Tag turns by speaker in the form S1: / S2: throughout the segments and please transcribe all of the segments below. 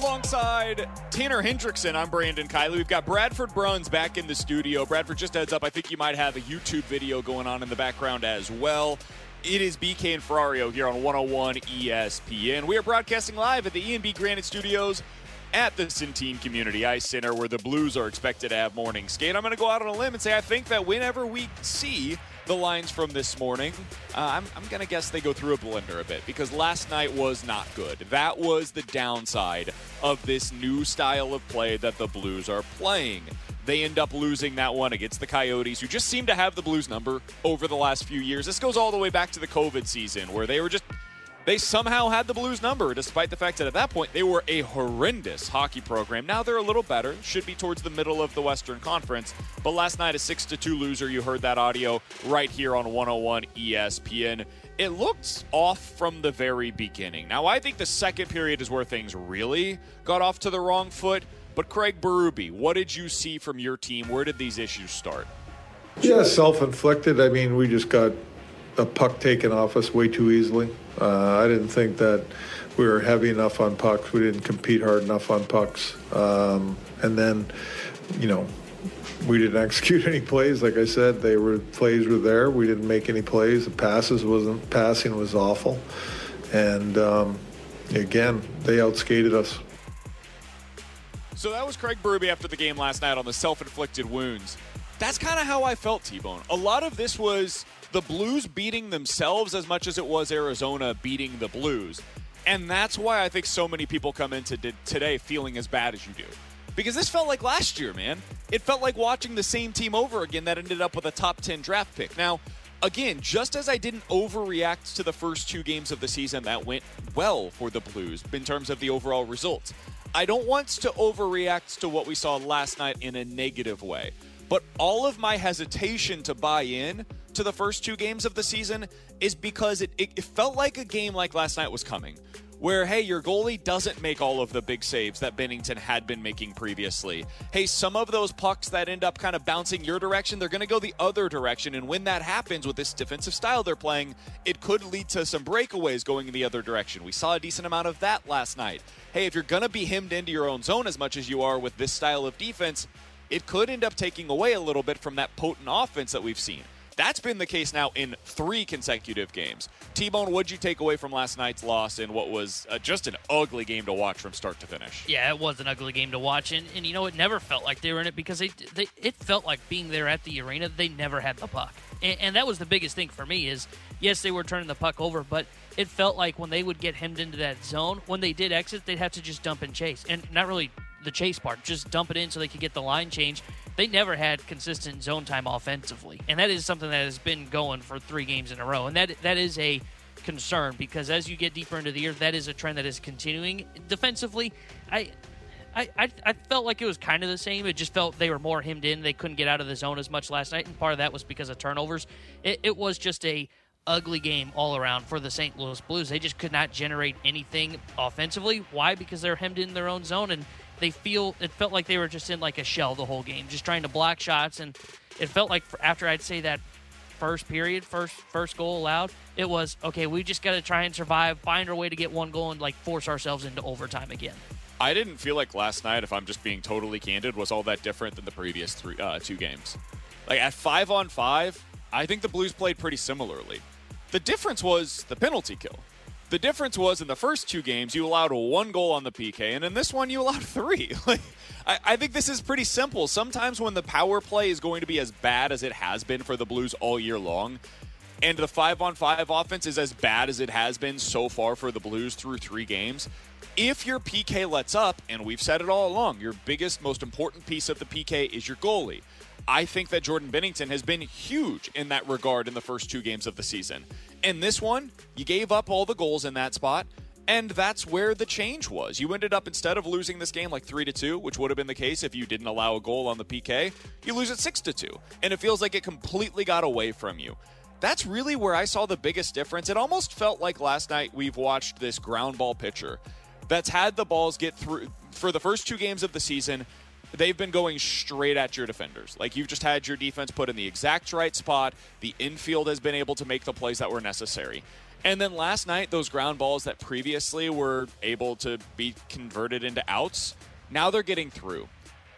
S1: Alongside Tanner Hendrickson, I'm Brandon Kiley. We've got Bradford Bruns back in the studio. Bradford, just heads up, I think you might have a YouTube video going on in the background as well. It is BK and Ferrario here on 101 ESPN. We are broadcasting live at the E&B Granite Studios at the Centene Community Ice Center where the Blues are expected to have morning skate. I'm going to go out on a limb and say I think that whenever we see the lines from this morning, uh, I'm, I'm going to guess they go through a blender a bit because last night was not good. That was the downside of this new style of play that the Blues are playing. They end up losing that one against the Coyotes, who just seem to have the Blues number over the last few years. This goes all the way back to the COVID season where they were just they somehow had the Blues number, despite the fact that at that point they were a horrendous hockey program. Now they're a little better, should be towards the middle of the Western Conference. But last night, a 6 2 loser. You heard that audio right here on 101 ESPN. It looked off from the very beginning. Now, I think the second period is where things really got off to the wrong foot. But Craig Berube, what did you see from your team? Where did these issues start?
S2: Yeah, self inflicted. I mean, we just got a puck taken off us way too easily. Uh, I didn't think that we were heavy enough on pucks. We didn't compete hard enough on pucks. Um, and then, you know, we didn't execute any plays. Like I said, they were plays were there. We didn't make any plays. The passes wasn't passing was awful, and um, again, they outskated us.
S1: So that was Craig Berube after the game last night on the self-inflicted wounds. That's kind of how I felt, T-Bone. A lot of this was the Blues beating themselves as much as it was Arizona beating the Blues. And that's why I think so many people come into today feeling as bad as you do. Because this felt like last year, man. It felt like watching the same team over again that ended up with a top 10 draft pick. Now, again, just as I didn't overreact to the first two games of the season that went well for the Blues in terms of the overall results, I don't want to overreact to what we saw last night in a negative way. But all of my hesitation to buy in to the first two games of the season is because it, it, it, felt like a game like last night was coming. Where, hey, your goalie doesn't make all of the big saves that Binnington had been making previously. Hey, some of those pucks that end up kind of bouncing your direction, they're going to go the other direction. And when that happens with this defensive style they're playing, it could lead to some breakaways going in the other direction. We saw a decent amount of that last night. Hey, if you're going to be hemmed into your own zone as much as you are with this style of defense, it could end up taking away a little bit from that potent offense that we've seen. That's been the case now in three consecutive games. T Bone, what'd you take away from last night's loss in what was uh, just an ugly game to watch from start to finish?
S3: Yeah, it was an ugly game to watch, and, and you know it never felt like they were in it because they, they it felt like being there at the arena. They never had the puck, and, and that was the biggest thing for me. Is yes, they were turning the puck over, but it felt like when they would get hemmed into that zone, when they did exit, they'd have to just dump and chase, and not really the chase part, just dump it in so they could get the line change they never had consistent zone time offensively, and that is something that has been going for three games in a row, and that that is a concern because as you get deeper into the year, that is a trend that is continuing defensively. I. I, I, felt like it was kind of the same. It just felt they were more hemmed in. They couldn't get out of the zone as much last night, and part of that was because of turnovers. It, it was just a ugly game all around for the St. Louis Blues. They just could not generate anything offensively. Why? Because they're hemmed in their own zone, and they feel it felt like they were just in like a shell the whole game, just trying to block shots, and it felt like after I'd say that first period, first first goal allowed, it was okay. We just got to try and survive, find our way to get one goal, and like force ourselves into overtime again.
S1: I didn't feel like last night, if I'm just being totally candid, was all that different than the previous three uh, two games. Like at five on five, I think the Blues played pretty similarly. The difference was the penalty kill. The difference was in the first two games, you allowed one goal on the PK, and in this one, you allowed three. Like, I, I think this is pretty simple. Sometimes when the power play is going to be as bad as it has been for the Blues all year long, and the five on five offense is as bad as it has been so far for the Blues through three games. If your PK lets up, and we've said it all along, your biggest, most important piece of the PK is your goalie. I think that Jordan Binnington has been huge in that regard in the first two games of the season. And this one, you gave up all the goals in that spot. And that's where the change was. You ended up instead of losing this game like 3 to 2, which would have been the case if you didn't allow a goal on the PK, you lose it 6 to 2. And it feels like it completely got away from you. That's really where I saw the biggest difference. It almost felt like last night we've watched this ground ball pitcher that's had the balls get through for the first two games of the season. They've been going straight at your defenders. Like you've just had your defense put in the exact right spot. The infield has been able to make the plays that were necessary. And then last night, those ground balls that previously were able to be converted into outs, now they're getting through.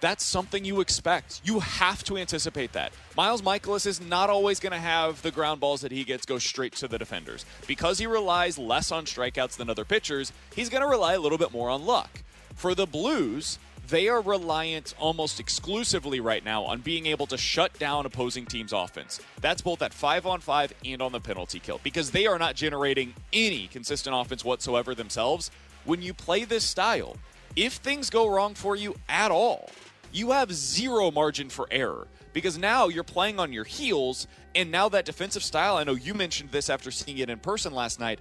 S1: That's something you expect. You have to anticipate that. Miles Mikolas is not always going to have the ground balls that he gets go straight to the defenders. Because he relies less on strikeouts than other pitchers, he's going to rely a little bit more on luck. For the Blues, they are reliant almost exclusively right now on being able to shut down opposing teams' offense. That's both at five on five and on the penalty kill because they are not generating any consistent offense whatsoever themselves. When you play this style, if things go wrong for you at all, you have zero margin for error because now you're playing on your heels. And now that defensive style, I know you mentioned this after seeing it in person last night.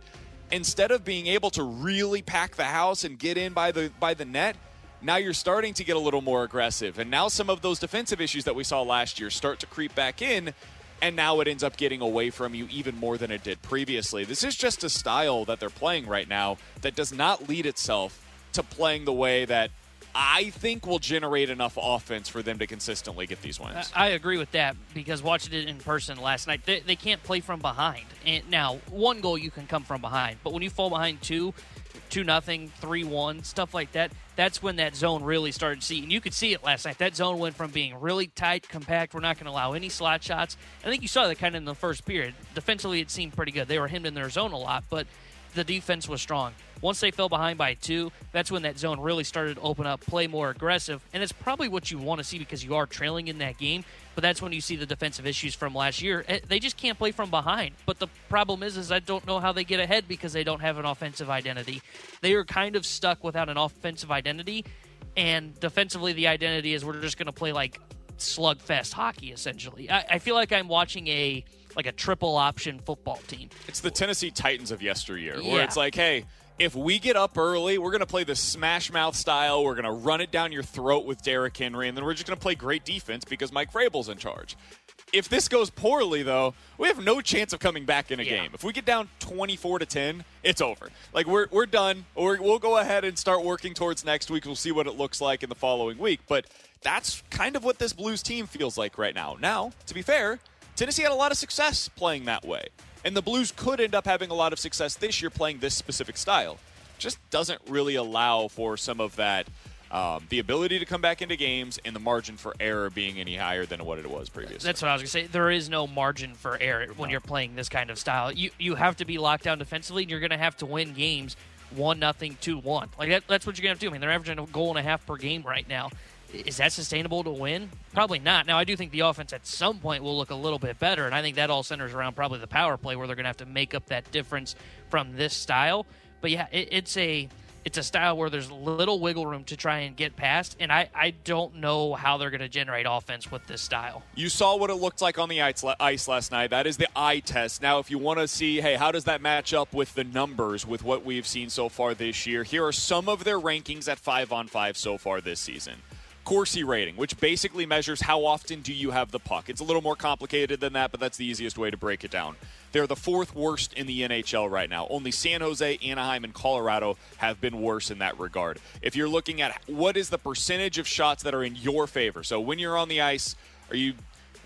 S1: Instead of being able to really pack the house and get in by the by the net, now you're starting to get a little more aggressive. And now some of those defensive issues that we saw last year start to creep back in. And now it ends up getting away from you even more than it did previously. This is just a style that they're playing right now that does not lead itself to playing the way that I think will generate enough offense for them to consistently get these wins.
S3: I agree with that because watching it in person last night, they, they can't play from behind. And now, one goal you can come from behind, but when you fall behind two, two nothing, three one, stuff like that. That's when that zone really started to see, and you could see it last night. That zone went from being really tight, compact. We're not going to allow any slot shots. I think you saw that kind of in the first period. Defensively, it seemed pretty good. They were hemmed in their zone a lot, but the defense was strong. Once they fell behind by two, that's when that zone really started to open up, play more aggressive, and it's probably what you want to see because you are trailing in that game. But that's when you see the defensive issues from last year. Eh, they just can't play from behind. But the problem is, is I don't know how they get ahead because they don't have an offensive identity. They are kind of stuck without an offensive identity, and defensively, the identity is we're just going to play like slugfest hockey. Essentially, I, I feel like I'm watching a like a triple option football team.
S1: It's the Tennessee Titans of yesteryear, where it's like, hey, if we get up early, we're going to play the smash mouth style. We're going to run it down your throat with Derrick Henry, and then we're just going to play great defense because Mike Vrabel's in charge. If this goes poorly, though, we have no chance of coming back in a
S3: Yeah.
S1: game. If we get down 24 to 10, it's over. Like, we're, we're done. We're, we'll go ahead and start working towards next week. We'll see what it looks like in the following week. But that's kind of what this Blues team feels like right now. Now, to be fair, Tennessee had a lot of success playing that way. And the Blues could end up having a lot of success this year playing this specific style. Just doesn't really allow for some of that, um, the ability to come back into games and the margin for error being any higher than what it was previously.
S3: That's what I was gonna say. There is no margin for error when you're playing this kind of style. You you have to be locked down defensively, and you're gonna have to win games one nothing, two one. Like that, that's what you're gonna have to do. I mean, they're averaging a goal and a half per game right now. Is that sustainable to win? Probably not. Now, I do think the offense at some point will look a little bit better, and I think that all centers around probably the power play, where they're going to have to make up that difference from this style. But yeah, it, it's a it's a style where there's little wiggle room to try and get past, and I, I don't know how they're going to generate offense with this style.
S1: You saw what it looked like on the ice ice last night. That is the eye test. Now, if you want to see, hey, how does that match up with the numbers with what we've seen so far this year? Here are some of their rankings at five on five so far this season. Corsi rating, which basically measures how often do you have the puck. It's a little more complicated than that, but that's the easiest way to break it down. They're the fourth worst in the NHL right now. Only San Jose, Anaheim, and Colorado have been worse in that regard. If you're looking at what is the percentage of shots that are in your favor, so when you're on the ice, are you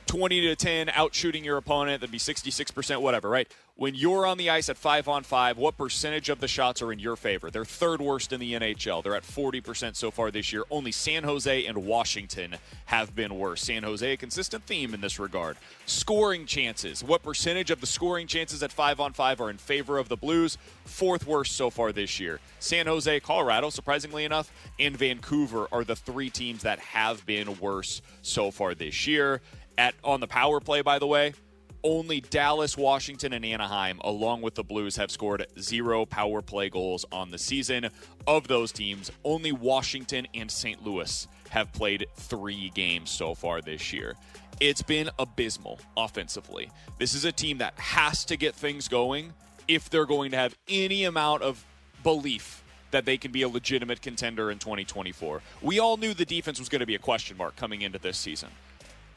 S1: 20 to 10 out shooting your opponent that'd be 66% whatever right? When you're on the ice at 5 on 5 what percentage of the shots are in your favor? They're third worst in the nhl they're at 40% so far this year. Only san jose and washington have been worse. San jose a consistent theme in this regard. Scoring chances. What percentage of the scoring chances at 5 on 5 are in favor of the blues? Fourth worst so far this year. San jose colorado surprisingly enough and vancouver are the three teams that have been worse so far this year at on the power play by the way only Dallas, Washington, and Anaheim, along with the Blues, have scored zero power play goals on the season. Of those teams, only Washington and St. Louis have played three games so far this year. It's been abysmal offensively. This is a team that has to get things going if they're going to have any amount of belief that they can be a legitimate contender in 2024. We all knew the defense was going to be a question mark coming into this season.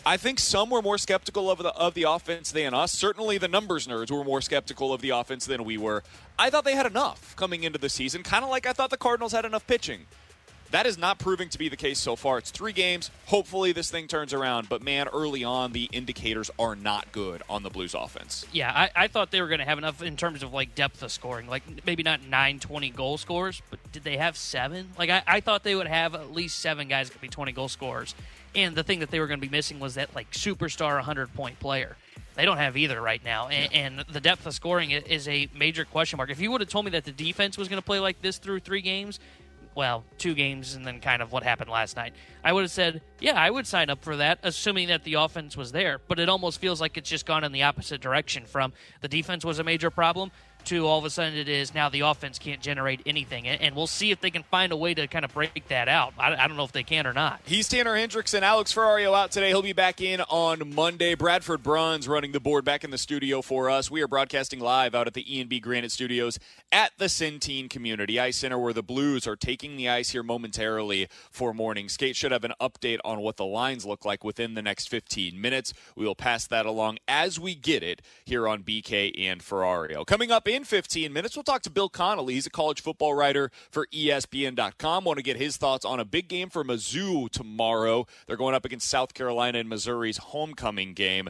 S1: I think some were more skeptical of the of the offense than us. Certainly, the numbers nerds were more skeptical of the offense than we were. I thought they had enough coming into the season, kind of like I thought the Cardinals had enough pitching. That is not proving to be the case so far. It's three games. Hopefully, this thing turns around. But man, early on, the indicators are not good on the Blues offense.
S3: Yeah, I, I thought they were going to have enough in terms of like depth of scoring, like maybe not nine, 20 goal scorers, but did they have seven? Like I, I thought they would have at least seven guys that could be 20 goal scorers. And the thing that they were going to be missing was that like superstar 100 point player. They don't have either right now, and, and, the depth of scoring is a major question mark. If you would have told me that the defense was going to play like this through three games, well, two games and then kind of what happened last night. I would have said, yeah, I would sign up for that, assuming that the offense was there. But it almost feels like it's just gone in the opposite direction from the defense was a major problem all of a sudden it is now the offense can't generate anything. And we'll see if they can find a way to kind of break that out. I, don't know if they can or not.
S1: He's Tanner Hendrickson. Alex Ferrario out today. He'll be back in on Monday. Bradford Bruns running the board back in the studio for us. We are broadcasting live out at the E&B Granite Studios at the Centene Community Ice Center where the Blues are taking the ice here momentarily for morning skate. Should have an update on what the lines look like within the next 15 minutes. We will pass that along as we get it here on BK and Ferrario. Coming up in in 15 minutes, we'll talk to Bill Connelly. He's a college football writer for ESPN.com. Want to get his thoughts on a big game for Mizzou tomorrow. They're going up against South Carolina in Missouri's homecoming game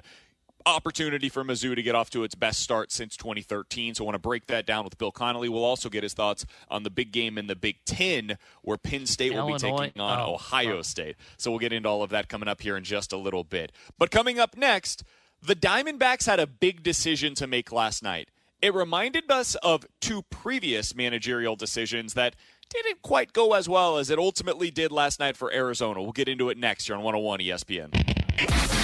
S1: opportunity for Mizzou to get off to its best start since 2013. So I want to break that down with Bill Connelly. We'll also get his thoughts on the big game in the Big Ten where Penn State will be taking on oh, Ohio oh. State. So we'll get into all of that coming up here in just a little bit. But coming up next, the Diamondbacks had a big decision to make last night. It reminded us of two previous managerial decisions that didn't quite go as well as it ultimately did last night for Arizona. We'll get into it next here on 101 ESPN.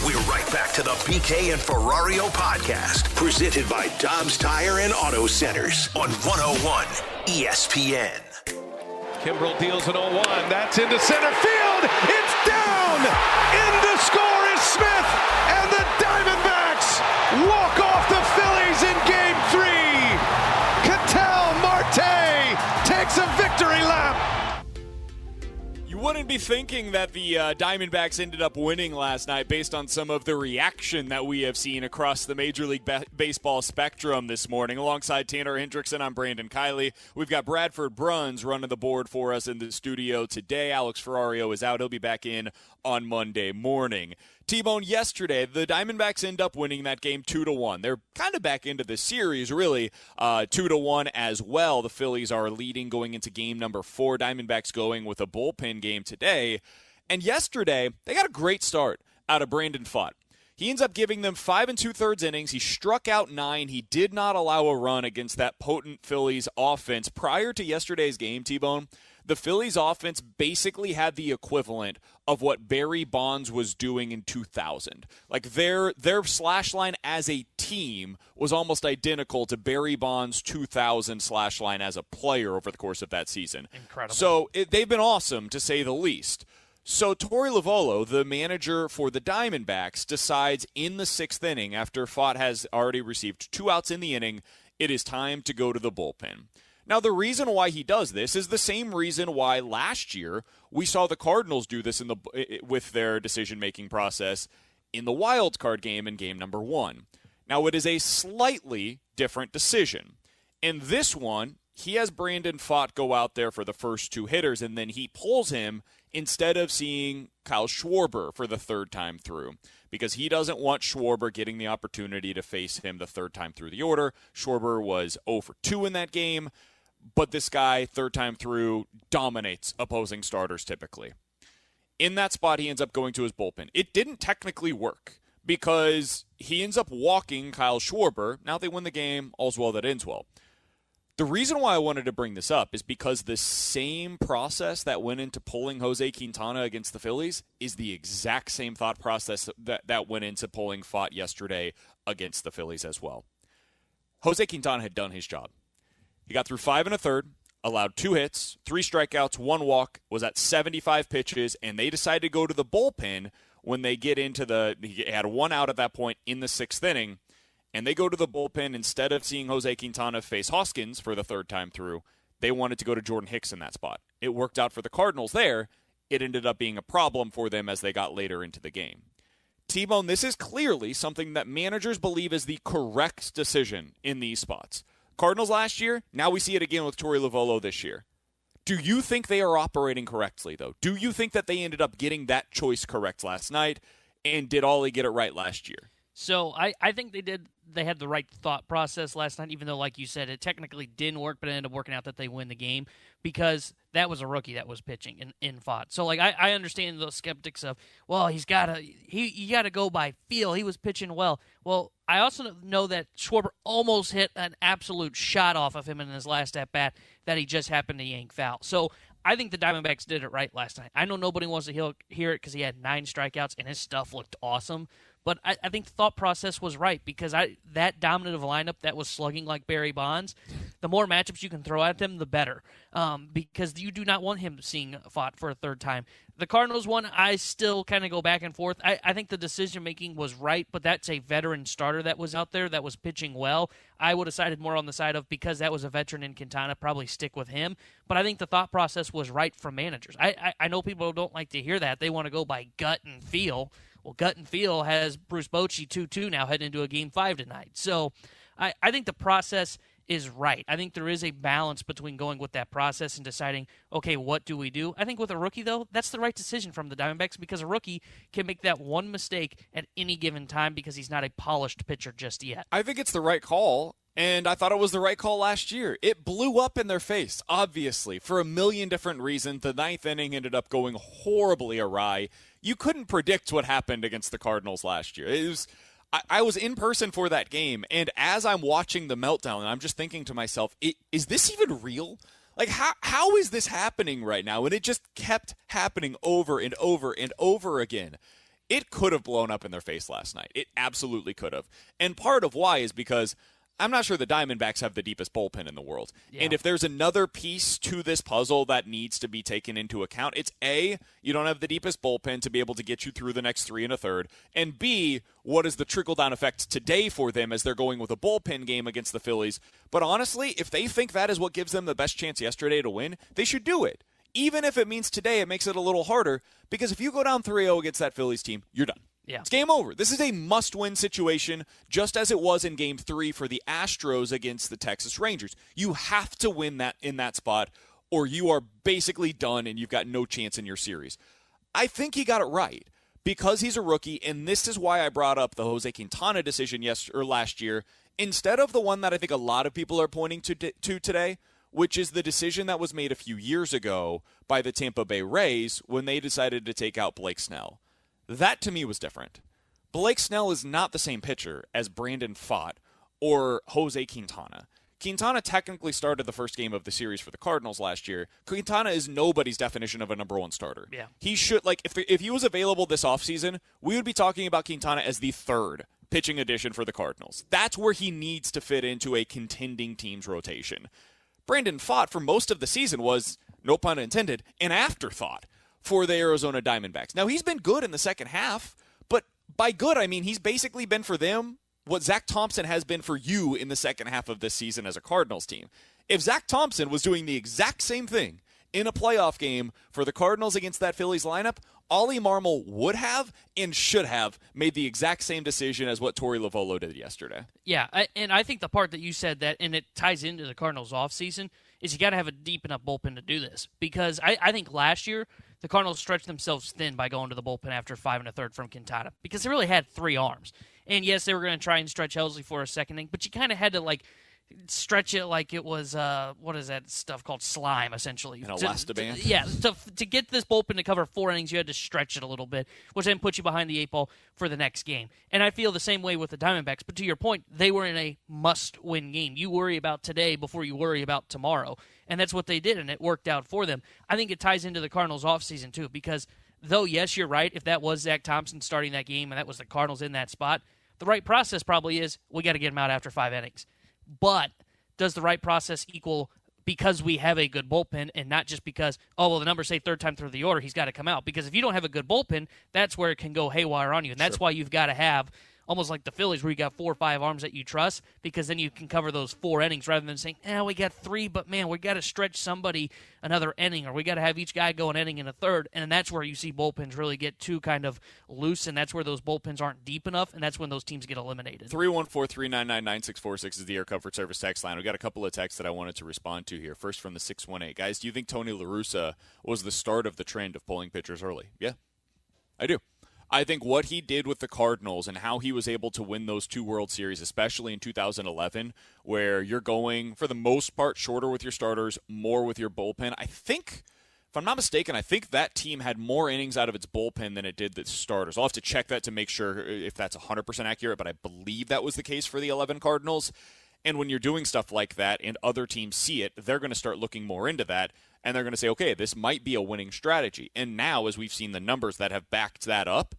S4: We're right back to the BK and Ferrario podcast, presented by Dobbs Tire and Auto Centers on 101 ESPN.
S5: Kimbrel deals an 0 1. That's into center field. It's down.
S1: Wouldn't be thinking that the uh, Diamondbacks ended up winning last night based on some of the reaction that we have seen across the Major League Baseball spectrum this morning. Alongside Tanner Hendrickson, I'm Brandon Kiley. We've got Bradford Bruns running the board for us in the studio today. Alex Ferrario is out. He'll be back in on Monday morning. T-Bone yesterday, the Diamondbacks end up winning that game two to one. They're kind of back into the series, really, uh, two to one as well. The Phillies are leading going into game number four. Diamondbacks going with a bullpen game today, and yesterday they got a great start out of Brandon Pfaadt. He ends up giving them five and two thirds innings. He struck out nine. He did not allow a run against that potent Phillies offense prior to yesterday's game. T-Bone the Phillies offense basically had the equivalent of what Barry Bonds was doing in 2000. Like their their slash line as a team was almost identical to Barry Bonds' 2000 slash line as a player over the course of that season.
S3: Incredible.
S1: So it, they've been awesome to say the least. So Torey Lovullo, the manager for the Diamondbacks, decides in the sixth inning after Pfaadt has already received two outs in the inning, it is time to go to the bullpen. Now, the reason why he does this is the same reason why last year we saw the Cardinals do this in the with their decision-making process in the wild card game in game number 1. Now, it is a slightly different decision. In this one, he has Brandon Pfaadt go out there for the first two hitters, and then he pulls him instead of seeing Kyle Schwarber for the third time through because he doesn't want Schwarber getting the opportunity to face him the third time through the order. Schwarber was 0 for 2 in that game but this guy, third time through, dominates opposing starters typically. In that spot, he ends up going to his bullpen. It didn't technically work because he ends up walking Kyle Schwarber. Now they win the game, all's well that ends well. The reason why I wanted to bring this up is because the same process that went into pulling Jose Quintana against the Phillies is the exact same thought process that, that went into pulling Pfaadt yesterday against the Phillies as well. Jose Quintana had done his job. He got through five and a third, allowed two hits, three strikeouts, one walk, was at 75 pitches, and they decided to go to the bullpen when they get into the. He had one out at that point in the sixth inning, and they go to the bullpen instead of seeing Jose Quintana face Hoskins for the third time through. They wanted to go to Jordan Hicks in that spot. It worked out for the Cardinals there. It ended up being a problem for them as they got later into the game. T Bone, this is clearly something that managers believe is the correct decision in these spots. Cardinals last year, now we see it again with Torey Lovullo this year. Do you think they are operating correctly, though? Do you think that they ended up getting that choice correct last night? And did Ollie get it right last year?
S3: So I, I think they did they had the right thought process last night, even though like you said, it technically didn't work, but it ended up working out that they win the game because that was a rookie that was pitching in, in Pfaadt. So like I, I understand those skeptics of, well, he's gotta he you gotta go by feel. He was pitching well. Well, I also know that Schwarber almost hit an absolute shot off of him in his last at bat that he just happened to yank foul. So I think the Diamondbacks did it right last night. I know nobody wants to hear it because he had nine strikeouts and his stuff looked awesome. But I, I, think the thought process was right because I that dominant of a lineup that was slugging like Barry Bonds, the more matchups you can throw at them, the better. Um, because you do not want him seeing Pfaadt for a third time. The Cardinals one, I still kind of go back and forth. I, I think the decision making was right, but that's a veteran starter that was out there that was pitching well. I would have sided more on the side of because that was a veteran in Quintana, probably stick with him. But I think the thought process was right from managers. I, I, I know people don't like to hear that. They want to go by gut and feel. Well, gut and feel has Bruce Bochy 2 2 now heading into a game five tonight. So I, I think the process is right. I think there is a balance between going with that process and deciding, okay, what do we do? I think with a rookie, though, that's the right decision from the Diamondbacks because a rookie can make that one mistake at any given time because he's not a polished pitcher just yet.
S1: I think it's the right call. And I thought it was the right call last year. It blew up in their face, obviously, for a million different reasons. The ninth inning ended up going horribly awry you couldn't predict what happened against the Cardinals last year. It was I, I was in person for that game, and as I'm watching the meltdown, I'm just thinking to myself, is this even real? Like how how is this happening right now? And it just kept happening over and over and over again. It could have blown up in their face last night. It absolutely could have. And part of why is because I'm not sure the Diamondbacks have the deepest bullpen in the world. Yeah. And if there's another piece to this puzzle that needs to be taken into account, it's A, you don't have the deepest bullpen to be able to get you through the next three and a third. And B, what is the trickle down effect today for them as they're going with a bullpen game against the Phillies? But honestly, if they think that is what gives them the best chance yesterday to win, they should do it. Even if it means today it makes it a little harder, because if you go down 3 0 against that Phillies team, you're done.
S3: Yeah.
S1: It's game over. This is a must win situation, just as it was in game three for the Astros against the Texas Rangers. You have to win that in that spot, or you are basically done and you've got no chance in your series. I think he got it right because he's a rookie, and this is why I brought up the Jose Quintana decision yes or last year instead of the one that I think a lot of people are pointing to, to today, which is the decision that was made a few years ago by the Tampa Bay Rays when they decided to take out Blake Snell. That to me was different. Blake Snell is not the same pitcher as Brandon Pfaadt or Jose Quintana. Quintana technically started the first game of the series for the Cardinals last year. Quintana is nobody's definition of a number one starter.
S3: Yeah.
S1: He should, like, if, if he was available this offseason, we would be talking about Quintana as the third pitching addition for the Cardinals. That's where he needs to fit into a contending team's rotation. Brandon Pfaadt, for most of the season, was, no pun intended, an afterthought for the Arizona Diamondbacks. Now, he's been good in the second half, but by good, I mean he's basically been for them what Zack Thompson has been for you in the second half of this season as a Cardinals team. If Zack Thompson was doing the exact same thing in a playoff game for the Cardinals against that Phillies lineup, Ollie Marmol would have and should have made the exact same decision as what Torey Lovullo did yesterday.
S3: Yeah, I, and I think the part that you said that, and it ties into the Cardinals offseason, is you got to have a deep enough bullpen to do this. Because I, I think last year the Cardinals stretched themselves thin by going to the bullpen after five and a third from Quintana because they really had three arms. And yes, they were going to try and stretch Helsley for a second but you kind of had to like stretch it like it was uh, what is that stuff called? Slime essentially.
S1: An elastiband
S3: to, yeah to, to get this bullpen to cover four innings you had to stretch it a little bit which then put you behind the eight ball for the next game. And i feel the same way with the diamondbacks but to your point they were in a must win game. You worry about today before you worry about tomorrow. And that's what they did and it worked out for them. I think it ties into the cardinals offseason too because though yes you're right if that was zack thompson starting that game and that was the cardinals in that spot the right process probably is we got to get him out after five innings but does the right process equal because we have a good bullpen and not just because, oh, well, the numbers say third time through the order, he's got to come out. Because if you don't have a good bullpen, that's where it can go haywire on you. And that's sure. why you've got to have almost like the Phillies, where you got four or five arms that you trust, because then you can cover those four innings rather than saying, "Eh, we got three, but man, we got to stretch somebody another inning, or we got to have each guy go an inning in a third, and that's where you see bullpens really get too kind of loose, and that's where those bullpens aren't deep enough, and that's when those teams get eliminated.
S1: 314 399 9646 is the Air Comfort Service text line. We got a couple of texts that I wanted to respond to here. First from the 618. Guys, do you think Tony LaRussa was the start of the trend of pulling pitchers early? Yeah, I do. I think what he did with the Cardinals and how he was able to win those two World Series, especially in 2011, where you're going, for the most part, shorter with your starters, more with your bullpen. I think, if I'm not mistaken, I think that team had more innings out of its bullpen than it did the starters. I'll have to check that to make sure uh, if that's 100% accurate, but I believe that was the case for the 11 Cardinals. And when you're doing stuff like that and other teams see it, they're going to start looking more into that and they're going to say, okay, this might be a winning strategy. And now, as we've seen the numbers that have backed that up,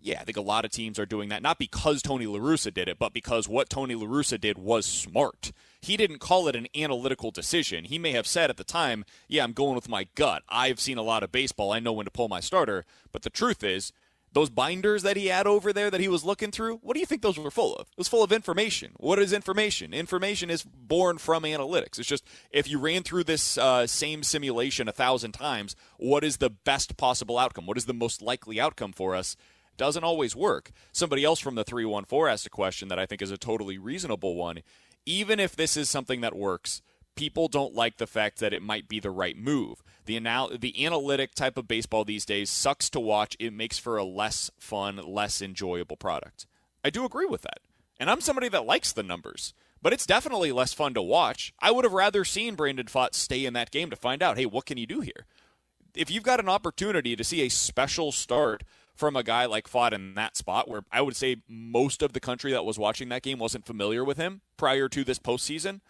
S1: yeah, I think a lot of teams are doing that, not because Tony LaRussa did it, but because what Tony LaRussa did was smart. He didn't call it an analytical decision. He may have said at the time, yeah, I'm going with my gut. I've seen a lot of baseball. I know when to pull my starter. But the truth is, those binders that he had over there that he was looking through, what do you think those were full of? It was full of information. What is information? Information is born from analytics. It's just if you ran through this uh, same simulation a thousand times, what is the best possible outcome? What is the most likely outcome for us? Doesn't always work. Somebody else from the 314 asked a question that I think is a totally reasonable one. Even if this is something that works, people don't like the fact that it might be the right move. The anal- the analytic type of baseball these days sucks to watch. It makes for a less fun, less enjoyable product. I do agree with that. And I'm somebody that likes the numbers, but it's definitely less fun to watch. I would have rather seen Brandon Pfaadt stay in that game to find out, hey, what can you do here? If you've got an opportunity to see a special start from a guy like Pfaadt in that spot, where I would say most of the country that was watching that game wasn't familiar with him prior to this postseason,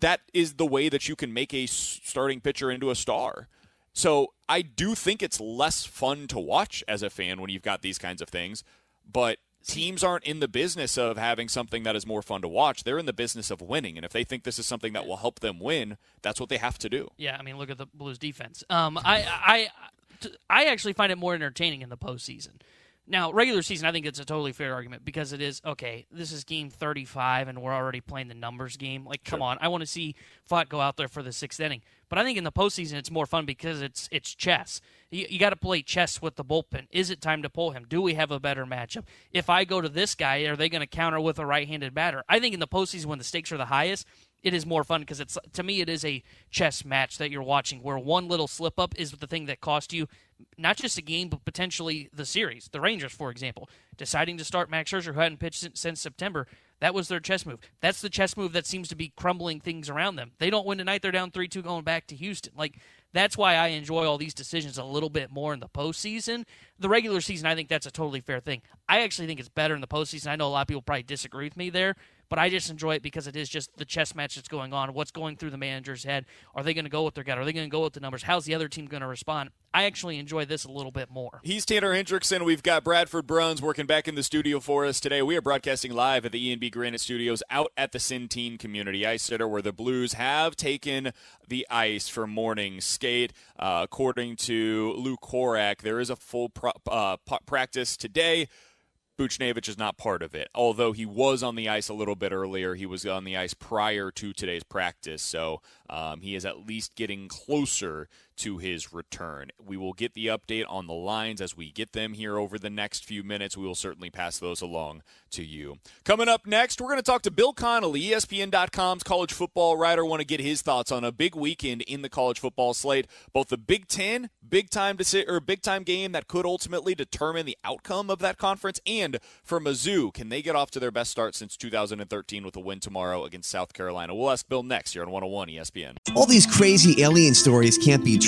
S1: that is the way that you can make a starting pitcher into a star. So I do think it's less fun to watch as a fan when you've got these kinds of things, but teams aren't in the business of having something that is more fun to watch. They're in the business of winning, and if they think this is something that will help them win, that's what they have to do.
S3: Yeah, I mean, look at the Blues defense. Um, I, I, I actually find it more entertaining in the postseason. Now, regular season, I think it's a totally fair argument because it is okay. This is game 35, and we're already playing the numbers game. Like, come on, I want to see Pfaadt go out there for the sixth inning. But I think in the postseason, it's more fun because it's it's chess. You, you got to play chess with the bullpen. Is it time to pull him? Do we have a better matchup? If I go to this guy, are they going to counter with a right-handed batter? I think in the postseason, when the stakes are the highest, it is more fun because it's to me it is a chess match that you're watching where one little slip up is the thing that cost you not just a game but potentially the series. The Rangers, for example, deciding to start Max Scherzer, who hadn't pitched since September, that was their chess move. That's the chess move that seems to be crumbling things around them. They don't win tonight; they're down three two going back to Houston. Like that's why I enjoy all these decisions a little bit more in the postseason. The regular season, I think that's a totally fair thing. I actually think it's better in the postseason. I know a lot of people probably disagree with me there but I just enjoy it because it is just the chess match that's going on. What's going through the manager's head? Are they going to go with their gut? Are they going to go with the numbers? How's the other team going to respond? I actually enjoy this a little bit more.
S1: He's Tanner Hendrickson. We've got Bradford Bruns working back in the studio for us today. We are broadcasting live at the E&B Granite Studios out at the Centene Community Ice Center where the Blues have taken the ice for morning skate. Uh, according to Lou Korac, there is a full pro- uh, practice today. Buchnevich is not part of it. Although he was on the ice a little bit earlier, he was on the ice prior to today's practice, so um, he is at least getting closer to his return. We will get the update on the lines as we get them here over the next few minutes. We will certainly pass those along to you. Coming up next, we're going to talk to Bill Connelly, ESPN.com's college football writer. Want to get his thoughts on a big weekend in the college football slate, both the Big Ten, big time to or big time game that could ultimately determine the outcome of that conference, and for Mizzou, can they get off to their best start since 2013 with a win tomorrow against South Carolina? We'll ask Bill next here on 101 ESPN.
S6: All these crazy alien stories can't be true,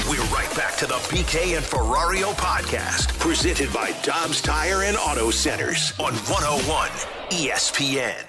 S4: to the BK and Ferrario podcast, presented by Dobbs Tire and Auto Centers on 101 ESPN.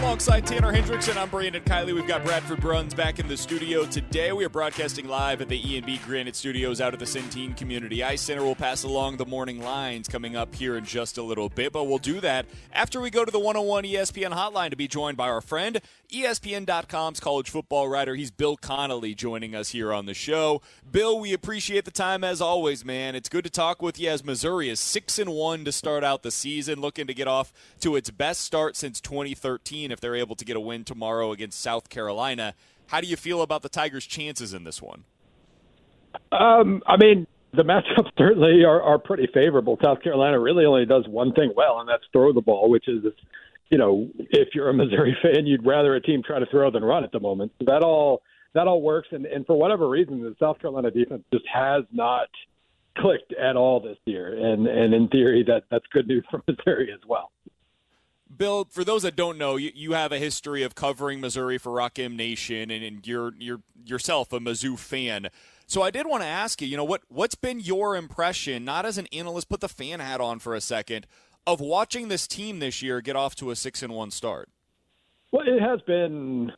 S1: Alongside Tanner Hendrickson, I'm Brandon Kiley. We've got Bradford Bruns back in the studio today. We are broadcasting live at the E&B Granite Studios out of the Centene Community Ice Center. We'll pass along the morning lines coming up here in just a little bit, but we'll do that after we go to the 101 ESPN hotline to be joined by our friend, ESPN.com's college football writer. He's Bill Connelly joining us here on the show. Bill, we appreciate the time as always, man. It's good to talk with you as Missouri is 6 and 1 to start out the season, looking to get off to its best start since 2013 if they're able to get a win tomorrow against South Carolina. How do you feel about the Tigers' chances in this one?
S7: Um, I mean, the matchups certainly are, are pretty favorable. South Carolina really only does one thing well, and that's throw the ball, which is, you know, if you're a Missouri fan, you'd rather a team try to throw than run at the moment. So that all that all works, and, and for whatever reason, the South Carolina defense just has not clicked at all this year, and and in theory, that that's good news for Missouri as well.
S1: Bill, for those that don't know, you, you have a history of covering Missouri for Rock M Nation, and, and you're you're yourself a Mizzou fan. So I did want to ask you, you know, what what's been your impression, not as an analyst, put the fan hat on for a second, of watching this team this year get off to a six and one start?
S7: Well, it has been,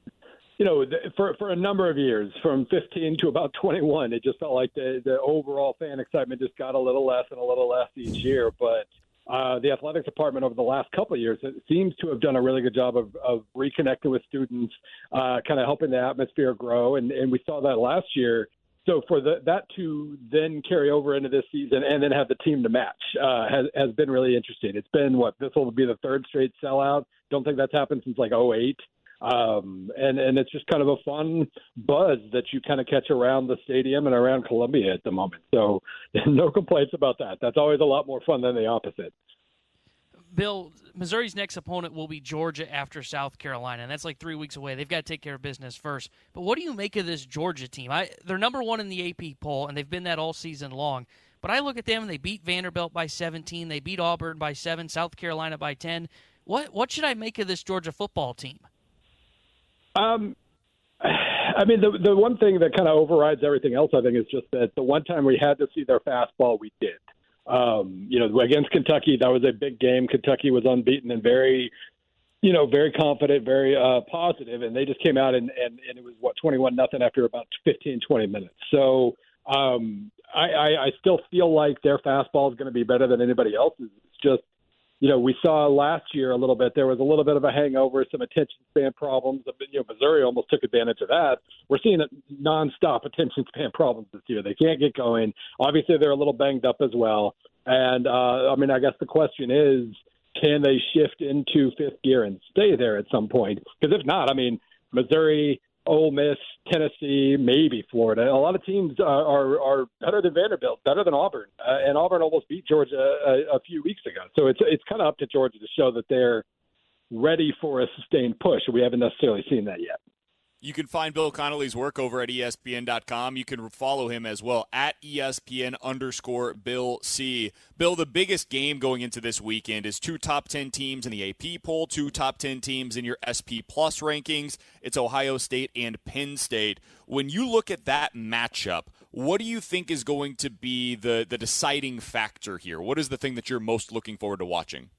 S7: you know, for for a number of years, from 15 to about 21, it just felt like the the overall fan excitement just got a little less and a little less each year, but uh, the athletics department over the last couple of years it seems to have done a really good job of, of reconnecting with students, uh, kind of helping the atmosphere grow. And, and we saw that last year. So for the, that to then carry over into this season and then have the team to match uh, has, has been really interesting. It's been what this will be the third straight sellout. Don't think that's happened since like 08. Um, and and it's just kind of a fun buzz that you kind of catch around the stadium and around Columbia at the moment. So no complaints about that. That's always a lot more fun than the opposite.
S3: Bill, Missouri's next opponent will be Georgia after South Carolina, and that's like three weeks away. They've got to take care of business first. But what do you make of this Georgia team? I, they're number one in the AP poll, and they've been that all season long. But I look at them, and they beat Vanderbilt by 17. They beat Auburn by 7, South Carolina by 10. What, what should I make of this Georgia football team?
S7: Um, I mean, the the one thing that kind of overrides everything else, I think, is just that the one time we had to see their fastball, we did. Um, you know, against Kentucky, that was a big game. Kentucky was unbeaten and very, you know, very confident, very uh, positive, and they just came out and and, and it was what twenty one nothing after about 15, 20 minutes. So um, I, I, I still feel like their fastball is going to be better than anybody else's. It's just you know, we saw last year a little bit. There was a little bit of a hangover, some attention span problems. You know, Missouri almost took advantage of that. We're seeing nonstop attention span problems this year. They can't get going. Obviously, they're a little banged up as well. And uh, I mean, I guess the question is, can they shift into fifth gear and stay there at some point? Because if not, I mean, Missouri Ole Miss, Tennessee, maybe Florida. A lot of teams uh, are are better than Vanderbilt, better than Auburn, uh, and Auburn almost beat Georgia a, a few weeks ago. So it's it's kind of up to Georgia to show that they're ready for a sustained push. We haven't necessarily seen that yet.
S1: You can find Bill Connelly's work over at ESPN.com. You can follow him as well at ESPN underscore Bill C. Bill, the biggest game going into this weekend is two top 10 teams in the AP poll, two top 10 teams in your SP Plus rankings. It's Ohio State and Penn State. When you look at that matchup, what do you think is going to be the, the deciding factor here? What is the thing that you're most looking forward to watching?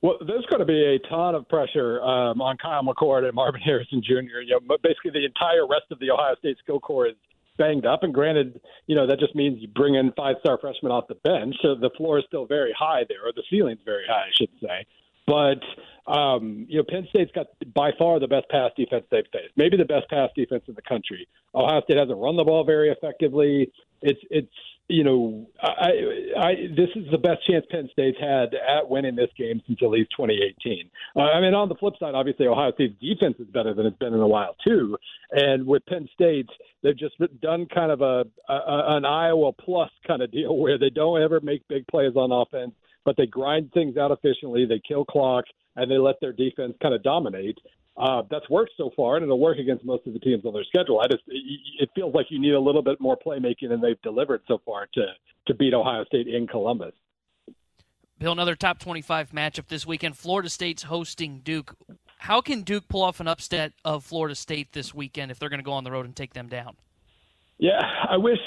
S7: Well, there's going to be a ton of pressure um, on Kyle McCord and Marvin Harrison Jr. You know, basically the entire rest of the Ohio State skill core is banged up. And granted, you know that just means you bring in five-star freshmen off the bench, so the floor is still very high there, or the ceiling's very high, I should say. But um, you know, Penn State's got by far the best pass defense they've faced, maybe the best pass defense in the country. Ohio State hasn't run the ball very effectively. It's it's you know, I, I, this is the best chance Penn State's had at winning this game since at least 2018. Uh, I mean, on the flip side, obviously Ohio State's defense is better than it's been in a while too. And with Penn State, they've just done kind of a, a an Iowa plus kind of deal where they don't ever make big plays on offense, but they grind things out efficiently. They kill clock and they let their defense kind of dominate. Uh, that's worked so far, and it'll work against most of the teams on their schedule. I just it feels like you need a little bit more playmaking than they've delivered so far to to beat Ohio State in Columbus.
S3: Bill, another top twenty-five matchup this weekend. Florida State's hosting Duke. How can Duke pull off an upset of Florida State this weekend if they're going to go on the road and take them down?
S7: Yeah, I wish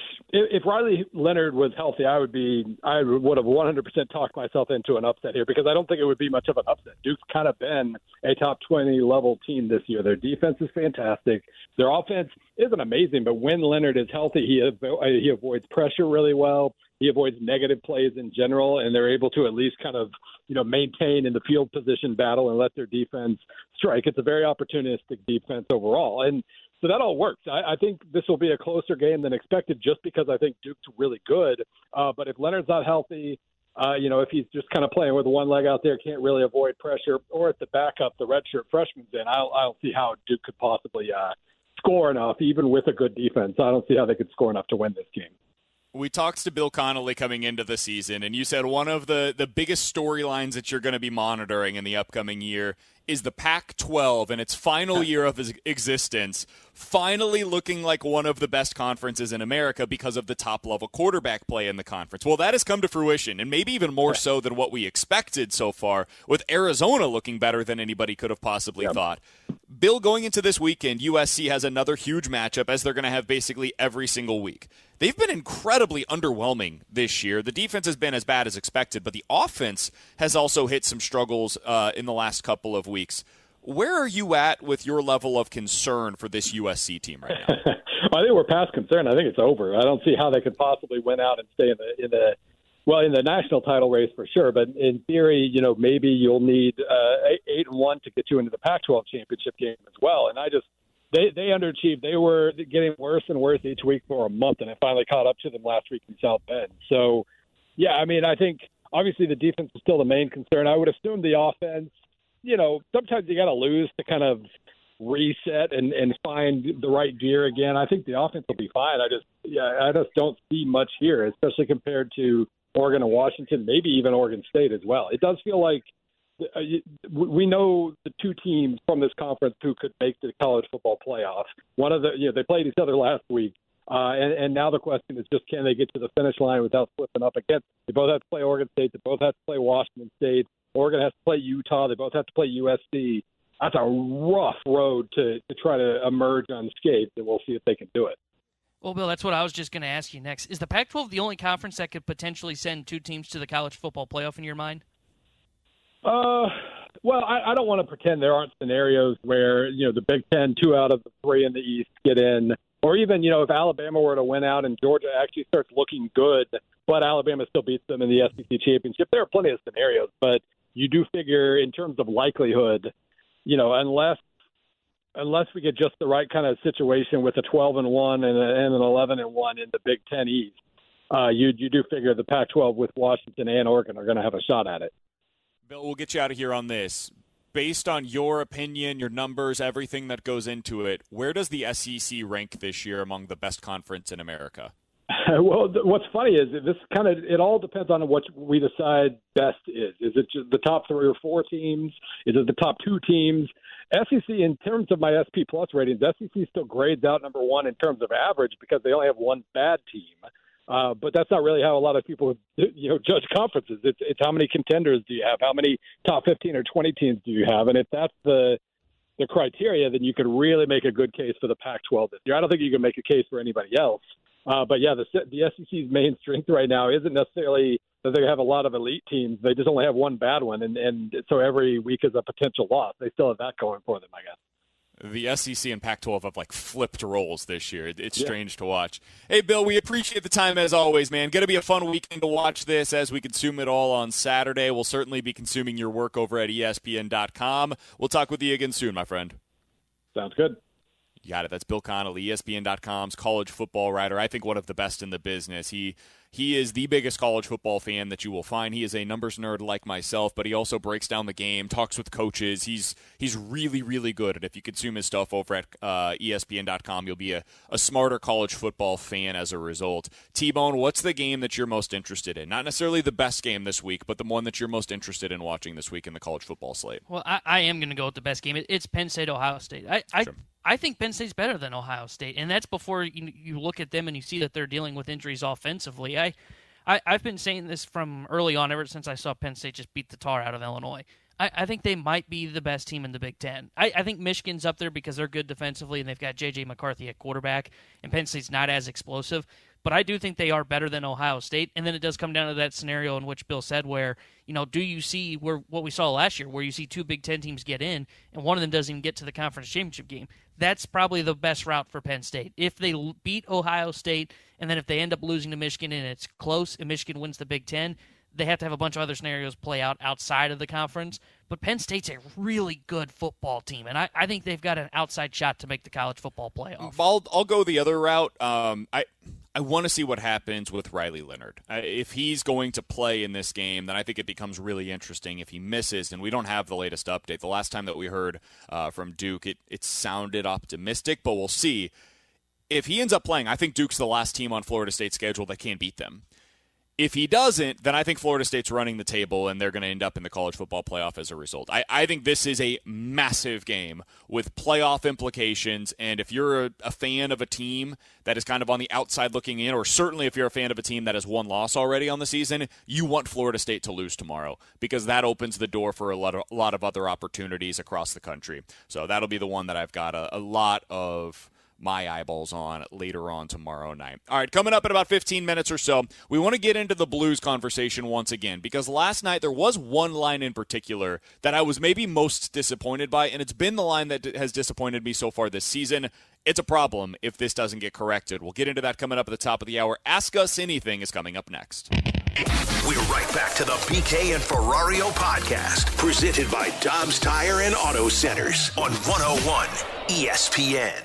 S7: if, Riley Leonard was healthy, I would be I would have 100% talked myself into an upset here because I don't think it would be much of an upset. Duke's kind of been a top 20 level team this year. Their defense is fantastic. Their offense isn't amazing, but when Leonard is healthy, he avo- uh, he avoids pressure really well. He avoids negative plays in general, and they're able to at least kind of you know maintain in the field position battle and let their defense strike. It's a very opportunistic defense overall, and so that all works. I, I think this will be a closer game than expected, just because I think Duke's really good. Uh, but if Leonard's not healthy, uh, you know, if he's just kind of playing with one leg out there, can't really avoid pressure, or at the backup, the redshirt freshman's in, I, I don't see how Duke could possibly uh, score enough, even with a good defense. I don't see how they could score enough to win this game
S1: we talked to Bill Connelly coming into the season, and you said one of the, the biggest storylines that you're going to be monitoring in the upcoming year is the Pac 12 in its final year of existence finally looking like one of the best conferences in America because of the top level quarterback play in the conference. Well, that has come to fruition, and maybe even more so than what we expected so far, with Arizona looking better than anybody could have possibly yep. thought. Bill, going into this weekend, USC has another huge matchup as they're going to have basically every single week. They've been incredibly underwhelming this year. The defense has been as bad as expected, but the offense has also hit some struggles uh, in the last couple of weeks. Where are you at with your level of concern for this USC team right now?
S7: I think we're past concern. I think it's over. I don't see how they could possibly win out and stay in the in the well in the national title race for sure. But in theory, you know, maybe you'll need uh, eight and one to get you into the Pac-12 championship game as well. And I just they they underachieved. They were getting worse and worse each week for a month, and it finally caught up to them last week in South Bend. So, yeah, I mean, I think obviously the defense is still the main concern. I would assume the offense you know, sometimes you got to lose to kind of reset and and find the right gear again. I think the offense will be fine. I just yeah, I just don't see much here, especially compared to Oregon and Washington, maybe even Oregon State as well. It does feel like uh, we know the two teams from this conference who could make the college football playoff. One of the you know they played each other last week. Uh, and, and now the question is just can they get to the finish line without slipping up again? They both have to play Oregon State. They both have to play Washington State. Oregon has to play Utah. They both have to play USC. That's a rough road to, to try to emerge unscathed, and we'll see if they can do it.
S3: Well, Bill, that's what I was just going to ask you next. Is the Pac 12 the only conference that could potentially send two teams to the college football playoff in your mind?
S7: Uh, well, I, I don't want to pretend there aren't scenarios where, you know, the Big Ten, two out of the three in the East get in. Or even, you know, if Alabama were to win out and Georgia actually starts looking good, but Alabama still beats them in the SEC championship, there are plenty of scenarios. But you do figure in terms of likelihood, you know, unless unless we get just the right kind of situation with a 12 and one and, an 11 and one in the Big Ten East, uh, you you do figure the Pac-12 with Washington and Oregon are going to have a shot at it.
S1: Bill, we'll get you out of here on this. Based on your opinion, your numbers, everything that goes into it, where does the SEC rank this year among the best conference in America?
S7: well, what's funny is this kind of it all depends on what we decide best is. Is it just the top three or four teams? Is it the top two teams? SEC, in terms of my SP Plus ratings, SEC still grades out number one in terms of average because they only have one bad team. Uh, but that's not really how a lot of people, you know, judge conferences. It's, it's how many contenders do you have? How many top 15 or 20 teams do you have? And if that's the the criteria, then you could really make a good case for the Pac-12 this year. I don't think you can make a case for anybody else. Uh, but yeah, the the SEC's main strength right now isn't necessarily that they have a lot of elite teams. They just only have one bad one, and and so every week is a potential loss. They still have that going for them, I guess
S1: the SEC and Pac-12 have like flipped roles this year. It's yeah. strange to watch. Hey, Bill, we appreciate the time as always, man. Going to be a fun weekend to watch this as we consume it all on Saturday. We'll certainly be consuming your work over at ESPN.com. We'll talk with you again soon, my friend.
S7: Sounds good.
S1: You got it. That's Bill Connelly, ESPN.com's college football writer. I think one of the best in the business. He he is the biggest college football fan that you will find. He is a numbers nerd like myself, but he also breaks down the game, talks with coaches. He's he's really really good. And if you consume his stuff over at uh, ESPN.com, you'll be a, a smarter college football fan as a result. T Bone, what's the game that you're most interested in? Not necessarily the best game this week, but the one that you're most interested in watching this week in the college football slate.
S3: Well, I, I am going to go with the best game. it's Penn State Ohio State. I, I sure. I think Penn State's better than Ohio State, and that's before you, you look at them and you see that they're dealing with injuries offensively. I, I, have been saying this from early on, ever since I saw Penn State just beat the tar out of Illinois. I, I think they might be the best team in the Big Ten. I, I, think Michigan's up there because they're good defensively and they've got J.J. McCarthy at quarterback, and Penn State's not as explosive. but I do think they are better than Ohio State. And then it does come down to that scenario in which Bill said, where you know, do you see where what we saw last year, where you see two Big Ten teams get in, and one of them doesn't even get to the conference championship game? That's probably the best route for Penn State. If they beat Ohio State, and then if they end up losing to Michigan and it's close, and Michigan wins the Big Ten, they have to have a bunch of other scenarios play out outside of the conference. But Penn State's a really good football team, and I, I think they've got an outside shot to make the college football playoff.
S1: I'll, I'll go the other route. Um, I I want to see what happens with Riley Leonard. If he's going to play in this game, then I think it becomes really interesting. If he misses, and we don't have the latest update. The last time that we heard uh, from Duke, it, it sounded optimistic, but we'll see. If he ends up playing, I think Duke's the last team on Florida State's schedule that can beat them. If he doesn't, then I think Florida State's running the table and they're going to end up in the college football playoff as a result. I, I think this is a massive game with playoff implications. And if you're a, a, fan of a team that is kind of on the outside looking in, or certainly if you're a fan of a team that has one loss already on the season, you want Florida State to lose tomorrow because that opens the door for a lot of, a lot of other opportunities across the country. So that'll be the one that I've got a, a lot of my eyeballs on later on tomorrow night. All right, coming up in about 15 minutes or so, we want to get into the Blues conversation once again because last night there was one line in particular that I was maybe most disappointed by, and it's been the line that has disappointed me so far this season. It's a problem if this doesn't get corrected. We'll get into that coming up at the top of the hour. Ask Us Anything is coming up next.
S4: We're right back to the BK and Ferrario podcast, presented by Dobbs Tire and Auto Centers on 101 ESPN.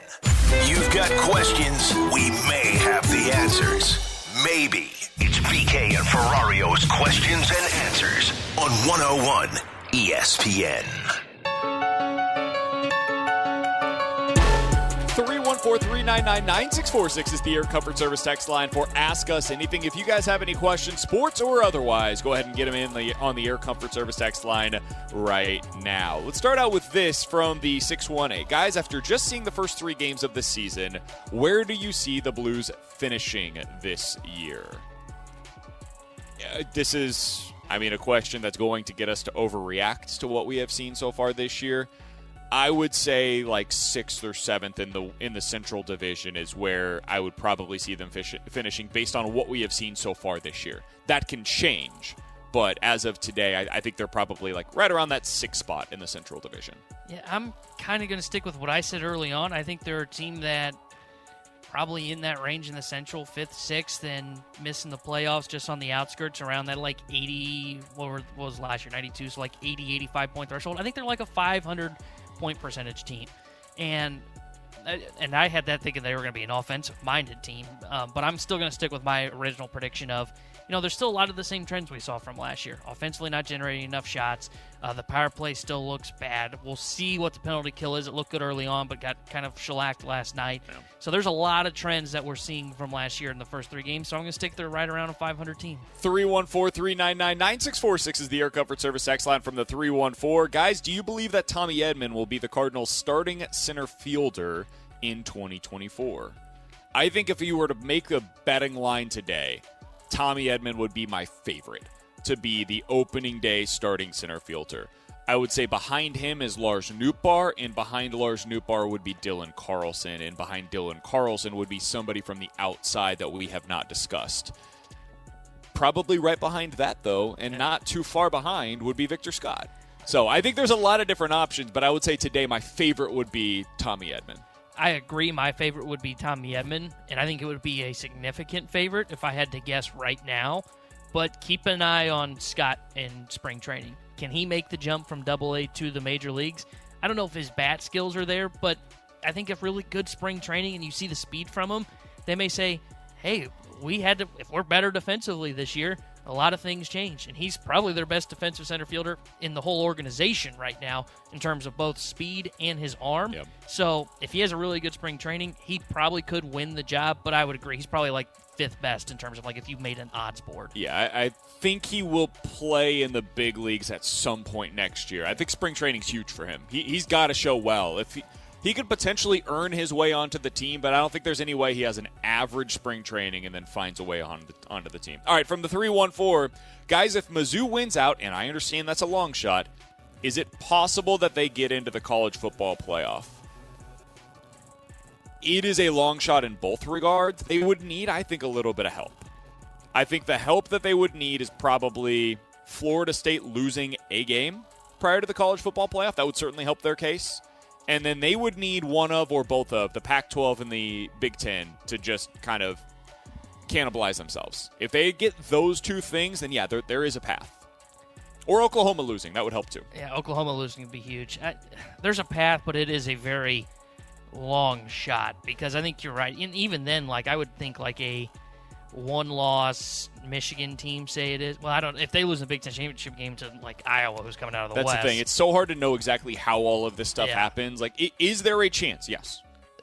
S4: You've got questions, we may have the answers. Maybe. It's BK and Ferrario's questions and answers on 101 ESPN.
S1: 314-399-9646 is the Air Comfort Service text line for Ask Us Anything. If you guys have any questions, sports or otherwise, go ahead and get them in the, on the Air Comfort Service text line right now. Let's start out with this from the 618. Guys, after just seeing the first three games of the season, where do you see the Blues finishing this year? This is, I mean, a question that's going to get us to overreact to what we have seen so far this year. I would say like sixth or seventh in the in the Central Division is where I would probably see them fish, finishing based on what we have seen so far this year. That can change, but as of today, I, I think they're probably like right around that sixth spot in the Central Division.
S3: Yeah, I'm kind of going to stick with what I said early on. I think they're a team that probably in that range in the Central, fifth, sixth, and missing the playoffs just on the outskirts around that like 80, what was last year, 92, so like 80, 85 point threshold. I think they're like a 500 point percentage team, and uh, and I had that thinking they were going to be an offensive minded team, um, but I'm still going to stick with my original prediction of you know, there's still a lot of the same trends we saw from last year. Offensively, not generating enough shots. Uh, the power play still looks bad. We'll see what the penalty kill is. It looked good early on, but got kind of shellacked last night. Yeah. So there's a lot of trends that we're seeing from last year in the first three games. So I'm going to stick there right around a 500 team.
S1: 314 399 9646 is the Air Comfort Service X line from the 314. Guys, do you believe that Tommy Edman will be the Cardinals' starting center fielder in 2024? I think if you were to make a betting line today, Tommy Edman would be my favorite to be the opening day starting center fielder. I would say behind him is Lars Nootbaar, and behind Lars Nootbaar would be Dylan Carlson, and behind Dylan Carlson would be somebody from the outside that we have not discussed. Probably right behind that, though, and not too far behind, would be Victor Scott. So I think there's a lot of different options, but I would say today my favorite would be Tommy Edman.
S3: I agree. My favorite would be Tommy Edman, and I think it would be a significant favorite if I had to guess right now. But keep an eye on Scott in spring training. Can he make the jump from Double A to the major leagues? I don't know if his bat skills are there, but I think if really good spring training and you see the speed from him, they may say, "Hey, we had to. If we're better defensively this year, a lot of things changed. And he's probably their best defensive center fielder in the whole organization right now in terms of both speed and his arm. Yep. So if he has a really good spring training, he probably could win the job. But I would agree, he's probably like fifth best in terms of like if you've made an odds board.
S1: Yeah, I, I, think he will play in the big leagues at some point next year. I think spring training's huge for him. He, he's got to show well. If he he could potentially earn his way onto the team, but I don't think there's any way he has an average spring training and then finds a way on the, onto the team. All right, from the 314, guys, if Mizzou wins out, and I understand that's a long shot, is it possible that they get into the college football playoff? it is a long shot in both regards. They would need, I think, a little bit of help. I think the help that they would need is probably Florida State losing a game prior to the college football playoff. That would certainly help their case. And then they would need one of or both of the Pac 12 and the Big Ten to just kind of cannibalize themselves. If they get those two things, then yeah, there, there is a path. Or Oklahoma losing. That would help too.
S3: Yeah, Oklahoma losing would be huge. I, there's a path, but it is a very long shot because I think you're right. And even then, like, I would think like a one loss Michigan team say it is. Well, I don't. If they lose the Big Ten championship game to like Iowa, who's coming out of the
S1: That's
S3: West,
S1: the thing. It's so hard to know exactly how all of this stuff
S3: Yeah.
S1: happens. Like, is there a chance? Yes.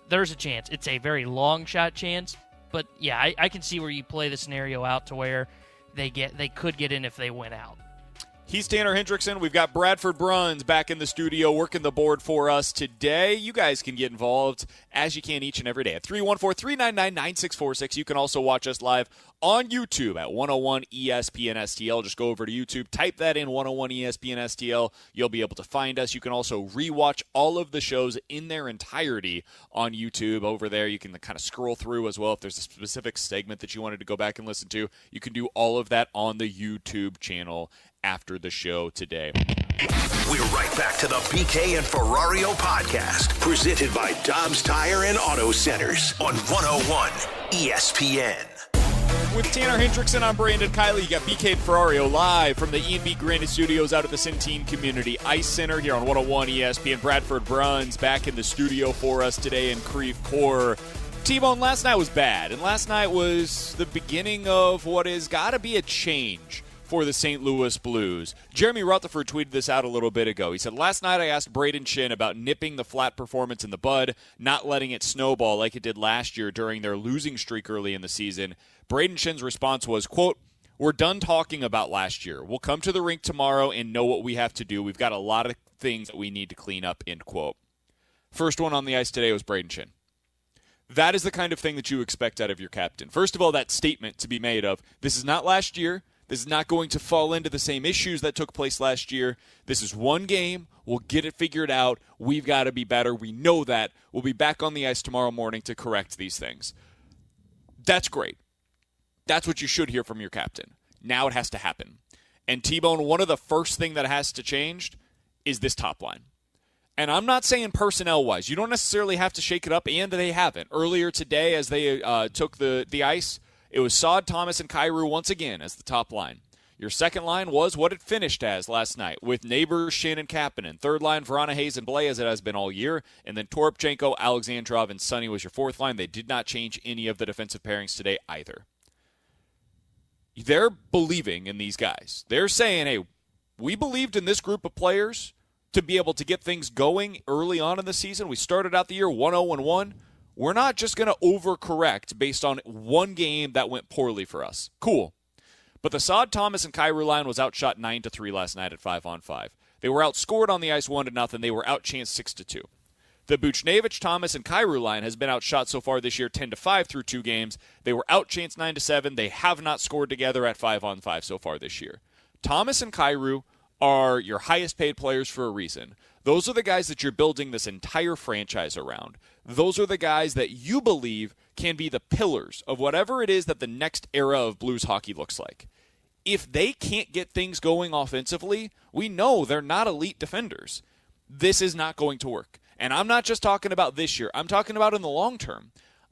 S3: there's a chance. It's a very long shot chance, but yeah, I, I can see where you play the scenario out to where they get they could get in if they win out.
S1: He's Tanner Hendrickson. We've got Bradford Bruns back in the studio working the board for us today. You guys can get involved as you can each and every day at 314 399 9646. You can also watch us live on YouTube at 101 ESPN STL. Just go over to YouTube, type that in 101 ESPN STL. You'll be able to find us. You can also rewatch all of the shows in their entirety on YouTube. Over there, you can kind of scroll through as well. If there's a specific segment that you wanted to go back and listen to, you can do all of that on the YouTube channel after the show today.
S4: We're right back to the BK and Ferrario podcast, presented by Dobbs Tire and Auto Centers on 101 ESPN.
S1: With Tanner Hendrickson, I'm Brandon Kiley. You got BK and Ferrario live from the E&B Granite Studios out at the Centene Community Ice Center here on 101 ESPN. Bradford Bruns back in the studio for us today in Creve Coeur. T-Bone, last night was bad, and last night was the beginning of what has got to be a change for the St. Louis Blues. Jeremy Rutherford tweeted this out a little bit ago. He said, Last night I asked Brayden Schenn about nipping the flat performance in the bud, not letting it snowball like it did last year during their losing streak early in the season. Brayden Schenn's response was, quote, we're done talking about last year. We'll come to the rink tomorrow and know what we have to do. We've got a lot of things that we need to clean up, end quote. First one on the ice today was Brayden Schenn. That is the kind of thing that you expect out of your captain. First of all, that statement to be made of this is not last year. This is not going to fall into the same issues that took place last year. This is one game. We'll get it figured out. We've got to be better. We know that. We'll be back on the ice tomorrow morning to correct these things. That's great. That's what you should hear from your captain. Now it has to happen. And T Bone, one of the first thing that has to change is this top line. And I'm not saying personnel wise. You don't necessarily have to shake it up, and they haven't. Earlier today, as they uh, took the, the ice, it was Saad, Thomas, and Kyrou once again as the top line. Your second line was what it finished as last night, with Neighbours, Schenn, and Kapanen. Third line, Vrana Hayes and Blais, as it has been all year. And then Toropchenko, Alexandrov, and Sonny was your fourth line. They did not change any of the defensive pairings today either. They're believing in these guys. They're saying, hey, we believed in this group of players to be able to get things going early on in the season. We started out the year 1 0 1. We're not just going to overcorrect based on one game that went poorly for us. Cool. But the Saad Thomas and Kyrou line was outshot 9 to 3 last night at 5 on 5. They were outscored on the ice 1 to nothing. They were outchanced 6 to 2. The Buchnevich, Thomas, and Kyrou line has been outshot so far this year 10 to 5 through two games. They were outchanced 9 to 7. They have not scored together at 5 on 5 so far this year. Thomas and Kyrou are your highest paid players for a reason. Those are the guys that you're building this entire franchise around. Those are the guys that you believe can be the pillars of whatever it is that the next era of Blues hockey looks like. If they can't get things going offensively, we know they're not elite defenders. This is not going to work. And I'm not just talking about this year, I'm talking about in the long term.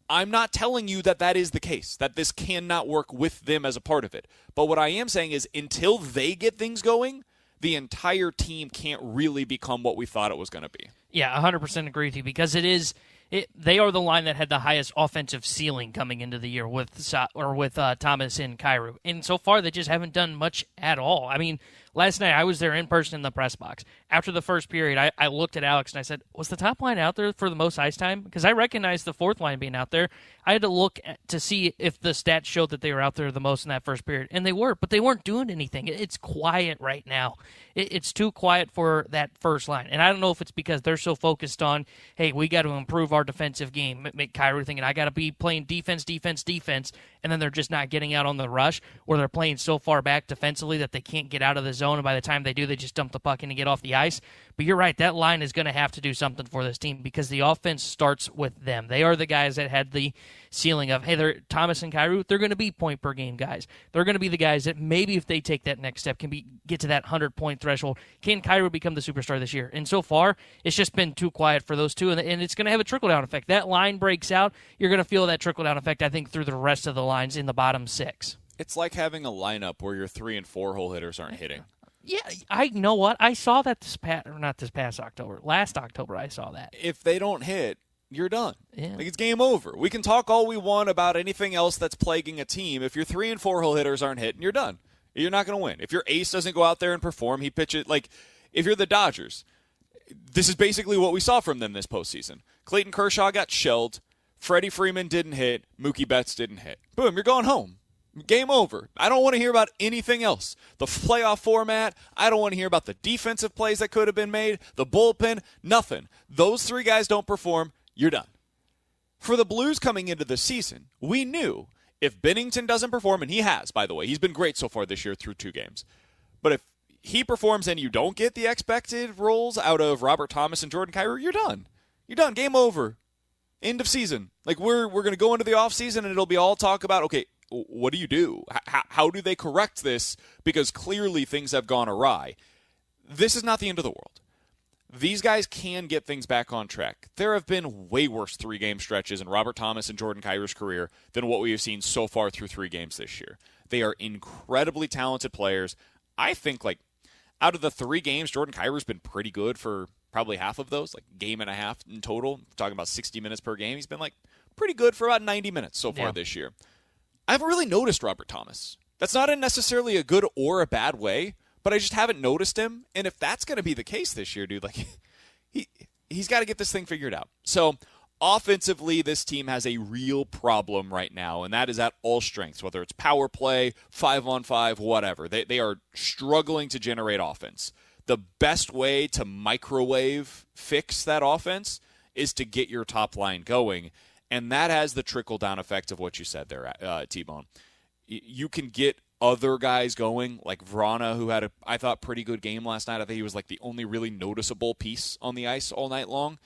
S1: I'm not telling you that that is the case, that this cannot work with them as a part of it. But what I am saying is until they get things going, the entire team can't really become what we thought it was going to be.
S3: Yeah, 100% agree with you because it is it, they are the line that had the highest offensive ceiling coming into the year with or with uh, Thomas and Kyrou, and so far they just haven't done much at all. I mean, last night I was there in person in the press box. After the first period, I, I looked at Alex and I said, "Was the top line out there for the most ice time?" Because I recognized the fourth line being out there. I had to look at, to see if the stats showed that they were out there the most in that first period, and they were, but they weren't doing anything. It, it's quiet right now. It, it's too quiet for that first line, and I don't know if it's because they're so focused on, "Hey, we got to improve our defensive game." Make Kyrou thinking, "I got to be playing defense, defense, defense," and then they're just not getting out on the rush, or they're playing so far back defensively that they can't get out of the zone, and by the time they do, they just dump the puck in and get off the ice. But you're right, that line is going to have to do something for this team because the offense starts with them. They are the guys that had the ceiling of, hey, they're Thomas and Kyrou, they're going to be point per game guys. They're going to be the guys that maybe if they take that next step can be get to that 100 point threshold. Can Kyrou become the superstar this year? And so far, it's just been too quiet for those two, and, and it's going to have a trickle down effect. That line breaks out, you're going to feel that trickle down effect, I think, through the rest of the lines in the bottom six.
S1: It's like having a lineup where your three and four hole hitters aren't hitting.
S3: Yeah, I know what I saw that this past, or not this past October, last October I saw that.
S1: If they don't hit, you're done.
S3: Yeah.
S1: Like it's game over. We can talk all we want about anything else that's plaguing a team. If your three and four hole hitters aren't hitting, you're done. You're not going to win. If your ace doesn't go out there and perform, he pitches like if you're the Dodgers. This is basically what we saw from them this postseason. Clayton Kershaw got shelled. Freddie Freeman didn't hit. Mookie Betts didn't hit. Boom, you're going home. Game over. I don't want to hear about anything else. The playoff format, I don't want to hear about the defensive plays that could have been made, the bullpen, nothing. Those three guys don't perform, you're done. For the Blues coming into the season, we knew if Binnington doesn't perform, and he has, by the way, he's been great so far this year through two games. But if he performs and you don't get the expected roles out of Robert Thomas and Jordan Kyrou, you're done. You're done. Game over. End of season. Like we're we're to go into the offseason and it'll be all talk about okay, what do you do? How, how do they correct this? Because clearly things have gone awry. This is not the end of the world. These guys can get things back on track. There have been way worse three game stretches in Robert Thomas and Jordan Kyrou's career than what we have seen so far through three games this year. They are incredibly talented players. I think, like, out of the three games, Jordan Kyrou's been pretty good for probably half of those, like game and a half in total. talking about 60 minutes per game. He's been, like, pretty good for about 90 minutes so far
S3: Yeah.
S1: this year. I haven't really noticed Robert Thomas. That's not necessarily a good or a bad way, but I just haven't noticed him. And if that's going to be the case this year, dude, like he he's got to get this thing figured out. So offensively, this team has a real problem right now, and that is at all strengths, whether it's power play, five on five, whatever. They they are struggling to generate offense. The best way to microwave fix that offense is to get your top line going. And that has the trickle down effect of what you said there, uh, T Bone. You can get other guys going, like Vrana, who had a, I thought, pretty good game last night. I think he was like the only really noticeable piece on the ice all night long.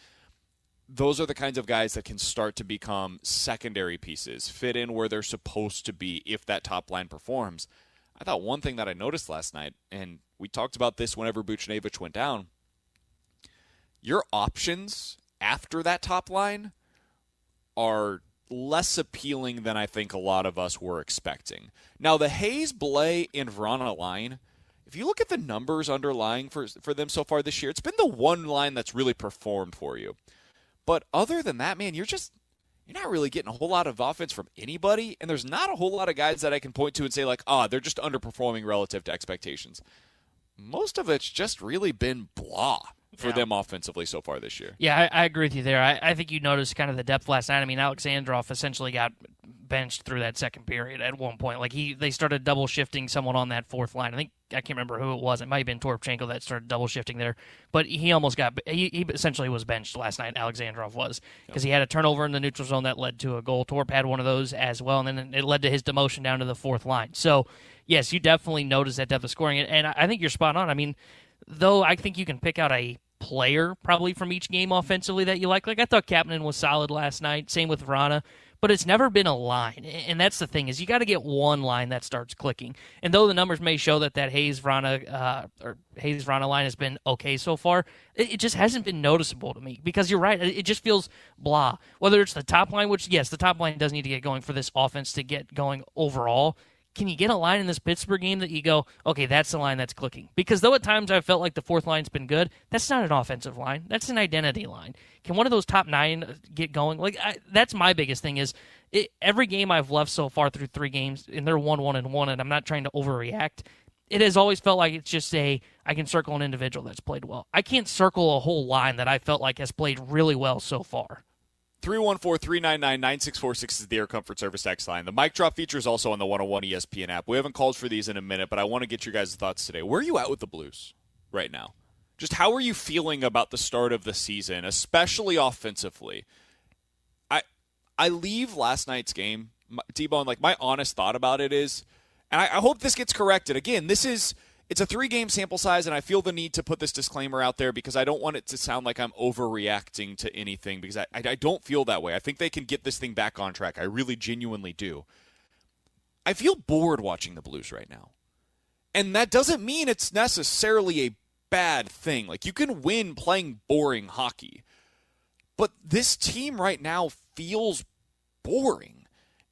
S1: Those are the kinds of guys that can start to become secondary pieces, fit in where they're supposed to be if that top line performs. I thought one thing that I noticed last night, and we talked about this whenever Buchnevich went down, your options after that top line are less appealing than I think a lot of us were expecting. Now, the Hayes, Blais, and Vrana line, if you look at the numbers underlying for, for them so far this year, it's been the one line that's really performed for you. But other than that, man, you're just you're not really getting a whole lot of offense from anybody, and there's not a whole lot of guys that I can point to and say like, ah, they're just underperforming relative to expectations. Most of it's just really been blah for
S3: Yeah.
S1: them offensively so far this year.
S3: Yeah, I, I agree with you there. I, I think you noticed kind of the depth last night. I mean, Alexandrov essentially got benched through that second period at one point. Like he, they started double shifting someone on that fourth line. I think I can't remember who it was. It might have been Toropchenko that started double shifting there, but he almost got. He, he essentially was benched last night. Alexandrov was because he had a turnover in the neutral zone that led to a goal. Torp had one of those as well, and then it led to his demotion down to the fourth line. So yes, you definitely noticed that depth of scoring, and I I think you're spot on. I mean, though I think you can pick out a player probably from each game offensively that you like. Like I thought Kapanen was solid last night. Same with Vrana. But it's never been a line, and that's the thing is you got to get one line that starts clicking. And though the numbers may show that that Hayes Vrana uh, or Hayes Vrana line has been okay so far, it, it just hasn't been noticeable to me. Because you're right, it just feels blah. Whether it's the top line, which yes, the top line does need to get going for this offense to get going overall can you get a line in this Pittsburgh game that you go, okay, that's the line that's clicking? Because though at times I've felt like the fourth line's been good, that's not an offensive line. That's an identity line. Can one of those top nine uh, get going? Like I, that's my biggest thing is it, every game I've left so far through three games, and they're one, one, and one, and I'm not trying to overreact. It has always felt like it's just a I can circle an individual that's played well. I can't circle a whole line that I felt like has played really well so far.
S1: 314-399-9646 is the Air Comfort Service X line. The mic drop feature is also on the 101 ESPN app. We haven't called for these in a minute, but I want to get your guys' thoughts today. Where are you at with the Blues right now? Just how are you feeling about the start of the season, especially offensively? I I leave last night's game, T-Bone, like my honest thought about it is, and I, I hope this gets corrected. Again, this is it's a three game sample size, and I feel the need to put this disclaimer out there because I don't want it to sound like I'm overreacting to anything because I, I, I don't feel that way. I think they can get this thing back on track. I really genuinely do. I feel bored watching the Blues right now. And that doesn't mean it's necessarily a bad thing. Like, you can win playing boring hockey. But this team right now feels boring.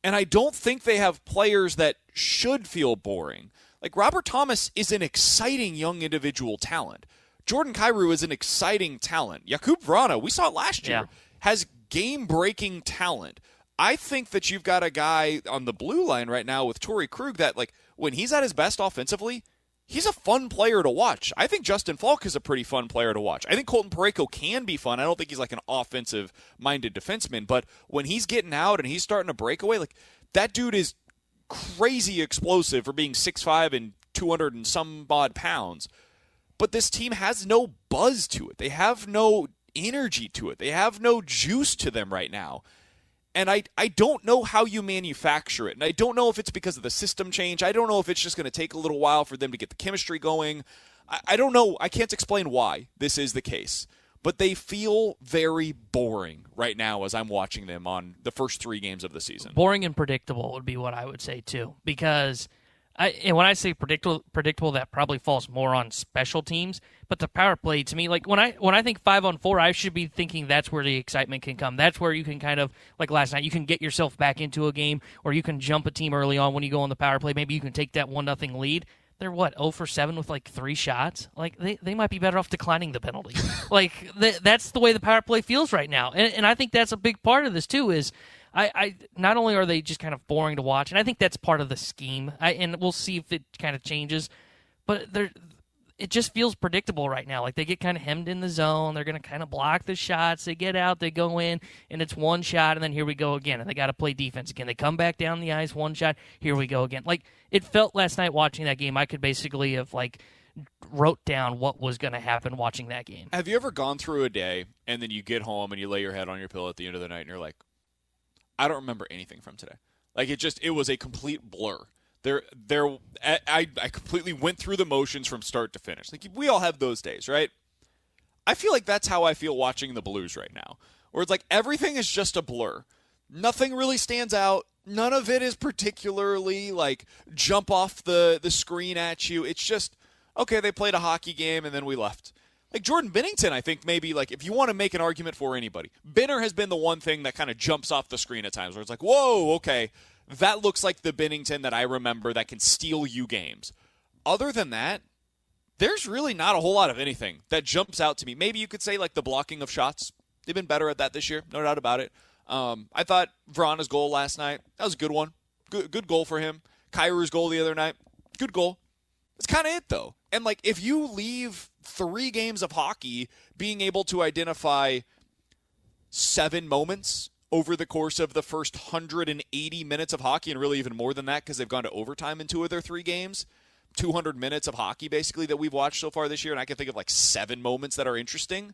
S1: And I don't think they have players that should feel boring. Like Robert Thomas is an exciting young individual talent. Jordan Kyrou is an exciting talent. Jakub Vrana, we saw it last year,
S3: Yeah.
S1: has game breaking talent. I think that you've got a guy on the blue line right now with Torey Krug that, like, when he's at his best offensively, he's a fun player to watch. I think Justin Faulk is a pretty fun player to watch. I think Colton Parayko can be fun. I don't think he's like an offensive minded defenseman, but when he's getting out and he's starting to break away, like, that dude is crazy explosive for being 6'5 and 200 and some odd pounds. But this team has no buzz to it. They have no energy to it. They have no juice to them right now. And I, I don't know how you manufacture it. And I don't know if it's because of the system change. I don't know if it's just going to take a little while for them to get the chemistry going. I, I don't know. I can't explain why this is the case. But they feel very boring right now as I'm watching them on the first three games of the season.
S3: boring and predictable would be what I would say too. Because I and when I say predictable, predictable, that probably falls more on special teams. But the power play to me, like when I when I think five on four, I should be thinking that's where the excitement can come. That's where you can kind of like last night, you can get yourself back into a game, or you can jump a team early on when you go on the power play. Maybe you can take that one nothing lead. They're what 0 for seven with like three shots. Like they, they might be better off declining the penalty. like th- that's the way the power play feels right now, and, and I think that's a big part of this too. Is I, I not only are they just kind of boring to watch, and I think that's part of the scheme. I, and we'll see if it kind of changes, but they're it just feels predictable right now. Like they get kind of hemmed in the zone. They're going to kind of block the shots. They get out, they go in, and it's one shot, and then here we go again. And they got to play defense again. They come back down the ice, one shot, here we go again. Like it felt last night watching that game. I could basically have like wrote down what was going to happen watching that game.
S1: Have you ever gone through a day and then you get home and you lay your head on your pillow at the end of the night and you're like, I don't remember anything from today. Like it just it was a complete blur. There there I I completely went through the motions from start to finish. Like we all have those days, right? I feel like that's how I feel watching the Blues right now. Where it's like everything is just a blur. Nothing really stands out. None of it is particularly like jump off the the screen at you. It's just okay, they played a hockey game and then we left. Like Jordan Binnington, I think maybe like if you want to make an argument for anybody, Binner has been the one thing that kind of jumps off the screen at times where it's like, whoa, okay, that looks like the Binnington that I remember that can steal you games. Other than that, there's really not a whole lot of anything that jumps out to me. Maybe you could say like the blocking of shots. They've been better at that this year, no doubt about it. Um, I thought Vrana's goal last night that was a good one, good good goal for him. Kyrou's goal the other night, good goal. That's kind of it though. And like if you leave three games of hockey being able to identify seven moments over the course of the first 180 minutes of hockey, and really even more than that because they've gone to overtime in two of their three games. 200 minutes of hockey basically that we've watched so far this year, and I can think of like seven moments that are interesting.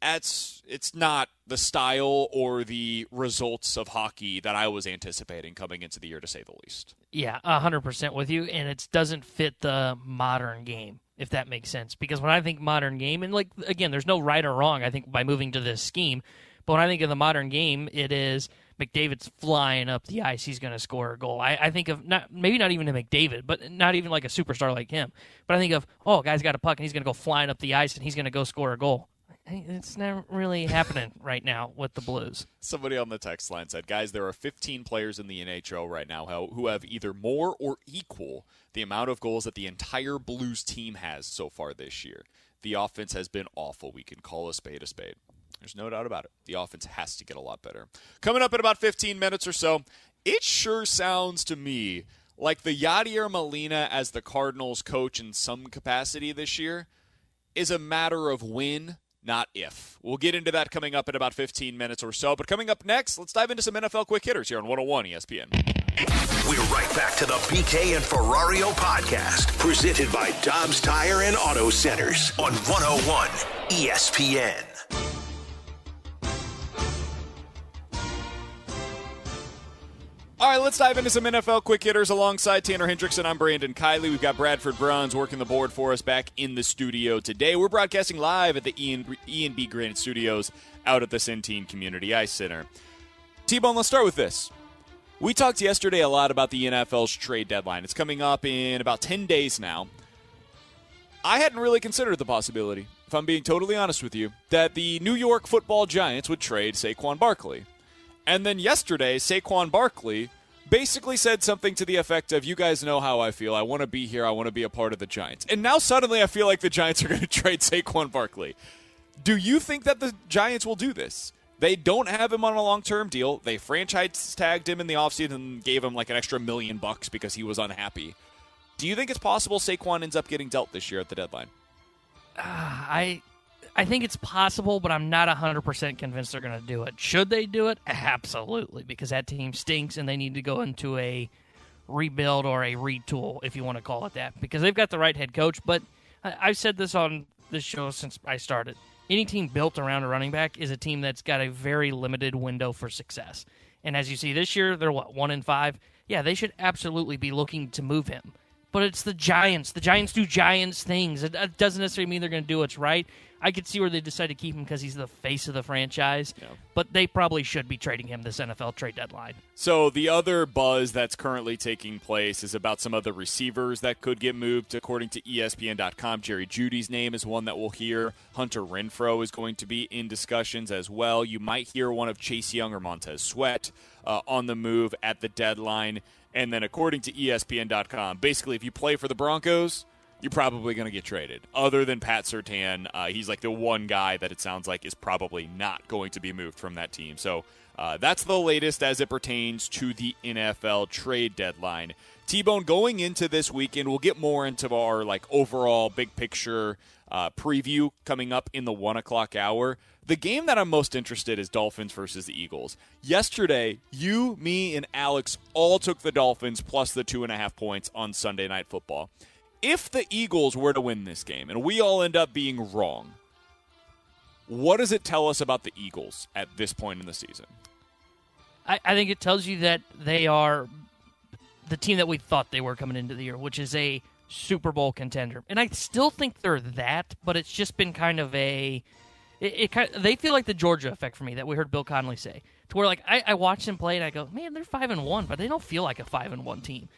S1: That's it's not the style or the results of hockey that I was anticipating coming into the year, to say the least.
S3: Yeah, hundred percent with you, and it doesn't fit the modern game, if that makes sense. Because when I think modern game, and like again, there's no right or wrong. I think by moving to this scheme, but when I think of the modern game, it is McDavid's flying up the ice. He's going to score a goal. I, I think of not maybe not even a McDavid, but not even like a superstar like him. But I think of oh, guy's got a puck and he's going to go flying up the ice and he's going to go score a goal. It's not really happening right now with the Blues.
S1: Somebody on the text line said, "Guys, there are 15 players in the NHL right now who- who have either more or equal the amount of goals that the entire Blues team has so far this year. The offense has been awful. We can call a spade a spade. There's no doubt about it. The offense has to get a lot better. Coming up in about 15 minutes or so, it sure sounds to me like the Yadier Molina as the Cardinals coach in some capacity this year is a matter of when, not if. We'll get into that coming up in about 15 minutes or so. But coming up next, let's dive into some NFL quick hitters here on 101 ESPN.
S4: We're right back to the BK and Ferrario podcast, presented by Dobbs Tire and Auto Centers on 101 ESPN.
S1: All right, let's dive into some NFL quick hitters alongside Tanner Hendrickson. I'm Brandon Kiley. We've got Bradford Bruns working the board for us back in the studio today. We're broadcasting live at the Ian, E&B Granite Studios out at the Centene Community Ice Center. T-Bone, let's start with this. We talked yesterday a lot about the NFL's trade deadline. It's coming up in about 10 days now. I hadn't really considered the possibility, if I'm being totally honest with you, that the New York football giants would trade Saquon Barkley. And then yesterday, Saquon Barkley basically said something to the effect of, You guys know how I feel. I want to be here. I want to be a part of the Giants. And now suddenly I feel like the Giants are going to trade Saquon Barkley. Do you think that the Giants will do this? They don't have him on a long term deal. They franchise tagged him in the offseason and gave him like an extra million bucks because he was unhappy. Do you think it's possible Saquon ends up getting dealt this year at the deadline?
S3: Uh, I I think it's possible, but I'm not 100% convinced they're going to do it. Should they do it? Absolutely, because that team stinks and they need to go into a rebuild or a retool, if you want to call it that, because they've got the right head coach. But I've said this on this show since I started. Any team built around a running back is a team that's got a very limited window for success. And as you see this year, they're what, one in five? Yeah, they should absolutely be looking to move him but it's the Giants. The Giants do Giants things. It doesn't necessarily mean they're going to do what's right. I could see where they decide to keep him because he's the face of the franchise, yeah. but they probably should be trading him this NFL trade deadline.
S1: So the other buzz that's currently taking place is about some other receivers that could get moved. According to ESPN.com, Jerry Jeudy's name is one that we'll hear. Hunter Renfrow is going to be in discussions as well. You might hear one of Chase Young or Montez Sweat uh, on the move at the deadline. And then, according to ESPN.com, basically, if you play for the Broncos, you're probably going to get traded. Other than Pat Surtain, uh, he's like the one guy that it sounds like is probably not going to be moved from that team. So uh, that's the latest as it pertains to the NFL trade deadline. T Bone going into this weekend, we'll get more into our like overall big picture uh, preview coming up in the one o'clock hour. The game that I'm most interested is Dolphins versus the Eagles. Yesterday, you, me, and Alex all took the Dolphins plus the two and a half points on Sunday Night Football. If the Eagles were to win this game and we all end up being wrong, what does it tell us about the Eagles at this point in the season?
S3: I, I think it tells you that they are the team that we thought they were coming into the year, which is a Super Bowl contender. And I still think they're that, but it's just been kind of a it, it they feel like the Georgia effect for me that we heard Bill Connelly say. To where like I, I watch them play and I go, man, they're five and one, but they don't feel like a five and one team.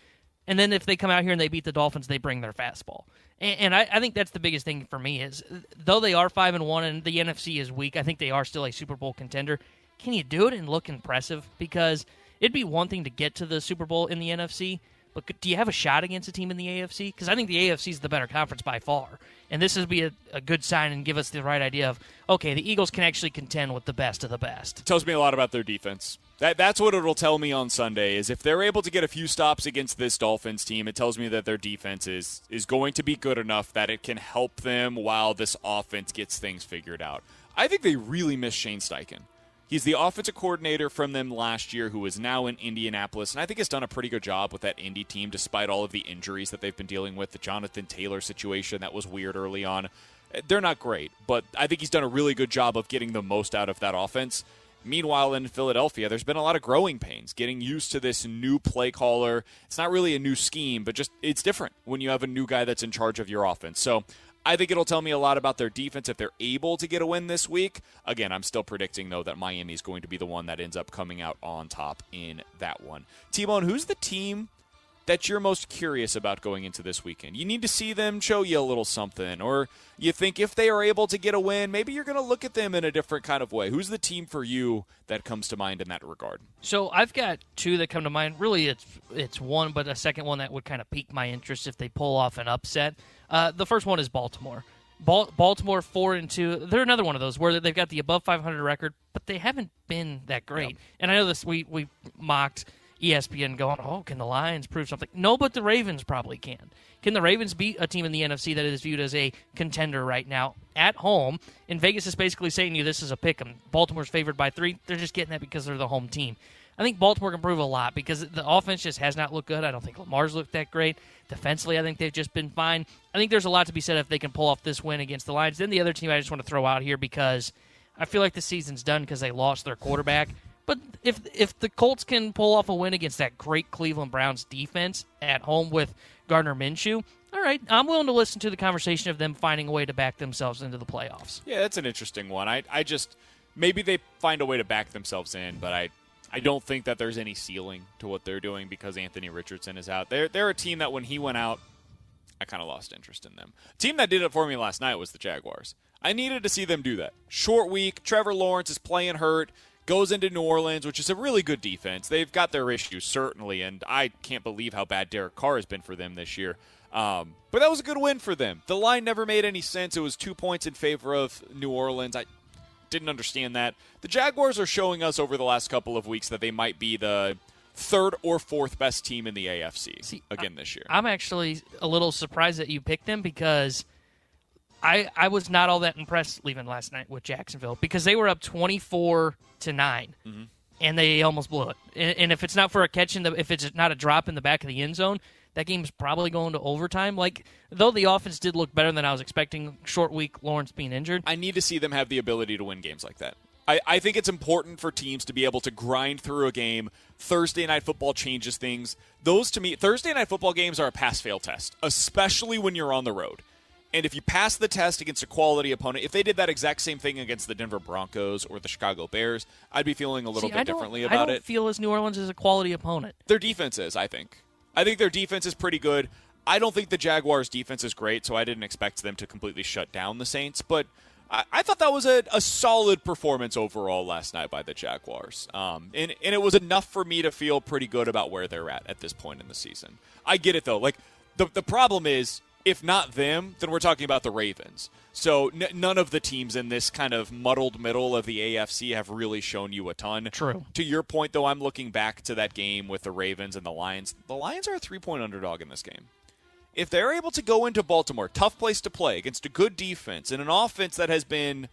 S3: And then if they come out here and they beat the Dolphins, they bring their fastball. And, and I, I, think that's the biggest thing for me is though they are five and one and the NFC is weak, I think they are still a Super Bowl contender. Can you do it and look impressive? Because it'd be one thing to get to the Super Bowl in the NFC, but do you have a shot against a team in the AFC? Because I think the AFC is the better conference by far. And this would be a, a, good sign and give us the right idea of, okay, the Eagles can actually contend with the best of the best.
S1: It tells me a lot about their defense. That, that's what it'll tell me on Sunday is if they're able to get a few stops against this Dolphins team, it tells me that their defense is, is going to be good enough that it can help them while this offense gets things figured out. I think they really miss Shane Steichen. He's the offensive coordinator from them last year who is now in Indianapolis, and I think has done a pretty good job with that Indy team despite all of the injuries that they've been dealing with. The Jonathan Taylor situation that was weird early on. Eh, they're not great, but I think he's done a really good job of getting the most out of that offense. Meanwhile, in Philadelphia, there's been a lot of growing pains getting used to this new play caller. It's not really a new scheme, but just it's different when you have a new guy that's in charge of your offense. So I think it'll tell me a lot about their defense if they're able to get a win this week. Again, I'm still predicting, though, that Miami is going to be the one that ends up coming out on top in that one. T Bone, who's the team that you're most curious about going into this weekend? You need to see them show you a little something, or you think if they are able to get a win, maybe you're going to look at them in a different kind of way. Who's the team for you that comes to mind in that regard?
S3: So I've got two that come to mind. Really, it's it's one, but a second one that would kind of pique my interest if they pull off an upset. Uh, the first one is Baltimore. Baltimore four and two. They're another one of those where they've got the above 500 record, but they haven't been that great. Yep. And I know this. We we mocked ESPN going, "Oh, can the Lions prove something?" No, but the Ravens probably can. Can the Ravens beat a team in the NFC that is viewed as a contender right now at home? And Vegas is basically saying to you, "This is a pick 'em." Baltimore's favored by three. They're just getting that because they're the home team. I think Baltimore can prove a lot because the offense just has not looked good. I don't think Lamar's looked that great. Defensively, I think they've just been fine. I think there's a lot to be said if they can pull off this win against the Lions. Then the other team I just want to throw out here because I feel like the season's done because they lost their quarterback. But if if the Colts can pull off a win against that great Cleveland Browns defense at home with Gardner Minshew, all right, I'm willing to listen to the conversation of them finding a way to back themselves into the playoffs.
S1: Yeah, that's an interesting one. I I just maybe they find a way to back themselves in, but I I don't think that there's any ceiling to what they're doing because Anthony Richardson is out. They're they're a team that when he went out, I kind of lost interest in them. team that did it for me last night was the Jaguars. I needed to see them do that. Short week, Trevor Lawrence is playing hurt, goes into New Orleans, which is a really good defense. They've got their issues certainly, and I can't believe how bad Derek Carr has been for them this year. Um, but that was a good win for them. The line never made any sense. It was two points in favor of New Orleans. I didn't understand that. The Jaguars are showing us over the last couple of weeks that they might be the third or fourth best team in the AFC
S3: See,
S1: again this year.
S3: I'm actually a little surprised that you picked them because I I was not all that impressed leaving last night with Jacksonville because they were up 24 to 9
S1: Mm-hmm.
S3: and they almost blew it. And, and if it's not for a catch in the if it's not a drop in the back of the end zone, that game's probably going to overtime. Like though the offense did look better than I was expecting. Short week, Lawrence being injured.
S1: I need to see them have the ability to win games like that. I, I think it's important for teams to be able to grind through a game. Thursday night football changes things. Those to me, Thursday night football games are a pass fail test, especially when you're on the road. And if you pass the test against a quality opponent, if they did that exact same thing against the Denver Broncos or the Chicago Bears, I'd be feeling a little
S3: See,
S1: bit differently
S3: I
S1: about
S3: don't
S1: it.
S3: feel as New Orleans is a quality opponent.
S1: Their defense is, I think. I think their defense is pretty good. I don't think the Jaguars' defense is great, so I didn't expect them to completely shut down the Saints. But I, I thought that was a, a solid performance overall last night by the Jaguars. Um, and, and it was enough for me to feel pretty good about where they're at at this point in the season. I get it, though. Like, the, the problem is, if not them, then we're talking about the Ravens. So n- none of the teams in this kind of muddled middle of the AFC have really shown you a ton.
S3: True.
S1: To your point, though, I'm looking back to that game with the Ravens and the Lions. The Lions are a three point underdog in this game. If they're able to go into Baltimore, tough place to play against a good defense and an offense that has been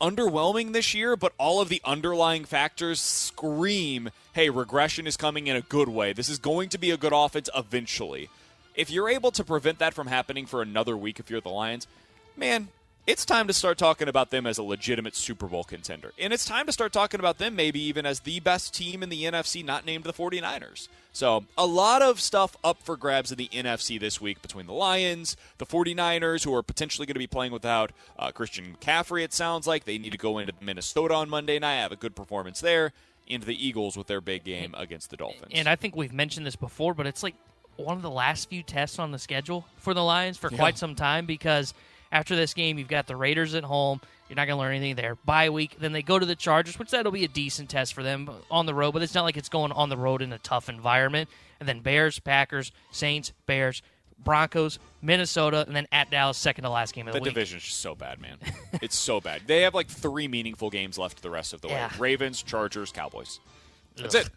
S1: underwhelming this year, but all of the underlying factors scream, hey, regression is coming in a good way. This is going to be a good offense eventually. If you're able to prevent that from happening for another week if you're the Lions, man, it's time to start talking about them as a legitimate Super Bowl contender. And it's time to start talking about them maybe even as the best team in the NFC, not named the 49ers. So, a lot of stuff up for grabs in the NFC this week between the Lions, the 49ers, who are potentially going to be playing without uh, Christian McCaffrey, it sounds like. They need to go into Minnesota on Monday night, have a good performance there, into the Eagles with their big game against the Dolphins.
S3: And I think we've mentioned this before, but it's like one of the last few tests on the schedule for the Lions for quite some time because after this game, you've got the Raiders at home. You're not going to learn anything there. Bye week, then they go to the Chargers, which that'll be a decent test for them on the road, but it's not like it's going on the road in a tough environment. And then Bears, Packers, Saints, Bears, Broncos, Minnesota, and then at Dallas, second to last game of the,
S1: The
S3: week.
S1: division's just so bad, man. it's so bad. They have like three meaningful games left the rest of the
S3: Yeah.
S1: way Ravens, Chargers, Cowboys. That's
S3: Ugh.
S1: it.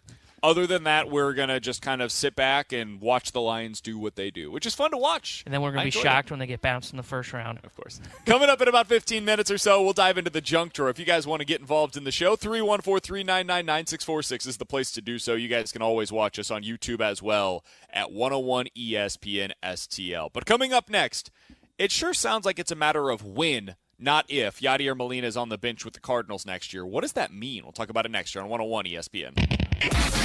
S1: Other than that, we're going to just kind of sit back and watch the Lions do what they do, which is fun to watch.
S3: And then we're going
S1: I
S3: to be
S1: enjoyed it.
S3: shocked when they get bounced in the first round.
S1: Of course. Coming up in about 15 minutes or so, we'll dive into the junk drawer. If you guys want to get involved in the show, 314 399 9646 is the place to do so. You guys can always watch us on YouTube as well at 101 ESPN STL. But coming up next, it sure sounds like it's a matter of when, not if. Yadier Molina is on the bench with the Cardinals next year. What does that mean? We'll talk about it next year on 101 ESPN.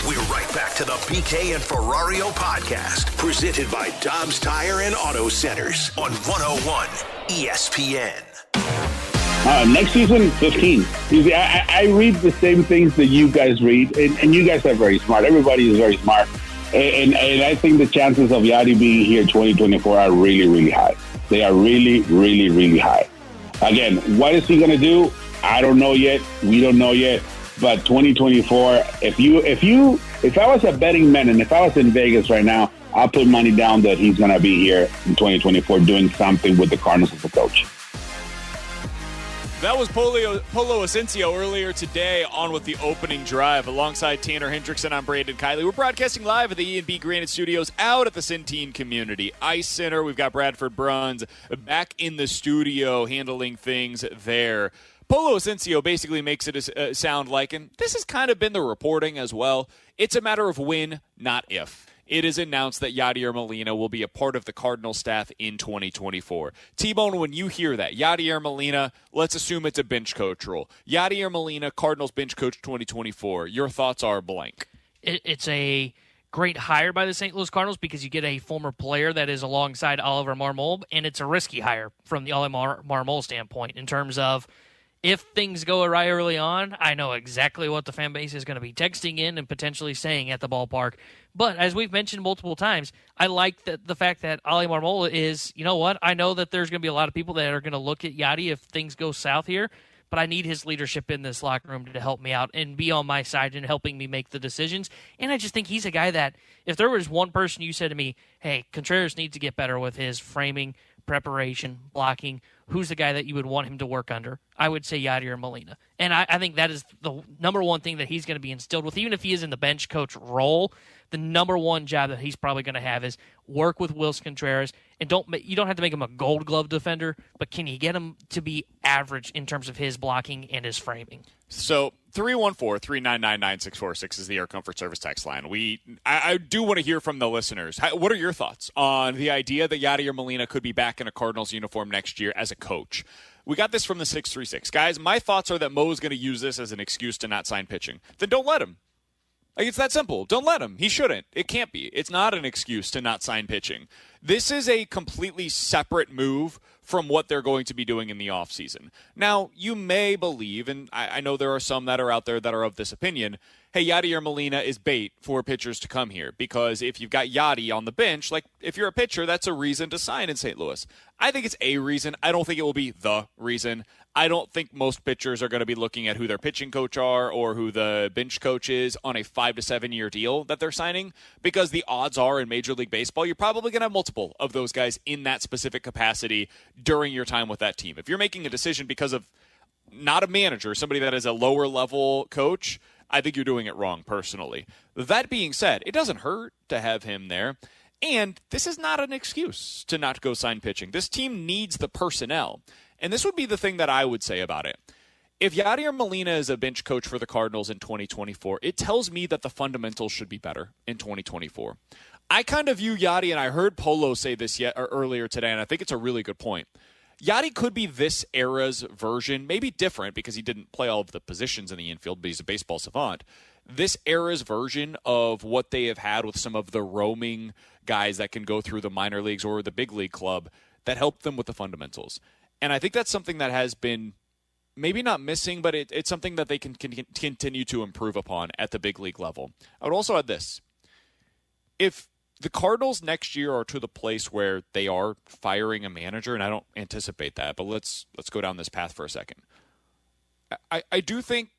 S4: We're right back to the BK and Ferrario podcast, presented by Dobbs Tire and Auto Centers on 101 ESPN.
S8: Uh, next season, 15. You see, I, I read the same things that you guys read, and, and you guys are very smart. Everybody is very smart. And, and, and I think the chances of Yadi being here 2024 are really, really high. They are really, really, really high. Again, what is he going to do? I don't know yet. We don't know yet. But 2024, if you, if you, if I was a betting man and if I was in Vegas right now, I'll put money down that he's going to be here in 2024 doing something with the Cardinals as a coach.
S1: That was Polo, Polo Asensio earlier today on with the opening drive. Alongside Tanner Hendrickson, I'm Brandon Kiley. We're broadcasting live at the E&B Granite Studios out at the Centene Community Ice Center. We've got Bradford Bruns back in the studio handling things there. Polo Asensio basically makes it uh, sound like, and this has kind of been the reporting as well, it's a matter of when, not if. it is announced that Yadier Molina will be a part of the Cardinal staff in 2024. T Bone, when you hear that, Yadier Molina, let's assume it's a bench coach role. Yadier Molina, Cardinals bench coach 2024. Your thoughts are blank.
S3: It's a great hire by the St. Louis Cardinals because you get a former player that is alongside Oliver Marmol, and it's a risky hire from the Oliver Marmol standpoint in terms of if things go awry early on, I know exactly what the fan base is going to be texting in and potentially saying at the ballpark. But as we've mentioned multiple times, I like the, the fact that Oli Marmol is, you know what? I know that there's going to be a lot of people that are going to look at Yadi if things go south here, but I need his leadership in this locker room to help me out and be on my side and helping me make the decisions. And I just think he's a guy that, if there was one person you said to me, hey, Contreras needs to get better with his framing, preparation, blocking, who's the guy that you would want him to work under? I would say Yadier Molina. And I, I think that is the number one thing that he's going to be instilled with, even if he is in the bench coach role. The number one job that he's probably going to have is work with Willson Contreras, and don't you don't have to make him a Gold Glove defender, but can you get him to be average in terms of his blocking and his framing?
S1: So 314-399-9646 is the Air Comfort Service text line. We I, I do want to hear from the listeners. How, what are your thoughts on the idea that Yadier Molina could be back in a Cardinals uniform next year as a coach? We got this from the 636. Guys, my thoughts are that Mo is going to use this as an excuse to not sign pitching. Then don't let him. Like it's that simple. Don't let him. He shouldn't. It can't be. It's not an excuse to not sign pitching. This is a completely separate move from what they're going to be doing in the offseason. Now, you may believe, and I, I, know there are some that are out there that are of this opinion, hey, Yadier Molina is bait for pitchers to come here because if you've got Yadi on the bench, like if you're a pitcher, that's a reason to sign in St. Louis. I think it's a reason. I don't think it will be the reason. I don't think most pitchers are going to be looking at who their pitching coach are or who the bench coach is on a five to seven year deal that they're signing because the odds are in Major League Baseball, you're probably going to have multiple of those guys in that specific capacity during your time with that team. If you're making a decision because of not a manager, somebody that is a lower level coach, I think you're doing it wrong personally. That being said, it doesn't hurt to have him there. And this is not an excuse to not go sign pitching. This team needs the personnel. And this would be the thing that I would say about it. If Yadier Molina is a bench coach for the Cardinals in 2024, it tells me that the fundamentals should be better in 2024. I kind of view Yadi, and I heard Polo say this yet earlier today, and I think it's a really good point. Yadi could be this era's version, maybe different because he didn't play all of the positions in the infield, but he's a baseball savant. This era's version of what they have had with some of the roaming guys that can go through the minor leagues or the big league club that help them with the fundamentals. And I think that's something that has been maybe not missing, but it, it's something that they can, can continue to improve upon at the big league level. I would also add this. If the Cardinals next year are to the place where they are firing a manager, and I don't anticipate that, but let's let's go down this path for a second. I, I do think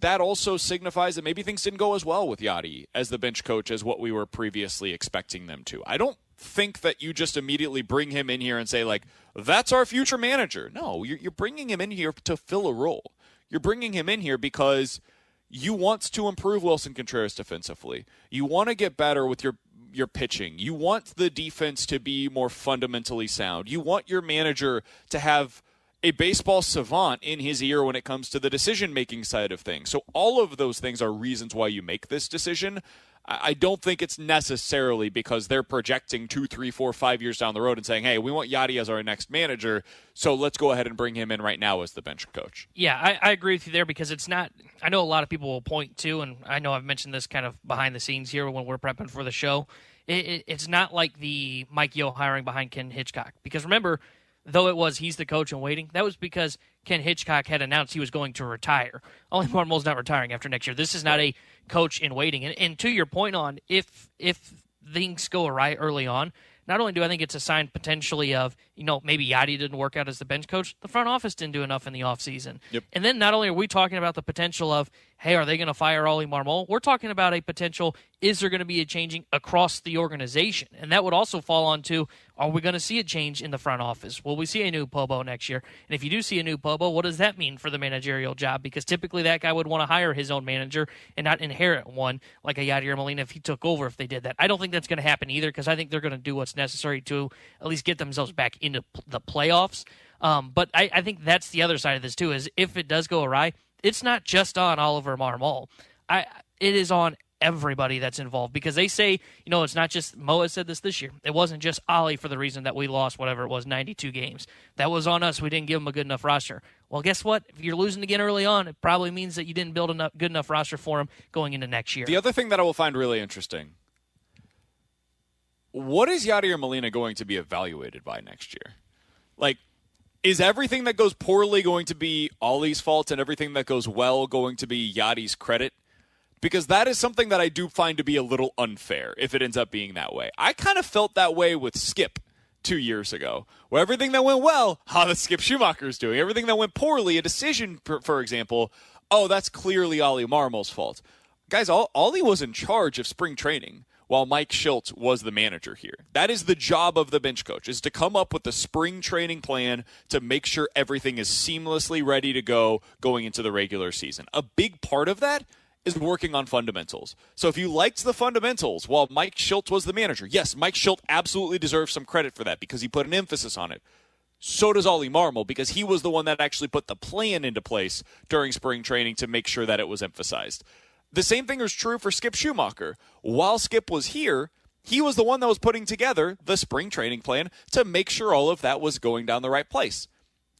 S1: that also signifies that maybe things didn't go as well with Yadi as the bench coach as what we were previously expecting them to. I don't think that you just immediately bring him in here and say like that's our future manager. No, you're, you're bringing him in here to fill a role. You're bringing him in here because you want to improve Willson Contreras defensively. You want to get better with your your pitching. You want the defense to be more fundamentally sound. You want your manager to have a baseball savant in his ear when it comes to the decision making side of things. So all of those things are reasons why you make this decision. I don't think it's necessarily because they're projecting two, three, four, five years down the road and saying, "Hey, we want Yadi as our next manager, so let's go ahead and bring him in right now as the bench coach."
S3: Yeah, I, I agree with you there because it's not. I know a lot of people will point to, and I know I've mentioned this kind of behind the scenes here when we're prepping for the show. It, it, it's not like the Mike Yeo hiring behind Ken Hitchcock because remember, though it was he's the coach and waiting, that was because Ken Hitchcock had announced he was going to retire. Oli Marmol's not retiring after next year. This is not a coach in waiting. And, and to your point on if if things go awry early on, not only do I think it's a sign potentially of, you know, maybe Yadi didn't work out as the bench coach, the front office didn't do enough in the offseason.
S1: Yep.
S3: And then not only are we talking about the potential of, hey, are they going to fire Oli Marmol? We're talking about a potential, is there going to be a changing across the organization? And that would also fall on to, are we going to see a change in the front office? Will we see a new Pobo next year? And if you do see a new Pobo, what does that mean for the managerial job? Because typically that guy would want to hire his own manager and not inherit one like a Yadier Molina if he took over if they did that. I don't think that's going to happen either because I think they're going to do what's necessary to at least get themselves back into the playoffs. Um, but I, I think that's the other side of this too. Is if it does go awry, it's not just on Oliver Marmol. I it is on everybody that's involved because they say, you know, it's not just Mo has said this this year. It wasn't just Ollie for the reason that we lost whatever it was, 92 games. That was on us. We didn't give him a good enough roster. Well, guess what? If you're losing again early on, it probably means that you didn't build a good enough roster for him going into next year.
S1: The other thing that I will find really interesting what is Yadier Molina going to be evaluated by next year? Like, is everything that goes poorly going to be Ollie's fault and everything that goes well going to be Yadi's credit? Because that is something that I do find to be a little unfair if it ends up being that way. I kind of felt that way with Skip two years ago, where everything that went well, how the Skip Schumaker's doing. Everything that went poorly, a decision, for, for example, oh, that's clearly Ollie Marmol's fault. Guys, Ollie was in charge of spring training while Mike Shildt was the manager here. That is the job of the bench coach is to come up with the spring training plan to make sure everything is seamlessly ready to go going into the regular season. A big part of that is working on fundamentals. So if you liked the fundamentals while Mike Shildt was the manager, yes, Mike Shildt absolutely deserves some credit for that because he put an emphasis on it. So does Ollie Marmol because he was the one that actually put the plan into place during spring training to make sure that it was emphasized. The same thing is true for Skip Schumaker. While Skip was here, he was the one that was putting together the spring training plan to make sure all of that was going down the right place.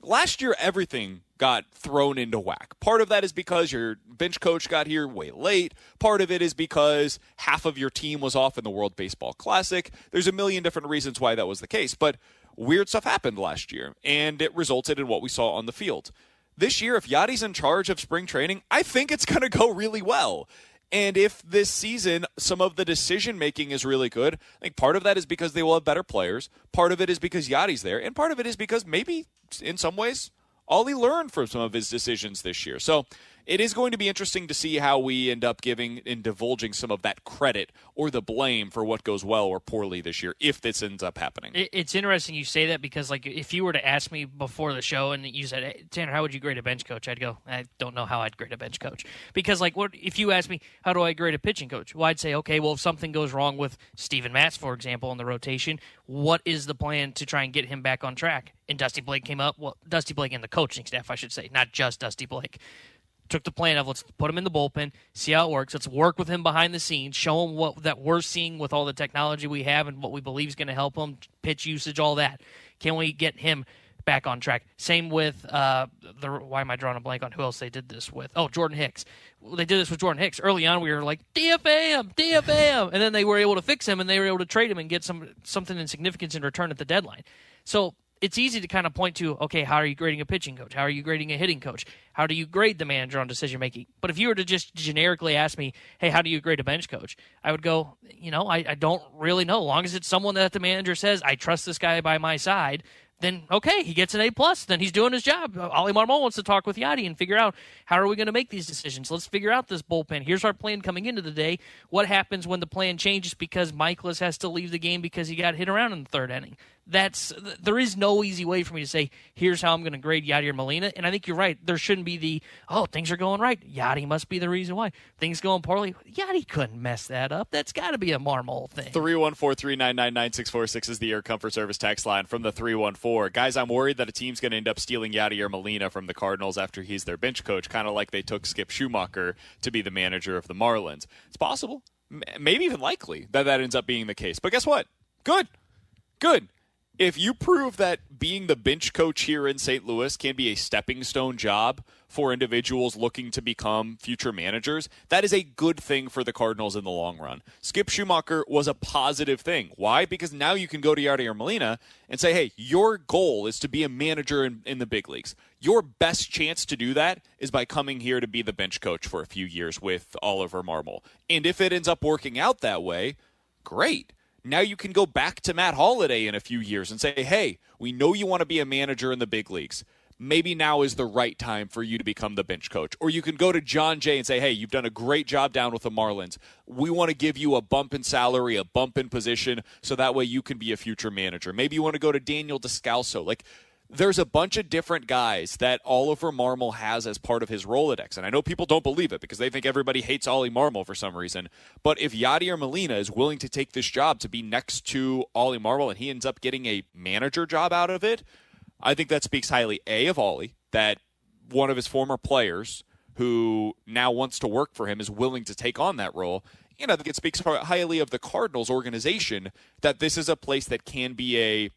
S1: Last year, everything got thrown into whack. Part of that is because your bench coach got here way late. Part of it is because half of your team was off in the World Baseball Classic. There's a million different reasons why that was the case, but weird stuff happened last year, and it resulted in what we saw on the field this year, if Yadi's in charge of spring training, I think it's going to go really well. And if this season some of the decision making is really good, I think part of that is because they will have better players. Part of it is because Yadi's there, and part of it is because maybe in some ways Ollie learned from some of his decisions this year. So it is going to be interesting to see how we end up giving and divulging some of that credit or the blame for what goes well or poorly this year if this ends up happening.
S3: It's interesting you say that because, like, if you were to ask me before the show and you said, hey, Tanner, how would you grade a bench coach? I'd go, I don't know how I'd grade a bench coach. Because, like, what if you ask me, how do I grade a pitching coach? Well, I'd say, okay, well, if something goes wrong with Steven Matz, for example, in the rotation, what is the plan to try and get him back on track? And Dusty Blake came up. Well, Dusty Blake and the coaching staff, I should say, not just Dusty Blake took the plan of let's put him in the bullpen, see how it works. Let's work with him behind the scenes, show him what that we're seeing with all the technology we have and what we believe is going to help him, pitch usage, all that. Can we get him back on track? Same with uh, the. Why am I drawing a blank on who else they did this with? Oh, Jordan Hicks. They did this with Jordan Hicks early on. We were like DFA him, and then they were able to fix him and they were able to trade him and get some something in significance in return at the deadline. So it's easy to kind of point to, okay, how are you grading a pitching coach? How are you grading a hitting coach? How do you grade the manager on decision making? But if you were to just generically ask me, hey, how do you grade a bench coach? I would go, you know, I, I don't really know. As long as it's someone that the manager says, I trust this guy by my side, then okay, he gets an A plus. Then he's doing his job. Ollie Marmol wants to talk with Yadi and figure out how are we going to make these decisions. Let's figure out this bullpen. Here's our plan coming into the day. What happens when the plan changes because Mikolas has to leave the game because he got hit around in the third inning? That's there is no easy way for me to say here's how I'm going to grade Yadier Molina. And I think you're right. There shouldn't be the oh things are going right. Yadi must be the reason why things going poorly. Yadi couldn't mess that up. That's got to be a Marmol thing.
S1: Three one four three nine nine nine six four six is the Air Comfort Service text line from the three one four guys. I'm worried that a team's going to end up stealing Yadier Molina from the Cardinals after he's their bench coach, kind of like they took Skip Schumaker to be the manager of the Marlins. It's possible, maybe even likely that that ends up being the case. But guess what? Good, good if you prove that being the bench coach here in St. Louis can be a stepping stone job for individuals looking to become future managers, that is a good thing for the Cardinals in the long run. Skip Schumaker was a positive thing. Why? Because now you can go to Yadier Molina and say, hey, your goal is to be a manager in, in the big leagues. Your best chance to do that is by coming here to be the bench coach for a few years with Oliver Marmol. And if it ends up working out that way, great now you can go back to Matt Holliday in a few years and say, hey, we know you want to be a manager in the big leagues. Maybe now is the right time for you to become the bench coach. Or you can go to Jon Jay and say, hey, you've done a great job down with the Marlins. We want to give you a bump in salary, a bump in position, so that way you can be a future manager. Maybe you want to go to Daniel Descalso. Like, there's a bunch of different guys that Oliver Marmol has as part of his Rolodex. And I know people don't believe it because they think everybody hates Ollie Marmol for some reason. But if Yadier Molina is willing to take this job to be next to Ollie Marmol and he ends up getting a manager job out of it, I think that speaks highly, A, of Ollie, that one of his former players who now wants to work for him is willing to take on that role. And I think it speaks highly of the Cardinals organization that this is a place that can be a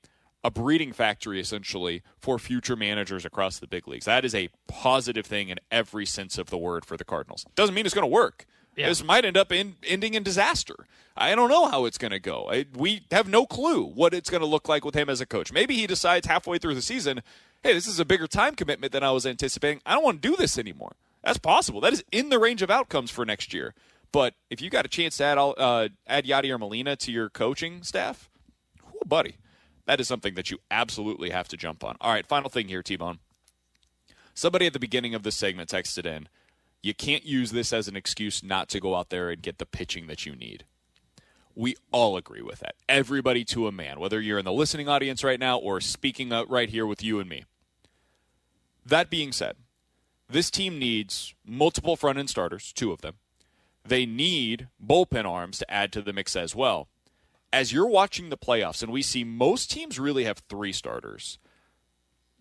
S1: a breeding factory essentially for future managers across the big leagues. That is a positive thing in every sense of the word for the Cardinals. Doesn't mean it's going to work. Yeah. This might end up in, ending in disaster. I don't know how it's going to go. I, we have no clue what it's going to look like with him as a coach. Maybe he decides halfway through the season, hey, this is a bigger time commitment than I was anticipating. I don't want to do this anymore. That's possible. That is in the range of outcomes for next year. But if you got a chance to add uh, add Yadier Molina to your coaching staff, buddy, that is something that you absolutely have to jump on. All right, final thing here, T Bone. Somebody at the beginning of this segment texted in, you can't use this as an excuse not to go out there and get the pitching that you need. We all agree with that. Everybody to a man, whether you're in the listening audience right now or speaking right here with you and me. That being said, this team needs multiple front end starters, two of them. They need bullpen arms to add to the mix as well as you're watching the playoffs, and we see most teams really have three starters.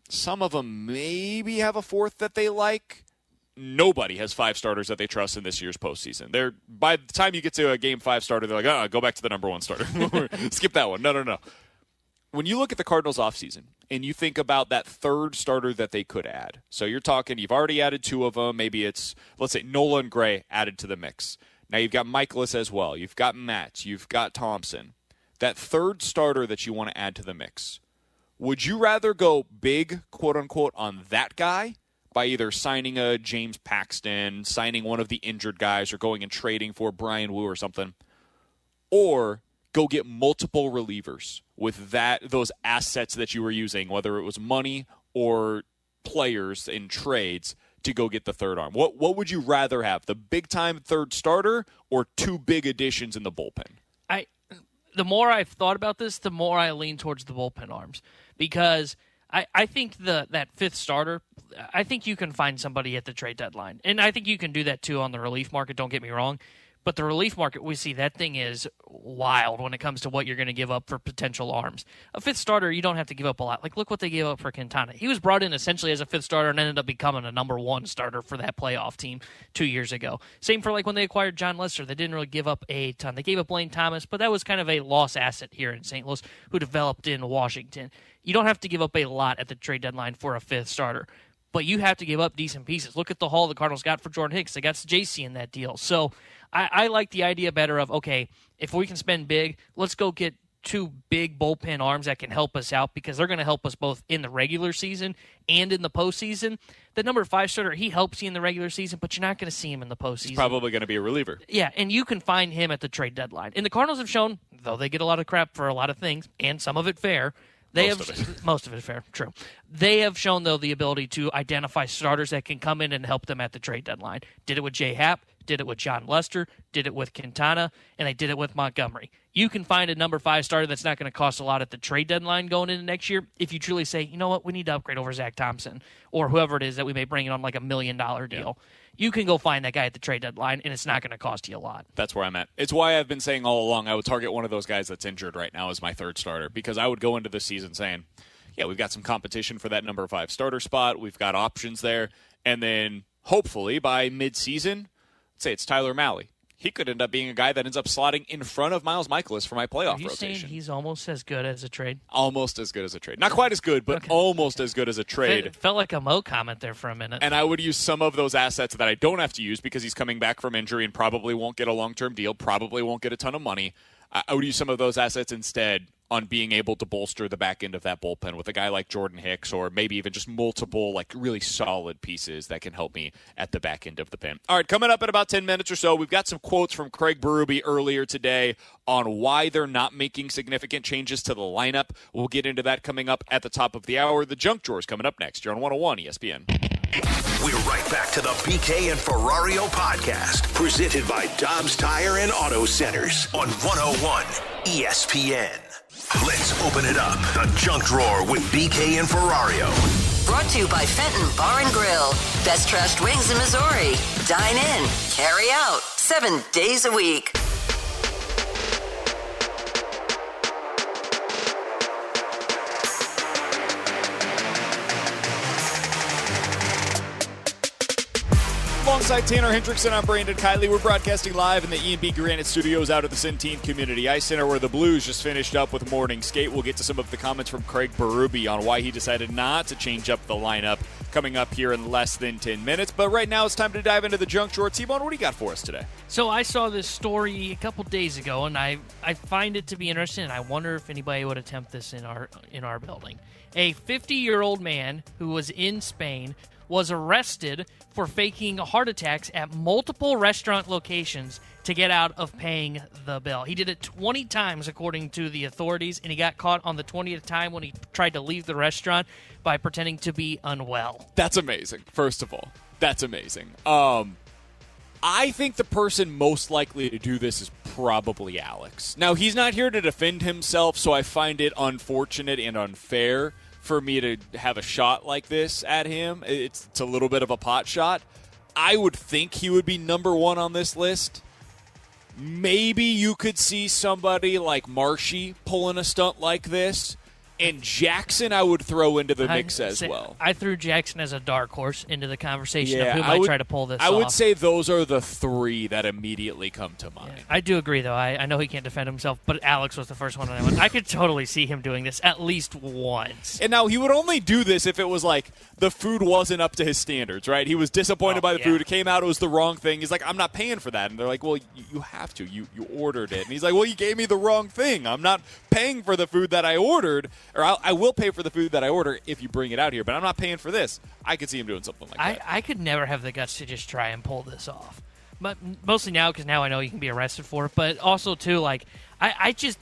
S1: Some of them maybe have a fourth that they like. Nobody has five starters that they trust in this year's postseason. They're by the time you get to a game five starter, they're like, oh, go back to the number one starter. Skip that one. No, no, no. When you look at the Cardinals offseason and you think about that third starter that they could add, so you're talking, you've already added two of them. Maybe it's, let's say, Nolan Gray added to the mix. Now you've got Mikolas as well. You've got Matt. You've got Thompson that third starter that you want to add to the mix, would you rather go big, quote unquote, on that guy by either signing a James Paxton, signing one of the injured guys, or going and trading for Bryan Woo or something, or go get multiple relievers with that those assets that you were using, whether it was money or players in trades to go get the third arm? What what would you rather have? The big time third starter or two big additions in the bullpen?
S3: The more I've thought about this, the more I lean towards the bullpen arms because I, I think the that fifth starter, I think you can find somebody at the trade deadline, and I think you can do that too on the relief market. Don't get me wrong, but the relief market, we see that thing is wild when it comes to what you're going to give up for potential arms. A fifth starter, you don't have to give up a lot. Like, look what they gave up for Quintana. He was brought in essentially as a fifth starter and ended up becoming a number one starter for that playoff team two years ago. Same for like when they acquired Jon Lester. They didn't really give up a ton. They gave up Lane Thomas, but that was kind of a lost asset here in St. Louis who developed in Washington. You don't have to give up a lot at the trade deadline for a fifth starter but you have to give up decent pieces. Look at the haul the Cardinals got for Jordan Hicks. They got JC in that deal. So I, I like the idea better of okay, if we can spend big, let's go get two big bullpen arms that can help us out because they're going to help us both in the regular season and in the postseason. The number five starter, he helps you in the regular season, but you're not going to see him in the postseason.
S1: He's probably going to be a reliever.
S3: Yeah, and you can find him at the trade deadline. And the Cardinals have shown, though they get a lot of crap for a lot of things, and some of it fair, they
S1: most
S3: have
S1: of
S3: most of it fair, true. They have shown though the ability to identify starters that can come in and help them at the trade deadline. Did it with Jay Happ, did it with Jon Lester, did it with Quintana, and they did it with Montgomery. You can find a number five starter that's not going to cost a lot at the trade deadline going into next year if you truly say, you know what, we need to upgrade over Zack Thompson or whoever it is that we may bring in on like a million dollar deal. Yeah you can go find that guy at the trade deadline, and it's not going to cost you a lot.
S1: That's where I'm at. It's why I've been saying all along I would target one of those guys that's injured right now as my third starter because I would go into the season saying, yeah, we've got some competition for that number five starter spot. We've got options there. And then hopefully by midseason, say it's Tyler Mahle he could end up being a guy that ends up slotting in front of Miles Mikolas for my playoff
S3: Are you
S1: rotation.
S3: Saying he's almost as good as a trade.
S1: Almost as good as a trade. Not quite as good, but okay. almost as good as a trade.
S3: It felt like a Mo comment there for a minute.
S1: And I would use some of those assets that I don't have to use because he's coming back from injury and probably won't get a long term deal, probably won't get a ton of money. I would use some of those assets instead on being able to bolster the back end of that bullpen with a guy like Jordan Hicks or maybe even just multiple like really solid pieces that can help me at the back end of the pen. All right, coming up in about 10 minutes or so, we've got some quotes from Craig Berube earlier today on why they're not making significant changes to the lineup. We'll get into that coming up at the top of the hour. The junk drawer is coming up next. You're on 101 ESPN.
S4: We're right back to the BK and Ferrario podcast, presented by Dobbs Tire and Auto Centers on 101 ESPN. Let's open it up. The junk drawer with BK and Ferrario.
S9: Brought to you by Fenton Bar and Grill. Best trashed wings in Missouri. Dine in, carry out, seven days a week.
S1: Alongside Tanner Hendrickson, I'm Brandon Kiley. We're broadcasting live in the E&B Granite Studios out of the Centene Community Ice Center, where the Blues just finished up with morning skate. We'll get to some of the comments from Craig Berube on why he decided not to change up the lineup coming up here in less than 10 minutes. But right now, it's time to dive into the junk drawer. T-Bone, what do you got for us today?
S3: So I saw this story a couple days ago, and I I find it to be interesting. And I wonder if anybody would attempt this in our in our building. A 50 year old man who was in Spain was arrested for faking heart attacks at multiple restaurant locations to get out of paying the bill. He did it 20 times, according to the authorities, and he got caught on the 20th time when he tried to leave the restaurant by pretending to be unwell.
S1: That's amazing. First of all, that's amazing. Um, I think the person most likely to do this is probably Alex. Now, he's not here to defend himself, so I find it unfortunate and unfair for me to have a shot like this at him. It's, it's a little bit of a pot shot. I would think he would be number one on this list. Maybe you could see somebody like Marshy pulling a stunt like this and Jackson, I would throw into the mix
S3: I,
S1: as well.
S3: I threw Jackson as a dark horse into the conversation
S1: Yeah,
S3: of who
S1: I
S3: might
S1: would-
S3: try to pull this
S1: I
S3: off.
S1: would say those are the three that immediately come to mind.
S3: I do agree, though. I, I know he can't defend himself, but Alex was the first one on that one. I could totally see him doing this at least once.
S1: And now he would only do this if it was like the food wasn't up to his standards, right? He was disappointed
S3: Oh,
S1: by the
S3: yeah.
S1: food. It came out, it was the wrong thing. He's like, I'm not paying for that. And they're like, well, you, you have to. You you ordered it. And he's like, well, you gave me the wrong thing. I'm not paying for the food that I ordered, or I'll, I will pay for the food that I order if you bring it out here, but I'm not paying for this. I could see him doing something like
S3: I,
S1: that.
S3: I could never have the guts to just try and pull this off. But mostly now because now I know you can be arrested for it. But also too, like I, I just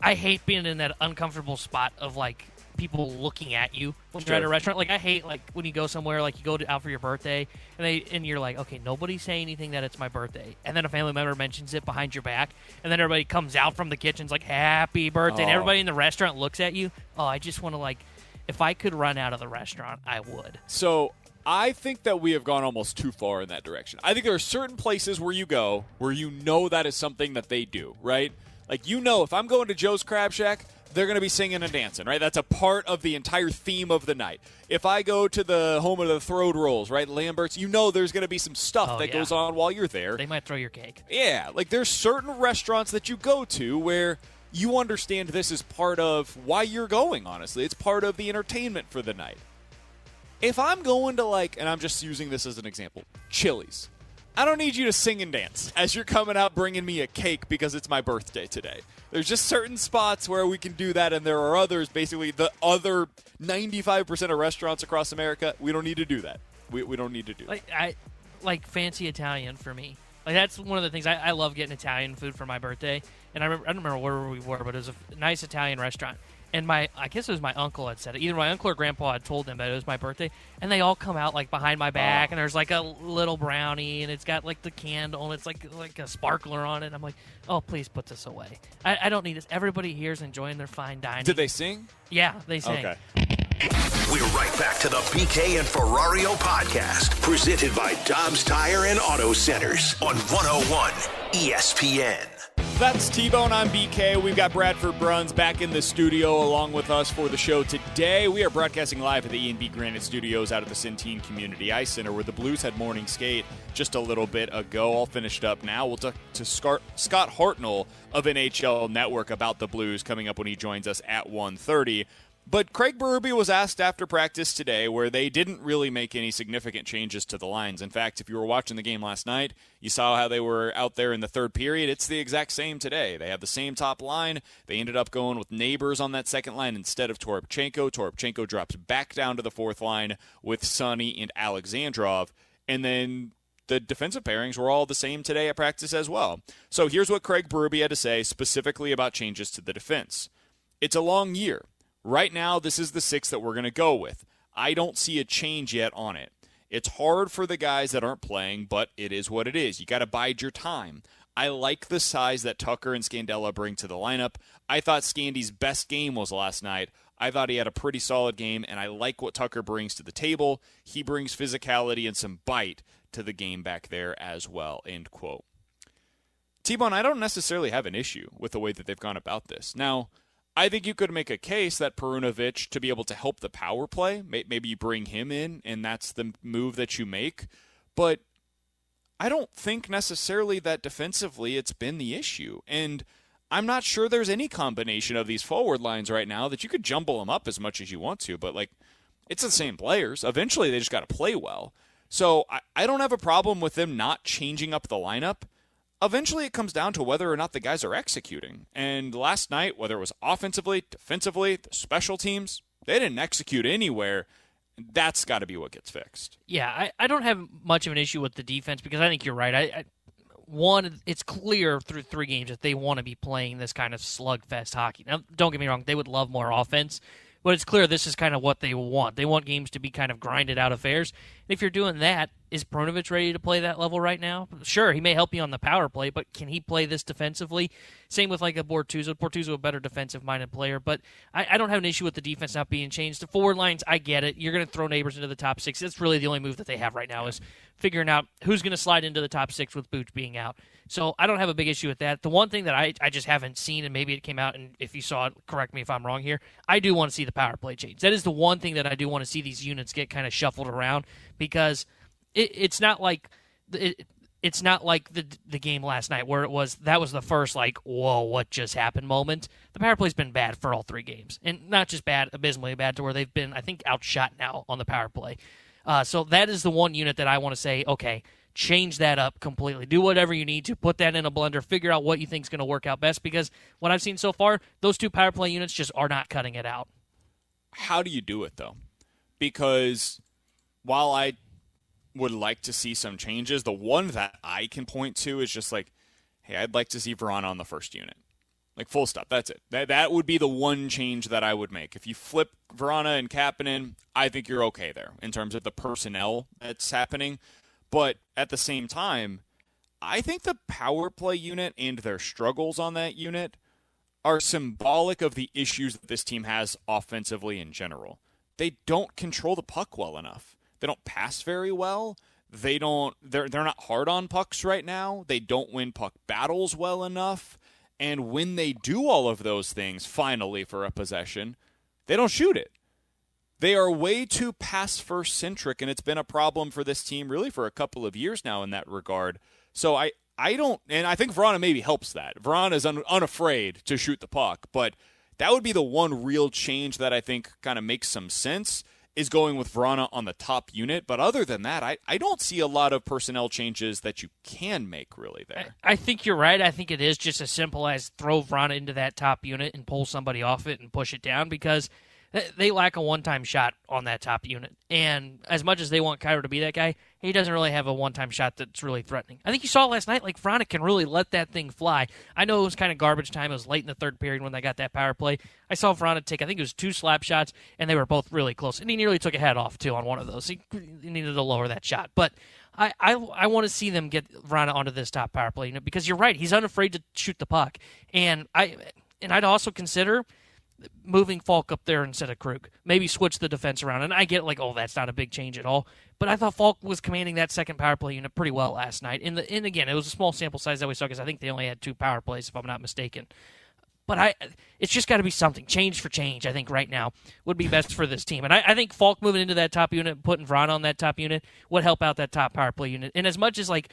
S3: I hate being in that uncomfortable spot of like people looking at you when you're at a restaurant. Like I hate like when you go somewhere like you go to, out for your birthday and they and you're like, okay, nobody say anything that it's my birthday, and then a family member mentions it behind your back, and then everybody comes out from the kitchen's like, happy birthday, and
S1: Oh.
S3: everybody in the restaurant looks at you. Oh, I just want to like, if I could run out of the restaurant, I would.
S1: So I think that we have gone almost too far in that direction. I think there are certain places where you go where you know that is something that they do, right? Like you know, if I'm going to Joe's Crab Shack, they're going to be singing and dancing, right? That's a part of the entire theme of the night. If I go to the home of the Throwed Rolls, right, Lambert's, you know there's going to be some stuff
S3: Oh,
S1: that
S3: yeah.
S1: goes on while you're there.
S3: They might throw your cake.
S1: Yeah, like there's certain restaurants that you go to where you understand this is part of why you're going, honestly. It's part of the entertainment for the night. If I'm going to like, and I'm just using this as an example, Chili's. I don't need you to sing and dance as you're coming out bringing me a cake because it's my birthday today. There's just certain spots where we can do that, and there are others, basically the other 95% of restaurants across America, we don't need to do that. We, we don't need to do that.
S3: like I like fancy Italian for me. Like that's one of the things I, I love getting Italian food for my birthday. And I, remember, I don't remember where we were, but it was a nice Italian restaurant. And my I guess it was my uncle had said it. Either my uncle or grandpa had told them that it was my birthday. And they all come out like behind my back, oh. and there's like a little brownie, and it's got like the candle, and it's like like a sparkler on it. I'm like, oh, please put this away. I, I don't need this. Everybody here is enjoying their fine dining.
S1: Did they sing?
S3: Yeah, they sang.
S1: Okay.
S4: We're right back to the BK and Ferrario podcast, presented by Dobbs Tire and Auto Centers on 101 ESPN.
S1: That's T Bone. I'm BK. We've got Bradford Bruns back in the studio along with us for the show today. We are broadcasting live at the E&B Granite Studios out of the Centene Community Ice Center where the Blues had morning skate just a little bit ago. All finished up now. We'll talk to Scott Hartnell of NHL Network about the Blues coming up when he joins us at 1.30. But Craig Berube was asked after practice today where they didn't really make any significant changes to the lines. In fact, if you were watching the game last night, you saw how they were out there in the third period. It's the exact same today. They have the same top line. They ended up going with Neighbours on that second line instead of Toropchenko. Toropchenko drops back down to the fourth line with Sonny and Alexandrov. And then the defensive pairings were all the same today at practice as well. So here's what Craig Berube had to say specifically about changes to the defense. It's a long year. Right now, this is the six that we're going to go with. I don't see a change yet on it. It's hard for the guys that aren't playing, but it is what it is. You got to bide your time. I like the size that Tucker and Scandella bring to the lineup. I thought Scandy's best game was last night. I thought he had a pretty solid game, and I like what Tucker brings to the table. He brings physicality and some bite to the game back there as well. End quote. T-Bone, I don't necessarily have an issue with the way that they've gone about this. Now, I think you could make a case that Perunovich, to be able to help the power play, may- maybe you bring him in, and that's the move that you make. But I don't think necessarily that defensively it's been the issue. And I'm not sure there's any combination of these forward lines right now that you could jumble them up as much as you want to, but like it's the same players. Eventually they just got to play well. So I, I don't have a problem with them not changing up the lineup. Eventually it comes down to whether or not the guys are executing. And last night, whether it was offensively, defensively, the special teams, they didn't execute anywhere that's got to be what gets fixed.
S3: Yeah, I, I don't have much of an issue with the defense because I think you're right. I, I one, it's clear through three games that they want to be playing this kind of slugfest hockey. Now, don't get me wrong; they would love more offense, but it's clear this is kind of what they want. They want games to be kind of grinded out affairs. And if you're doing that, is Perunovich ready to play that level right now? Sure, he may help you on the power play, but can he play this defensively? Same with like a Bortuzzo. Bortuzzo a better defensive minded player, but I, I, don't have an issue with the defense not being changed. The forward lines, I get it. You're going to throw Neighbours into the top six. That's really the only move that they have right now is figuring out who's going to slide into the top six with Booch being out. So I don't have a big issue with that. The one thing that I, I just haven't seen, and maybe it came out, and if you saw it, correct me if I'm wrong here. I do want to see the power play change. That is the one thing that I do want to see these units get kind of shuffled around because it, it's not like it, it's not like the the game last night where it was that was the first like whoa what just happened moment. The power play's been bad for all three games, and not just bad, abysmally bad to where they've been I think outshot now on the power play. Uh, so that is the one unit that I want to say okay. Change that up completely. Do whatever you need to. Put that in a blender. Figure out what you think is going to work out best. Because what I've seen so far, those two power play units just are not cutting it out.
S1: How do you do it though? Because while I would like to see some changes. The one that I can point to is just like, hey, I'd like to see Vrana on the first unit. Like full stop. That's it. That that would be the one change that I would make. If you flip Vrana and Kapanen, I think you're okay there in terms of the personnel that's happening. But at the same time, I think the power play unit and their struggles on that unit are symbolic of the issues that this team has offensively in general. They don't control the puck well enough. They don't pass very well. They don't they're they're not hard on pucks right now. They don't win puck battles well enough. And when they do all of those things finally for a possession, they don't shoot it. They are way too pass first centric and it's been a problem for this team really for a couple of years now in that regard. So I I don't and I think Vrana maybe helps that. Vrana is un, unafraid to shoot the puck, but that would be the one real change that I think kind of makes some sense is going with Vrana on the top unit. But other than that, I, I don't see a lot of personnel changes that you can make really there.
S3: I, I think you're right. I think it is just as simple as throw Vrana into that top unit and pull somebody off it and push it down because – they lack a one-time shot on that top unit. And as much as they want Kyrou to be that guy, he doesn't really have a one-time shot that's really threatening. I think you saw last night, like Vrana can really let that thing fly. I know it was kind of garbage time. It was late in the third period when they got that power play. I saw Vrana take, I think it was two slap shots, and they were both really close. And he nearly took a head off too on one of those. He, needed to lower that shot, but. I, I, I want to see them get Vrana onto this top power play unit because you're right. He's unafraid to shoot the puck, and I and I'd also consider moving Faulk up there instead of Krug. Maybe switch the defense around. And I get like, oh, that's not a big change at all. But I thought Faulk was commanding that second power play unit pretty well last night. And, the, and again, it was a small sample size that we saw because I think they only had two power plays, if I'm not mistaken. But I, it's just got to be something. Change for change, I think, right now would be best for this team. And I, I think Faulk moving into that top unit, putting Vrana on that top unit, would help out that top power play unit. And as much as like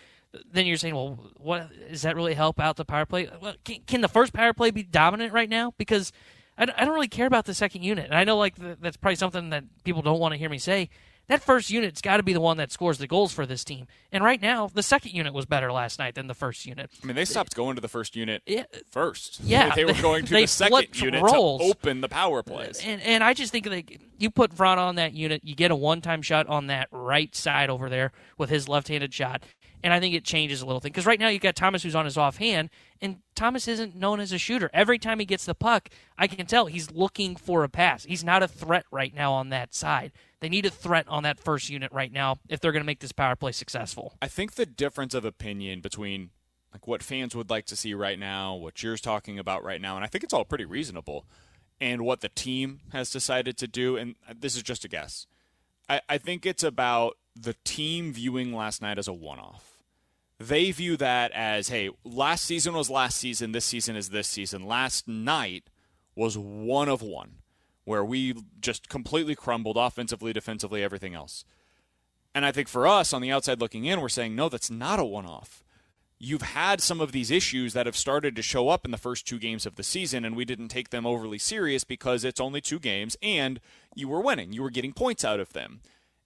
S3: then you're saying, well, what does that really help out the power play? Well, can, can, the first power play be dominant right now? Because I, don't really care about the second unit. And I know like that's probably something that people don't want to hear me say. That first unit's got to be the one that scores the goals for this team. And right now, the second unit was better last night than the first unit.
S1: I mean, they stopped going to the first unit
S3: yeah,
S1: first.
S3: Yeah,
S1: they were going to the second unit roles. to open the power plays.
S3: And and I just think like you put Vrana on that unit, you get a one-time shot on that right side over there with his left-handed shot, and I think it changes a little thing because right now you've got Thomas who's on his offhand, and Thomas isn't known as a shooter. Every time he gets the puck, I can tell he's looking for a pass. He's not a threat right now on that side. They need a threat on that first unit right now if they're going to make this power play successful.
S1: I think the difference of opinion between like what fans would like to see right now, what you're talking about right now, and I think it's all pretty reasonable, and what the team has decided to do, and this is just a guess. I, I think it's about the team viewing last night as a one off they view that as hey, last season was last season, this season is this season. Last night was one of one, where we just completely crumbled offensively, defensively, everything else. And I think for us on the outside looking in, we're saying, no, that's not a one off. You've had some of these issues that have started to show up in the first two games of the season, and we didn't take them overly serious because it's only two games and you were winning. You were getting points out of them.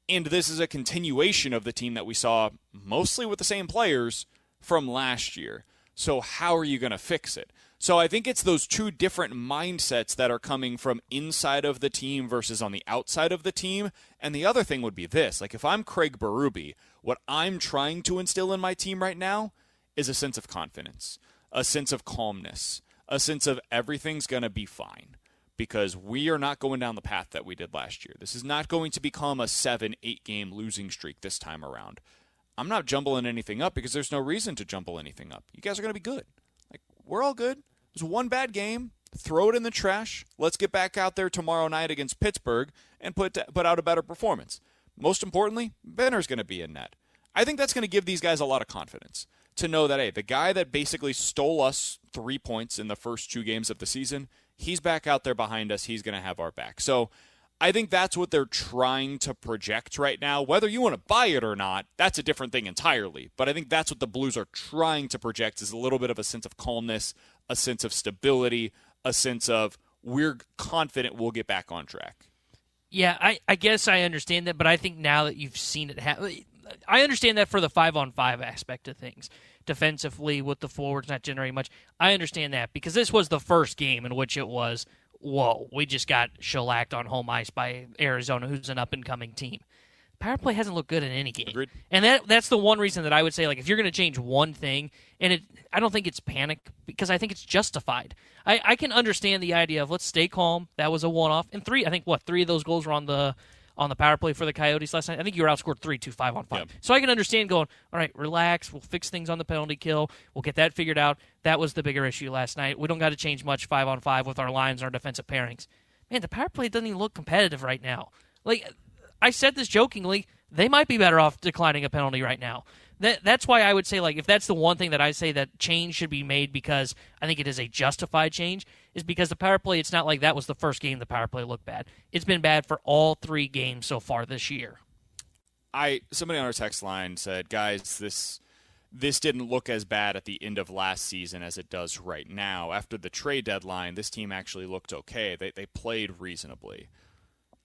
S1: And this is a continuation of the team that we saw mostly with the same players from last year. So, how are you going to fix it? So I think it's those two different mindsets that are coming from inside of the team versus on the outside of the team. And the other thing would be this like, if I'm Craig Berube, what I'm trying to instill in my team right now is a sense of confidence, a sense of calmness, a sense of everything's going to be fine because we are not going down the path that we did last year. This is not going to become a seven, eight game losing streak this time around. I'm not jumbling anything up because there's no reason to jumble anything up. You guys are going to be good. Like, we're all good. It was one bad game. Throw it in the trash. Let's get back out there tomorrow night against Pittsburgh and put put out a better performance. Most importantly, Binner's going to be in net. I think that's going to give these guys a lot of confidence to know that hey, the guy that basically stole us three points in the first two games of the season, he's back out there behind us. He's going to have our back. So I think that's what they're trying to project right now. Whether you want to buy it or not, that's a different thing entirely. But I think that's what the Blues are trying to project is a little bit of a sense of calmness, a sense of stability, a sense of we're confident we'll get back on track.
S3: Yeah, I, I guess I understand that, but I think now that you've seen it happen, I understand that for the five on five aspect of things. Defensively, with the forwards not generating much, I understand that because this was the first game in which it was, whoa, we just got shellacked on home ice by Arizona, who's an up and coming team power play hasn't looked good in any game.
S1: Agreed.
S3: And that that's the one reason that I would say like if you're going to change one thing, and it I don't think it's panic because I think it's justified. I, I can understand the idea of let's stay calm. That was a one off, and three I think what three of those goals were on the on the power play for the Coyotes last night. I think you were outscored three two five on five. Yep. So I can understand going all right, relax. We'll fix things on the penalty kill. We'll get that figured out. That was the bigger issue last night. We don't got to change much five on five with our lines and our defensive pairings. Man, the power play doesn't even look competitive right now. Like I said this jokingly they might be better off declining a penalty right now. That, that's why I would say, like, if that's the one thing that I say that change should be made because I think it is a justified change, is because the power play, it's not like that was the first game the power play looked bad. It's been bad for all three games so far this year.
S1: I somebody on our text line said, guys, this this didn't look as bad at the end of last season as it does right now. After the trade deadline, this team actually looked okay. They they played reasonably.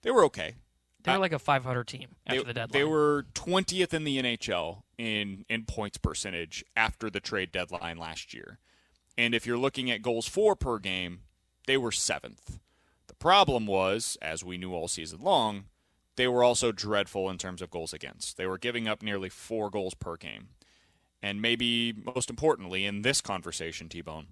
S1: They were okay.
S3: They were like a 500 team after
S1: they,
S3: the deadline.
S1: They were 20th in the NHL in in points percentage after the trade deadline last year. And if you're looking at goals for per game, they were seventh. The problem was, as we knew all season long, they were also dreadful in terms of goals against. They were giving up nearly four goals per game. And maybe most importantly in this conversation, T Bone,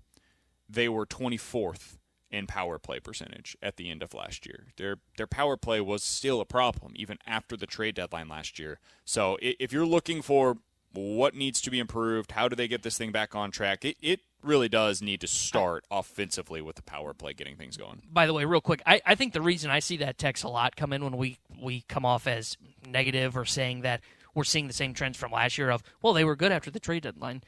S1: they were 24th in power play percentage at the end of last year. Their their power play was still a problem even after the trade deadline last year. So if you're looking for what needs to be improved, how do they get this thing back on track? It, it really does need to start offensively with the power play getting things going.
S3: By the way, real quick, I, I think the reason I see that text a lot come in when we, we come off as negative or saying that we're seeing the same trends from last year of, well, they were good after the trade deadline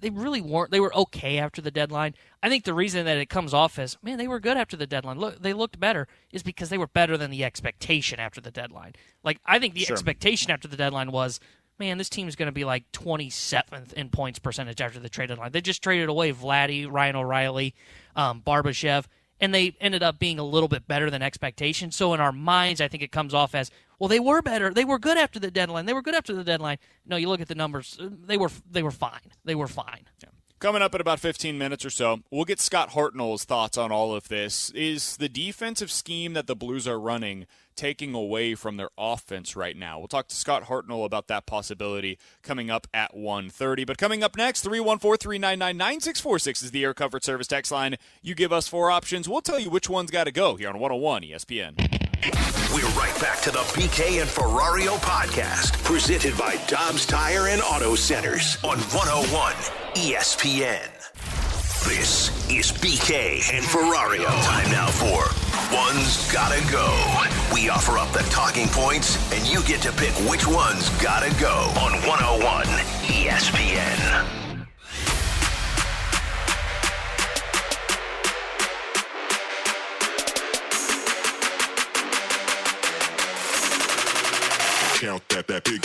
S3: they really weren't. They were okay after the deadline. I think the reason that it comes off as man, they were good after the deadline. Look, they looked better is because they were better than the expectation after the deadline. Like I think the sure. expectation after the deadline was, man, this team is going to be like 27th in points percentage after the trade deadline. They just traded away Vladdy, Ryan O'Reilly, um, Barbashev and they ended up being a little bit better than expectation. So in our minds, I think it comes off as well. They were better. They were good after the deadline. They were good after the deadline. No, you look at the numbers. Uh, they were they were fine. They were fine.
S1: Yeah. Coming up in about 15 minutes or so, we'll get Scott Hartnell's thoughts on all of this. Is the defensive scheme that the Blues are running taking away from their offense right now? We'll talk to Scott Hartnell about that possibility coming up at 1.30. But coming up next, 314-399-9646 is the Air Comfort Service text line. You give us four options. We'll tell you which one's got to go here on 101 ESPN.
S4: We're right back to the BK and Ferrario podcast, presented by Dobbs Tire and Auto Centers on 101 ESPN. This is BK and Ferrario. Time now for One's Gotta Go. We offer up the talking points, and you get to pick which one's gotta go on 101 ESPN.
S10: Count that, that big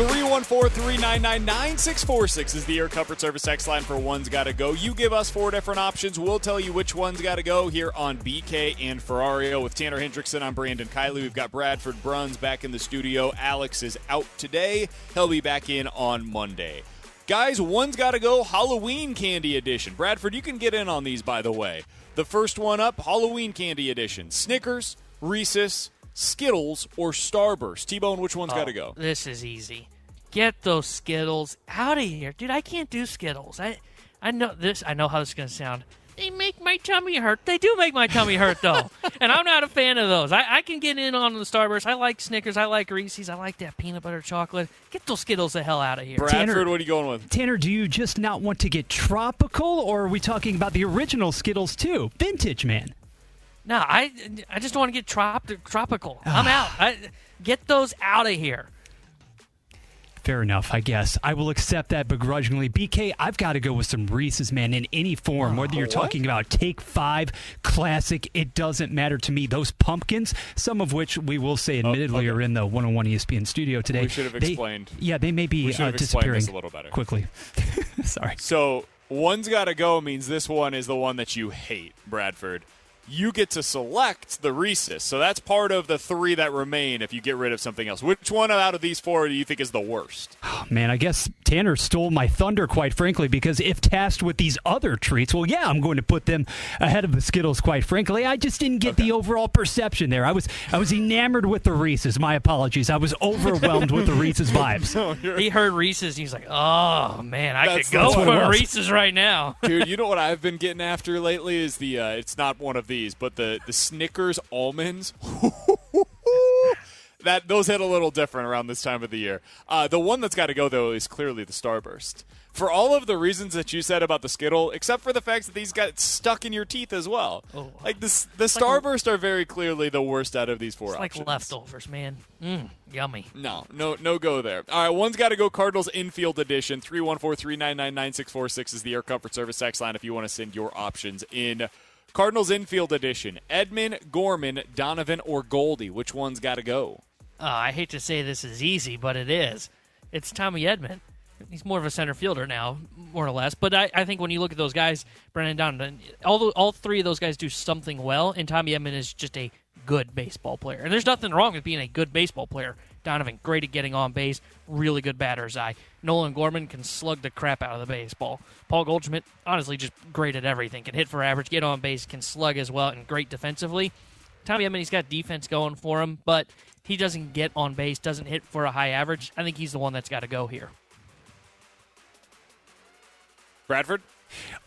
S1: 314-399-9646 is the Air Comfort Service X line for One's Gotta Go. You give us four different options. We'll tell you which one's gotta go here on BK and Ferrario. With Tanner Hendrickson, I'm Brandon Kiley. We've got Bradford Bruns back in the studio. Alex is out today. He'll be back in on Monday. Guys, one's gotta go Halloween candy edition. Bradford, you can get in on these, by the way. The first one up, Halloween candy edition. Snickers, Reese's, Skittles, or Starburst. T-Bone, which one's
S3: Oh,
S1: gotta go?
S3: This is easy. Get those Skittles out of here, dude. I can't do Skittles. I, I know this. I know how this is gonna sound. They make my tummy hurt. They do make my tummy hurt though, and I'm not a fan of those. I, I can get in on the Starburst. I like Snickers. I like Reese's. I like that peanut butter chocolate. Get those Skittles the hell out of here.
S1: Bradford, what are you going with?
S10: Tanner, do you just not want to get tropical, or are we talking about the original Skittles too? Vintage, man.
S3: No, I, I just want to get trop- tropical. I'm out. I, get those out of here.
S10: Fair enough, I guess. I will accept that begrudgingly. BK, I've got to go with some Reese's, man, in any form. Whether you're
S1: what?
S10: talking about Take Five, Classic, it doesn't matter to me. Those pumpkins, some of which we will say admittedly are in the 101 ESPN studio today.
S1: We should have
S10: they-
S1: explained.
S10: yeah, they may be
S1: We should
S10: uh, disappearing
S1: this a little better.
S10: quickly. Sorry.
S1: So one's got to go means this one is the one that you hate, Bradford. You get to select the Reese's, so that's part of the three that remain if you get rid of something else. Which one out of these four do you think is the worst?
S10: Man, I guess Tanner stole my thunder, quite frankly, because if tasked with these other treats, well, yeah, I'm going to put them ahead of the Skittles, quite frankly. I just didn't get the overall perception there. I was I was enamored with the Reese's. My apologies. I was overwhelmed with the Reese's vibes.
S3: He heard Reese's and he's like, "Oh man, I
S1: That's-
S3: could go
S1: that's what it
S3: for a. Reese's right now."
S1: Dude, you know what I've been getting after lately is the uh, it's not one of these, but the the Snickers almonds. that those hit a little different around this time of the year. Uh, the one that's got to go though is clearly the Starburst. For all of the reasons that you said about the Skittle, except for the fact that these got stuck in your teeth as well. Oh. Like this, the
S3: like a-
S1: Starburst are very clearly the worst out of these four
S3: It's like leftovers, man. Mm, yummy.
S1: No, no, no go there. All right, one's got to go Cardinals infield edition. 314-399-9646 is the Air Comfort Service X line if you want to send your options in. Cardinals infield edition. Edman, Gorman, Donovan, or Goldie. Which one's got to go?
S3: Uh, I hate to say this is easy, but it is. It's Tommy Edman. He's more of a center fielder now, more or less. But I, I think when you look at those guys, Brendan Donovan, all the, all three of those guys do something well, and Tommy Edman is just a good baseball player. And there's nothing wrong with being a good baseball player. Donovan, great at getting on base, really good batter's eye. Nolan Gorman can slug the crap out of the baseball. Paul Goldschmidt, honestly, just great at everything. Can hit for average, get on base, can slug as well, and great defensively. Tommy Edman, he's got defense going for him, but he doesn't get on base, doesn't hit for a high average. I think he's the one that's got to go here.
S1: Bradford?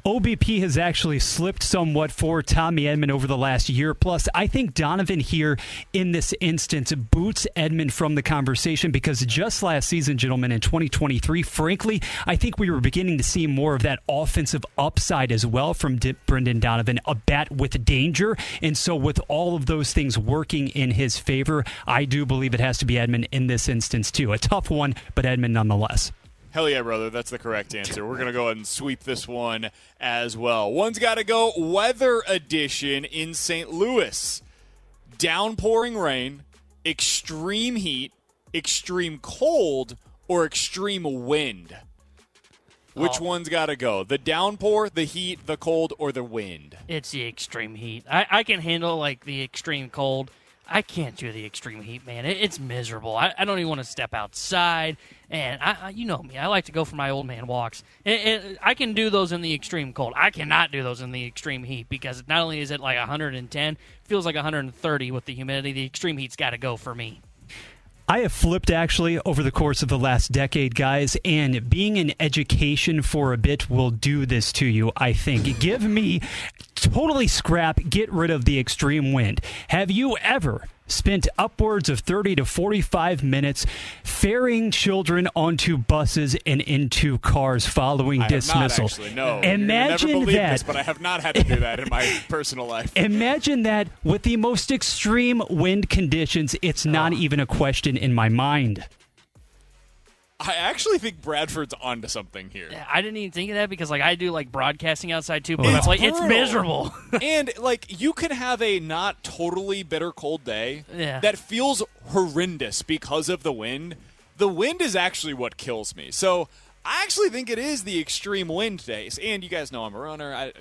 S10: OBP has actually slipped somewhat for Tommy Edman over the last year. Plus, I think Donovan here in this instance boots Edman from the conversation because just last season, gentlemen, in 2023, frankly, I think we were beginning to see more of that offensive upside as well from D- Brendan Donovan, a bat with danger. And so, with all of those things working in his favor, I do believe it has to be Edman in this instance, too. A tough one, but Edman nonetheless.
S1: Hell yeah, brother. That's the correct answer. We're going to go ahead and sweep this one as well. One's got to go weather edition in St. Louis. Downpouring rain, extreme heat, extreme cold, or extreme wind. Which
S3: Oh.
S1: one's got to go? The downpour, the heat, the cold, or the wind?
S3: It's the extreme heat. I, I can handle like the extreme cold. I can't do the extreme heat, man. It, it's miserable. I, I don't even want to step outside. And I, I, you know me, I like to go for my old man walks. And, and I can do those in the extreme cold. I cannot do those in the extreme heat because not only is it like 110, feels like 130 with the humidity. The extreme heat's got to go for me.
S10: I have flipped actually over the course of the last decade, guys, and being in education for a bit will do this to you, I think. Give me totally scrap, get rid of the extreme wind. Have you ever spent upwards of 30 to 45 minutes ferrying children onto buses and into cars following
S1: I
S10: dismissal?
S1: actually. No.
S10: Imagine that.
S1: this, but I have not had to do that in my personal life.
S10: Imagine that with the most extreme wind conditions, it's not ah. even a question in my mind.
S1: I actually think Bradford's onto something here.
S3: I didn't even think of that because like I do like broadcasting outside too, but
S1: It's
S3: like, it's
S1: brutal.
S3: miserable.
S1: and like you can have a not totally bitter cold day
S3: Yeah.
S1: that feels horrendous because of the wind, The wind is actually what kills me. So I actually think it is the extreme wind days. And you guys know I'm a runner. I,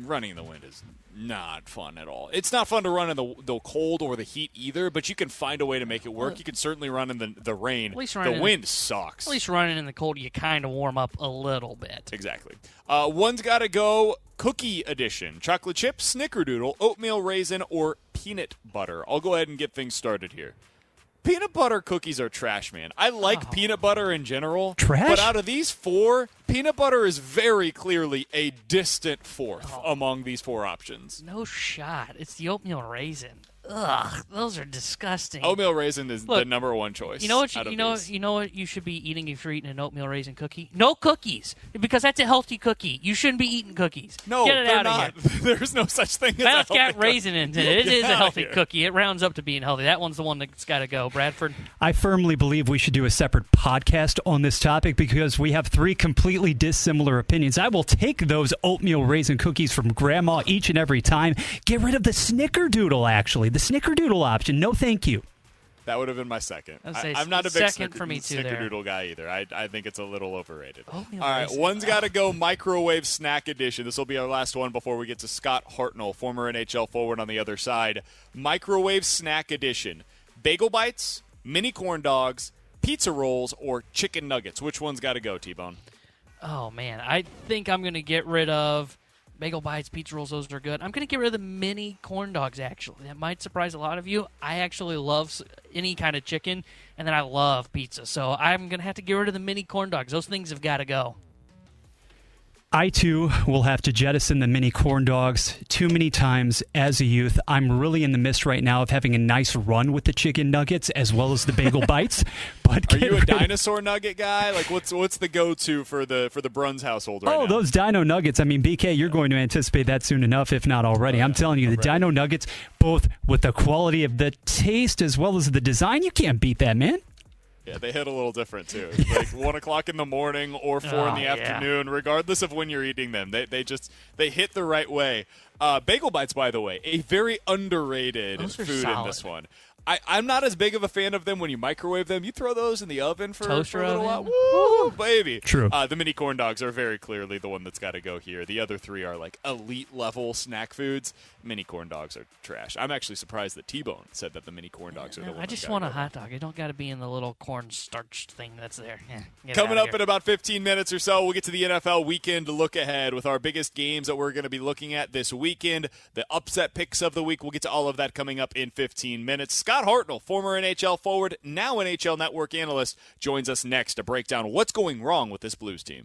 S1: running in the wind is not fun at all. It's not fun to run in the, the cold or the heat either, but you can find a way to make it work. You can certainly run in the, the rain.
S3: At least
S1: the wind
S3: in,
S1: sucks.
S3: At least running in the cold, you kind of warm up a little bit.
S1: Exactly. Uh, one's got to go cookie edition chocolate chip, snickerdoodle, oatmeal raisin, or peanut butter. I'll go ahead and get things started here. Peanut butter cookies are trash, man. I like
S3: Oh.
S1: peanut butter in general.
S10: Trash?
S1: But out of these four, peanut butter is very clearly a distant fourth
S3: Oh.
S1: among these four options.
S3: No shot. It's the oatmeal raisin. Ugh, those are disgusting.
S1: Oatmeal raisin is the number one choice.
S3: You know what? You, you know.
S1: these.
S3: You know what you should be eating if you're eating an oatmeal raisin cookie. No cookies, because that's a healthy cookie. You shouldn't be eating cookies.
S1: No,
S3: get it
S1: they're
S3: out
S1: not.
S3: of here.
S1: There's no such thing as a
S3: That's
S1: healthy
S3: got raisin in it. It
S1: Get
S3: is a healthy cookie. It rounds up to being healthy. That one's the one that's got to go. Bradford.
S10: I firmly believe we should do a separate podcast on this topic because we have three completely dissimilar opinions. I will take those oatmeal raisin cookies from grandma each and every time. Get rid of the snickerdoodle, actually. The snickerdoodle option. No, thank you.
S1: That would have been my second.
S3: I'd
S1: I,
S3: say
S1: I'm not a big
S3: second
S1: snicker,
S3: for me too there.
S1: snickerdoodle guy either. I, I think it's a little overrated.
S3: Oh, Oatmeal
S1: All right, one's ah. got to go microwave snack edition. This will be our last one before we get to Scott Hartnell, former NHL forward on the other side. Microwave snack edition: bagel bites, mini corn dogs, pizza rolls, or chicken nuggets. Which one's got to go, T-Bone?
S3: Oh man, I think I'm gonna get rid of bagel bites, pizza rolls. Those are good. I'm gonna get rid of the mini corn dogs. Actually, that might surprise a lot of you. I actually love any kind of chicken, and then I love pizza. So I'm gonna have to get rid of the mini corn dogs. Those things have got to go.
S10: I too will have to jettison the mini corn dogs too many times as a youth. I'm really in the midst right now of having a nice run with the chicken nuggets as well as the bagel bites. But
S1: Are you a
S10: rid of-
S1: dinosaur nugget guy? Like, what's what's the go-to for the for the Bruns household right
S10: Oh,
S1: now?
S10: those Dino Nuggets. I mean, BK, you're going to anticipate that soon enough, if not already. I'm telling you, the Dino Nuggets, both with the quality of the taste as well as the design, you can't beat that, man.
S1: Yeah, they hit a little different too. Like one o'clock in the morning or four in
S3: Oh,
S1: the
S3: yeah.
S1: afternoon, regardless of when you're eating them, they they just they hit the right way. Uh, bagel bites, by the way, a very underrated
S3: Those are
S1: food in this one. I, I'm not as big of a fan of them when you microwave them. You throw those in the oven for,
S3: Toaster
S1: for a little
S3: oven.
S1: while. Woo, baby.
S10: True.
S1: Uh, the mini corn dogs are very clearly the one that's got to go here. The other three are like elite level snack foods. Mini corn dogs are trash. I'm actually surprised that T-Bone said that the mini corn dogs are the one.
S3: I just want a hot dog. It don't got to be in the little corn starched thing that's there. Yeah,
S1: Coming up in about 15 minutes or so, we'll get to the NFL weekend to look ahead with our biggest games that we're going to be looking at this weekend. The upset picks of the week. We'll get to all of that coming up in 15 minutes. Scott Hartnell, former NHL forward, now NHL Network analyst, joins us next to break down what's going wrong with this Blues team.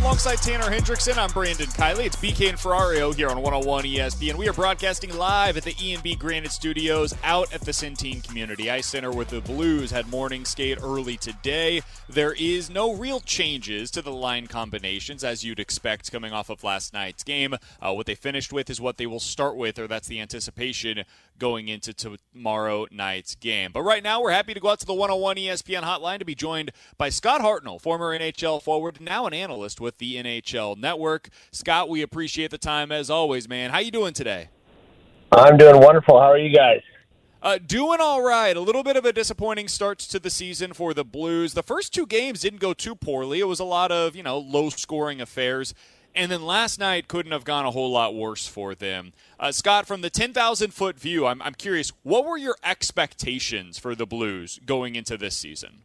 S1: Alongside Tanner Hendrickson, I'm Brandon Kiley. It's BK and Ferrario here on 101 ESPN. We are broadcasting live at the E&B Granite Studios out at the Centene Community Ice Center where the Blues had morning skate early today. There is no real changes to the line combinations as you'd expect coming off of last night's game. Uh, what they finished with is what they will start with, or that's the anticipation going into tomorrow night's game. But right now, we're happy to go out to the 101 ESPN hotline to be joined by Scott Hartnell, former NHL forward, now an analyst with the NHL Network. Scott, we appreciate the time as always, man. How you doing today?
S11: I'm doing wonderful. How are you guys?
S1: Uh, doing all right. A little bit of a disappointing start to the season for the Blues. The first two games didn't go too poorly. It was a lot of, you know, low scoring affairs. And then last night couldn't have gone a whole lot worse for them. Uh, Scott, from the 10,000 foot view, I'm, I'm curious, what were your expectations for the Blues going into this season?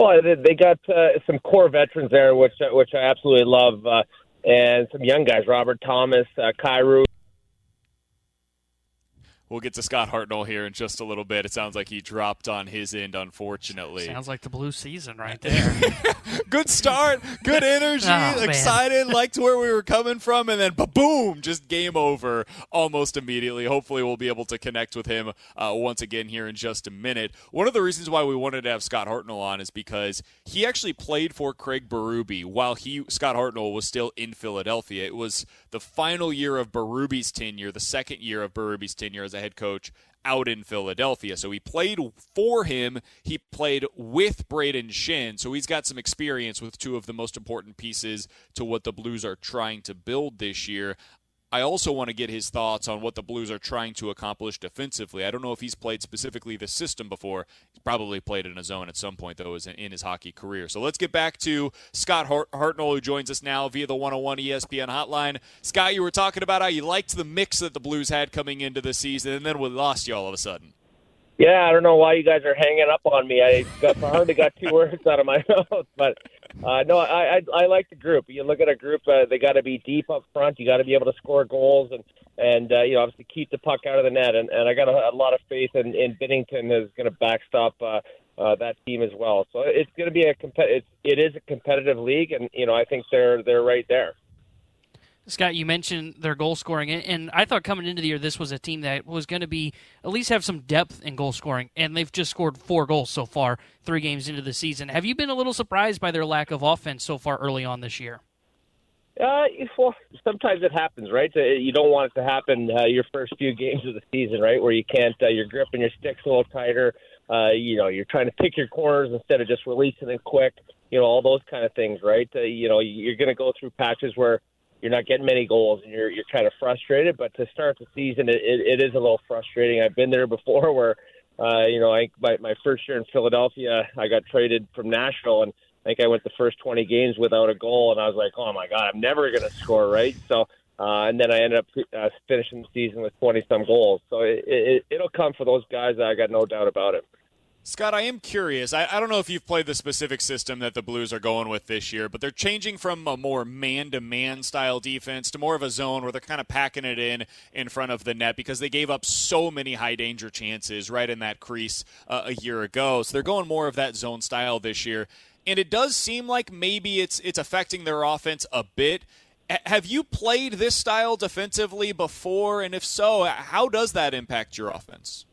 S11: Well, they- got uh, some core veterans there, which which I absolutely love, uh, and some young guys: Robert Thomas, uh, Kyrou.
S1: We'll get to Scott Hartnell here in just a little bit. It sounds like he dropped on his end, unfortunately.
S3: Sounds like the blue season right there.
S1: good start, good energy,
S3: Oh,
S1: excited, liked where we were coming from, and then boom, just game over almost immediately. Hopefully, we'll be able to connect with him uh, once again here in just a minute. One of the reasons why we wanted to have Scott Hartnell on is because he actually played for Craig Berube while he Scott Hartnell was still in Philadelphia. It was the final year of Berube's tenure, the second year of Berube's tenure as a head coach out in Philadelphia. So he played for him. He played with Brayden Schenn. So he's got some experience with two of the most important pieces to what the Blues are trying to build this year. I also want to get his thoughts on what the Blues are trying to accomplish defensively. I don't know if he's played specifically this system before. He's probably played in a zone at some point, though, in his hockey career. So let's get back to Scott Hartnell, who joins us now via the 101 ESPN hotline. Scott, you were talking about how you liked the mix that the Blues had coming into the season, and then we lost you all of a sudden.
S11: Yeah, I don't know why you guys are hanging up on me. I got, hardly got two words out of my mouth, but uh, no, I, I I like the group. You look at a group; uh, they got to be deep up front. You got to be able to score goals and and uh, you know obviously keep the puck out of the net. And, and I got a, a lot of faith in, in Binnington is going to backstop uh, uh, that team as well. So it's going to be a compet- it's, it is a competitive league, and you know I think they're they're right there.
S3: Scott, you mentioned their goal scoring, and I thought coming into the year this was a team that was going to be at least have some depth in goal scoring, and they've just scored four goals so far, three games into the season. Have you been a little surprised by their lack of offense so far early on this year?
S11: Uh, well, sometimes it happens, right? Uh, you don't want it to happen uh, your first few games of the season, right? Where you can't, uh, you're gripping your sticks a little tighter. Uh, you know, you're trying to pick your corners instead of just releasing it quick. You know, all those kind of things, right? Uh, you know, you're going to go through patches where you're not getting many goals and you're you're kind of frustrated. But to start the season, it, it, it is a little frustrating. I've been there before, where uh, you know, I my, my first year in Philadelphia, I got traded from Nashville, and I think I went the first 20 games without a goal, and I was like, oh my god, I'm never going to score, right? So. Uh, and then I ended up uh, finishing the season with 20 some goals. So it, it, it'll come for those guys. I got no doubt about it.
S1: Scott, I am curious. I, I, don't know if you've played the specific system that the Blues are going with this year, but they're changing from a more man to man style defense to more of a zone where they're kind of packing it in in front of the net because they gave up so many high danger chances right in that crease uh, a year ago. So they're going more of that zone style this year. And it does seem like maybe it's it's affecting their offense a bit. Have you played this style defensively before? And if so, how does that impact your offense?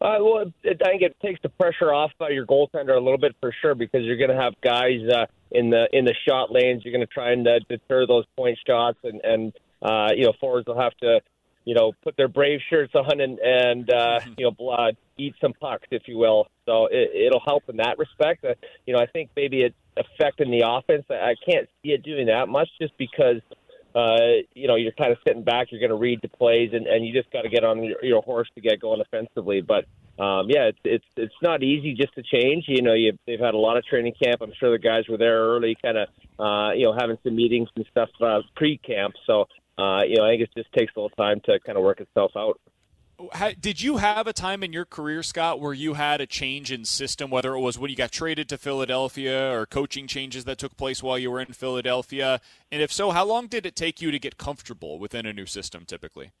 S11: Uh, well, it, I think it takes the pressure off uh, your goaltender a little bit for sure because you're going to have guys uh, in the in the shot lanes. You're going to try and uh, deter those point shots, and and uh, you know forwards will have to you know put their brave shirts on and and uh, mm-hmm. you know blood, eat some pucks, if you will. So it, it'll help in that respect. Uh, you know, I think maybe it's affecting the offense. I can't see it doing that much just because uh, you know, you're kind of sitting back. You're going to read the plays, and, and you just got to get on your, your horse to get going offensively. But um, yeah, it's it's it's not easy just to change. You know, you've, they've had a lot of training camp. I'm sure the guys were there early, kind of uh, you know having some meetings and stuff uh, pre-camp. So uh, you know, I think it just takes a little time to kind of work itself out.
S1: Did you have a time in your career, Scott, where you had a change in system, whether it was when you got traded to Philadelphia or coaching changes that took place while you were in Philadelphia? And if so, how long did it take you to get comfortable within a new system typically?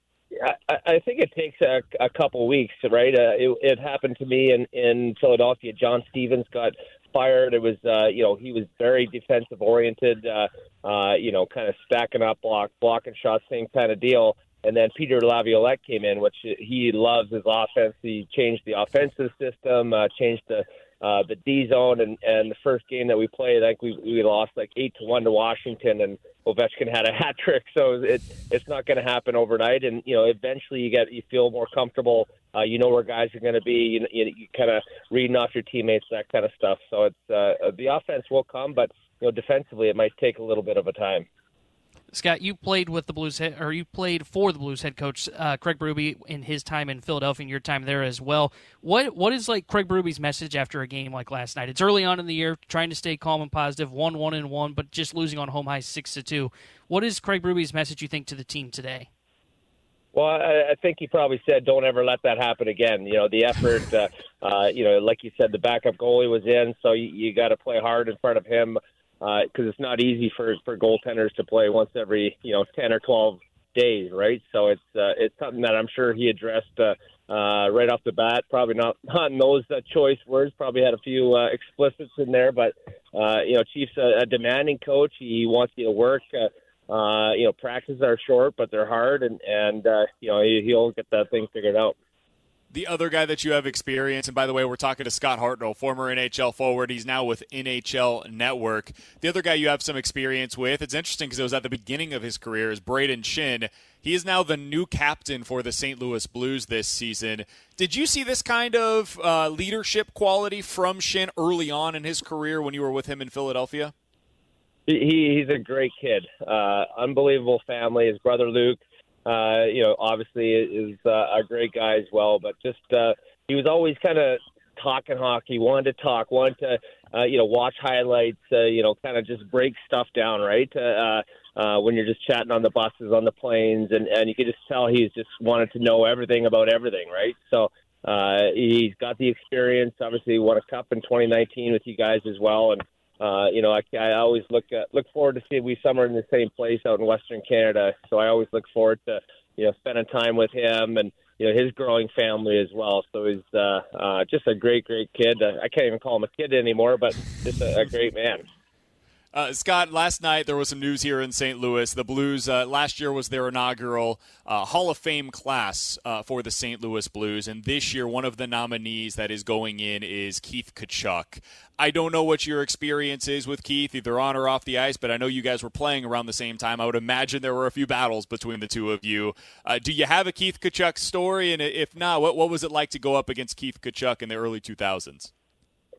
S11: I, I think it takes a, a couple weeks, right? Uh, it, it happened to me in, in Philadelphia. John Stevens got fired. It was, uh, you know, he was very defensive oriented, uh, uh, you know, kind of stacking up block, blocking shots, same kind of deal. And then Peter Laviolette came in, which he loves his offense. He changed the offensive system, uh, changed the uh, the D zone, and and the first game that we played, I think we we lost like eight to one to Washington, and Ovechkin had a hat trick. So it it's not going to happen overnight, and you know eventually you get you feel more comfortable. Uh, you know where guys are going to be. You, you, you kind of reading off your teammates, that kind of stuff. So it's uh, the offense will come, but you know defensively it might take a little bit of a time.
S3: Scott, you played with the Blues, or you played for the Blues head coach uh, Craig Berube in his time in Philadelphia, and your time there as well. What what is like Craig Berube's message after a game like last night? It's early on in the year, trying to stay calm and positive, one one and one, but just losing on home high six to two. What is Craig Berube's message? You think to the team today?
S11: Well, I, I think he probably said, "Don't ever let that happen again." You know, the effort. uh, uh, you know, like you said, the backup goalie was in, so you, you got to play hard in front of him because uh, it's not easy for for goaltenders to play once every you know ten or twelve days, right? So it's uh, it's something that I'm sure he addressed uh, uh, right off the bat. Probably not not in those uh, choice words. Probably had a few uh, explicits in there, but uh, you know, Chief's a, a demanding coach. He wants you to work. Uh, uh, you know, practices are short, but they're hard, and and uh, you know he, he'll get that thing figured out
S1: The other guy that you have experience, and by the way, we're talking to Scott Hartnell, former NHL forward. He's now with NHL Network. The other guy you have some experience with, it's interesting because it was at the beginning of his career, is Brayden Schenn. He is now the new captain for the St. Louis Blues this season. Did you see this kind of uh, leadership quality from Schenn early on in his career when you were with him in Philadelphia?
S11: He, he's a great kid. Uh, unbelievable family. His brother Luke, uh, you know, obviously is uh, a great guy as well. But just uh, he was always kind of talking hockey. Wanted to talk. Wanted to, uh, you know, watch highlights. Uh, you know, kind of just break stuff down. Right. Uh, uh, when you're just chatting on the buses, on the planes, and and you could just tell he's just wanted to know everything about everything. Right. So. Uh, he's got the experience. Obviously, won a cup in 2019 with you guys as well, and uh, you know, I, I always look look forward to seeing we summer in the same place out in Western Canada. So I always look forward to you know spending time with him and you know his growing family as well. So he's uh, uh, just a great, great kid. Uh, I can't even call him a kid anymore, but just a, a great man.
S1: Uh, Scott, last night there was some news here in St. Louis. The Blues uh, last year was their inaugural uh, Hall of Fame class uh, for the St. Louis Blues, and this year one of the nominees that is going in is Keith Tkachuk. I don't know what your experience is with Keith, either on or off the ice, but I know you guys were playing around the same time. I would imagine there were a few battles between the two of you. Uh, do you have a Keith Tkachuk story? And if not, what, what was it like to go up against Keith Tkachuk in the early 2000s?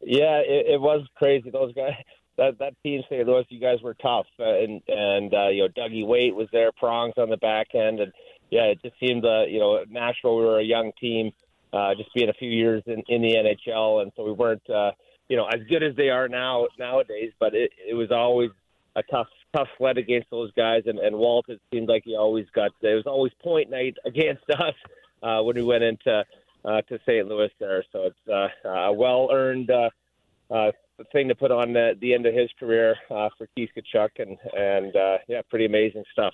S11: Yeah, it, it was crazy. Those guys, that that team, St. Louis, you guys were tough, uh, and and uh, you know Dougie Weight was there, prongs on the back end, and yeah, it just seemed uh, you know Nashville. We were a young team, uh, just being a few years in, in the NHL, and so we weren't uh, you know as good as they are now nowadays. But it it was always a tough tough sled against those guys, and and Walt it seemed like he always got it was always point night against us uh, when we went into uh, to St. Louis there. So it's uh, a well earned. Uh, uh, thing to put on the, the end of his career uh, for Keith Tkachuk, and and uh, yeah, pretty amazing stuff.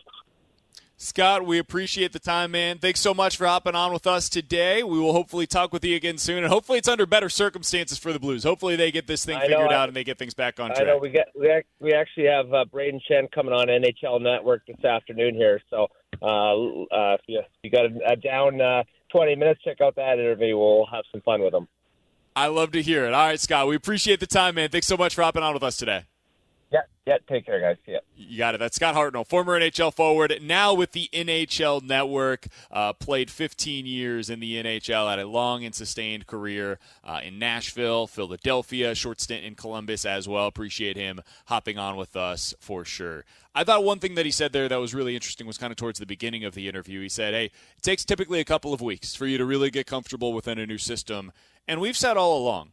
S1: Scott, we appreciate the time, man. Thanks so much for hopping on with us today. We will hopefully talk with you again soon, and hopefully it's under better circumstances for the Blues. Hopefully they get this thing figured out and they get things back on track.
S11: I know we get we, we actually have uh, Brayden Schenn coming on NHL Network this afternoon here, so uh, uh, if you, if you got a, a down uh, 20 minutes, check out that interview. We'll have some fun with him.
S1: I love to hear it. All right, Scott, we appreciate the time, man. Thanks so much for hopping on with us today.
S11: Yeah, yeah. Take care, guys. Yeah.
S1: You got it. That's Scott Hartnell, former NHL forward, now with the NHL Network. Uh, played 15 years in the NHL, had a long and sustained career uh, in Nashville, Philadelphia, short stint in Columbus as well. Appreciate him hopping on with us for sure. I thought one thing that he said there that was really interesting was kind of towards the beginning of the interview. He said, "Hey, it takes typically a couple of weeks for you to really get comfortable within a new system." And we've said all along,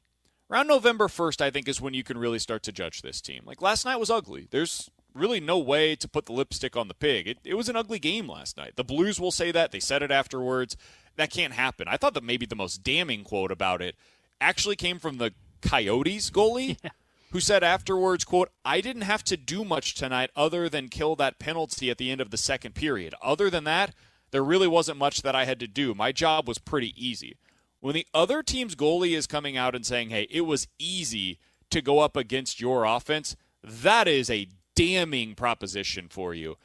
S1: around November 1st, I think, is when you can really start to judge this team. Like last night was ugly. There's really no way to put the lipstick on the pig. It, it was an ugly game last night. The Blues will say that. They said it afterwards. That can't happen. I thought that maybe the most damning quote about it actually came from the Coyotes goalie. Yeah. Who said afterwards, quote, I didn't have to do much tonight other than kill that penalty at the end of the second period. Other than that, there really wasn't much that I had to do. My job was pretty easy. When the other team's goalie is coming out and saying, hey, it was easy to go up against your offense, that is a damning proposition for you.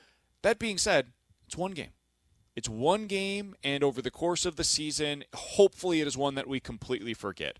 S1: That being said, it's one game. It's one game, and over the course of the season, hopefully it is one that we completely forget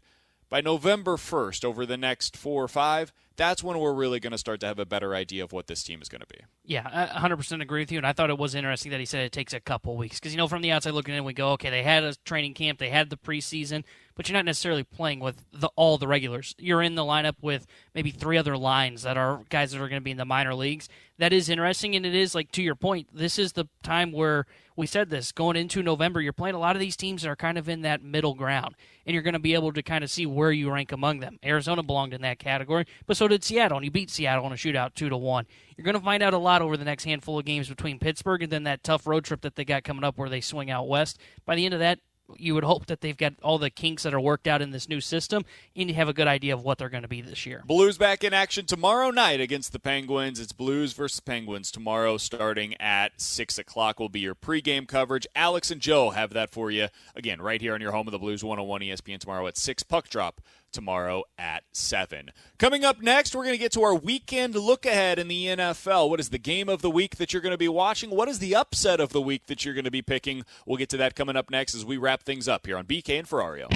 S1: by November 1st, over the next four or five, that's when we're really going to start to have a better idea of what this team is going to be.
S3: Yeah, I 100% agree with you. And I thought it was interesting that he said it takes a couple weeks. Because, you know, from the outside looking in, we go, okay, they had a training camp, they had the preseason, but you're not necessarily playing with the, all the regulars. You're in the lineup with maybe three other lines that are guys that are going to be in the minor leagues. That is interesting. And it is, like, to your point, this is the time where we said this going into November, you're playing a lot of these teams that are kind of in that middle ground. And you're going to be able to kind of see where you rank among them. Arizona belonged in that category, but so did Seattle, and you beat Seattle in a shootout two to one. You're going to find out a lot over the next handful of games between Pittsburgh and then that tough road trip that they got coming up where they swing out west. By the end of that, you would hope that they've got all the kinks that are worked out in this new system and you have a good idea of what they're going to be this year.
S1: Blues back in action tomorrow night against the Penguins. It's Blues versus Penguins tomorrow starting at 6 o'clock will be your pregame coverage. Alex and Joe have that for you again right here on your home of the Blues 101 ESPN tomorrow at 6 puck drop tomorrow at 7. Coming up next, we're going to get to our weekend look ahead in the NFL. What is the game of the week that you're going to be watching? What is the upset of the week that you're going to be picking? We'll get to that coming up next as we wrap things up here on BK and Ferrario.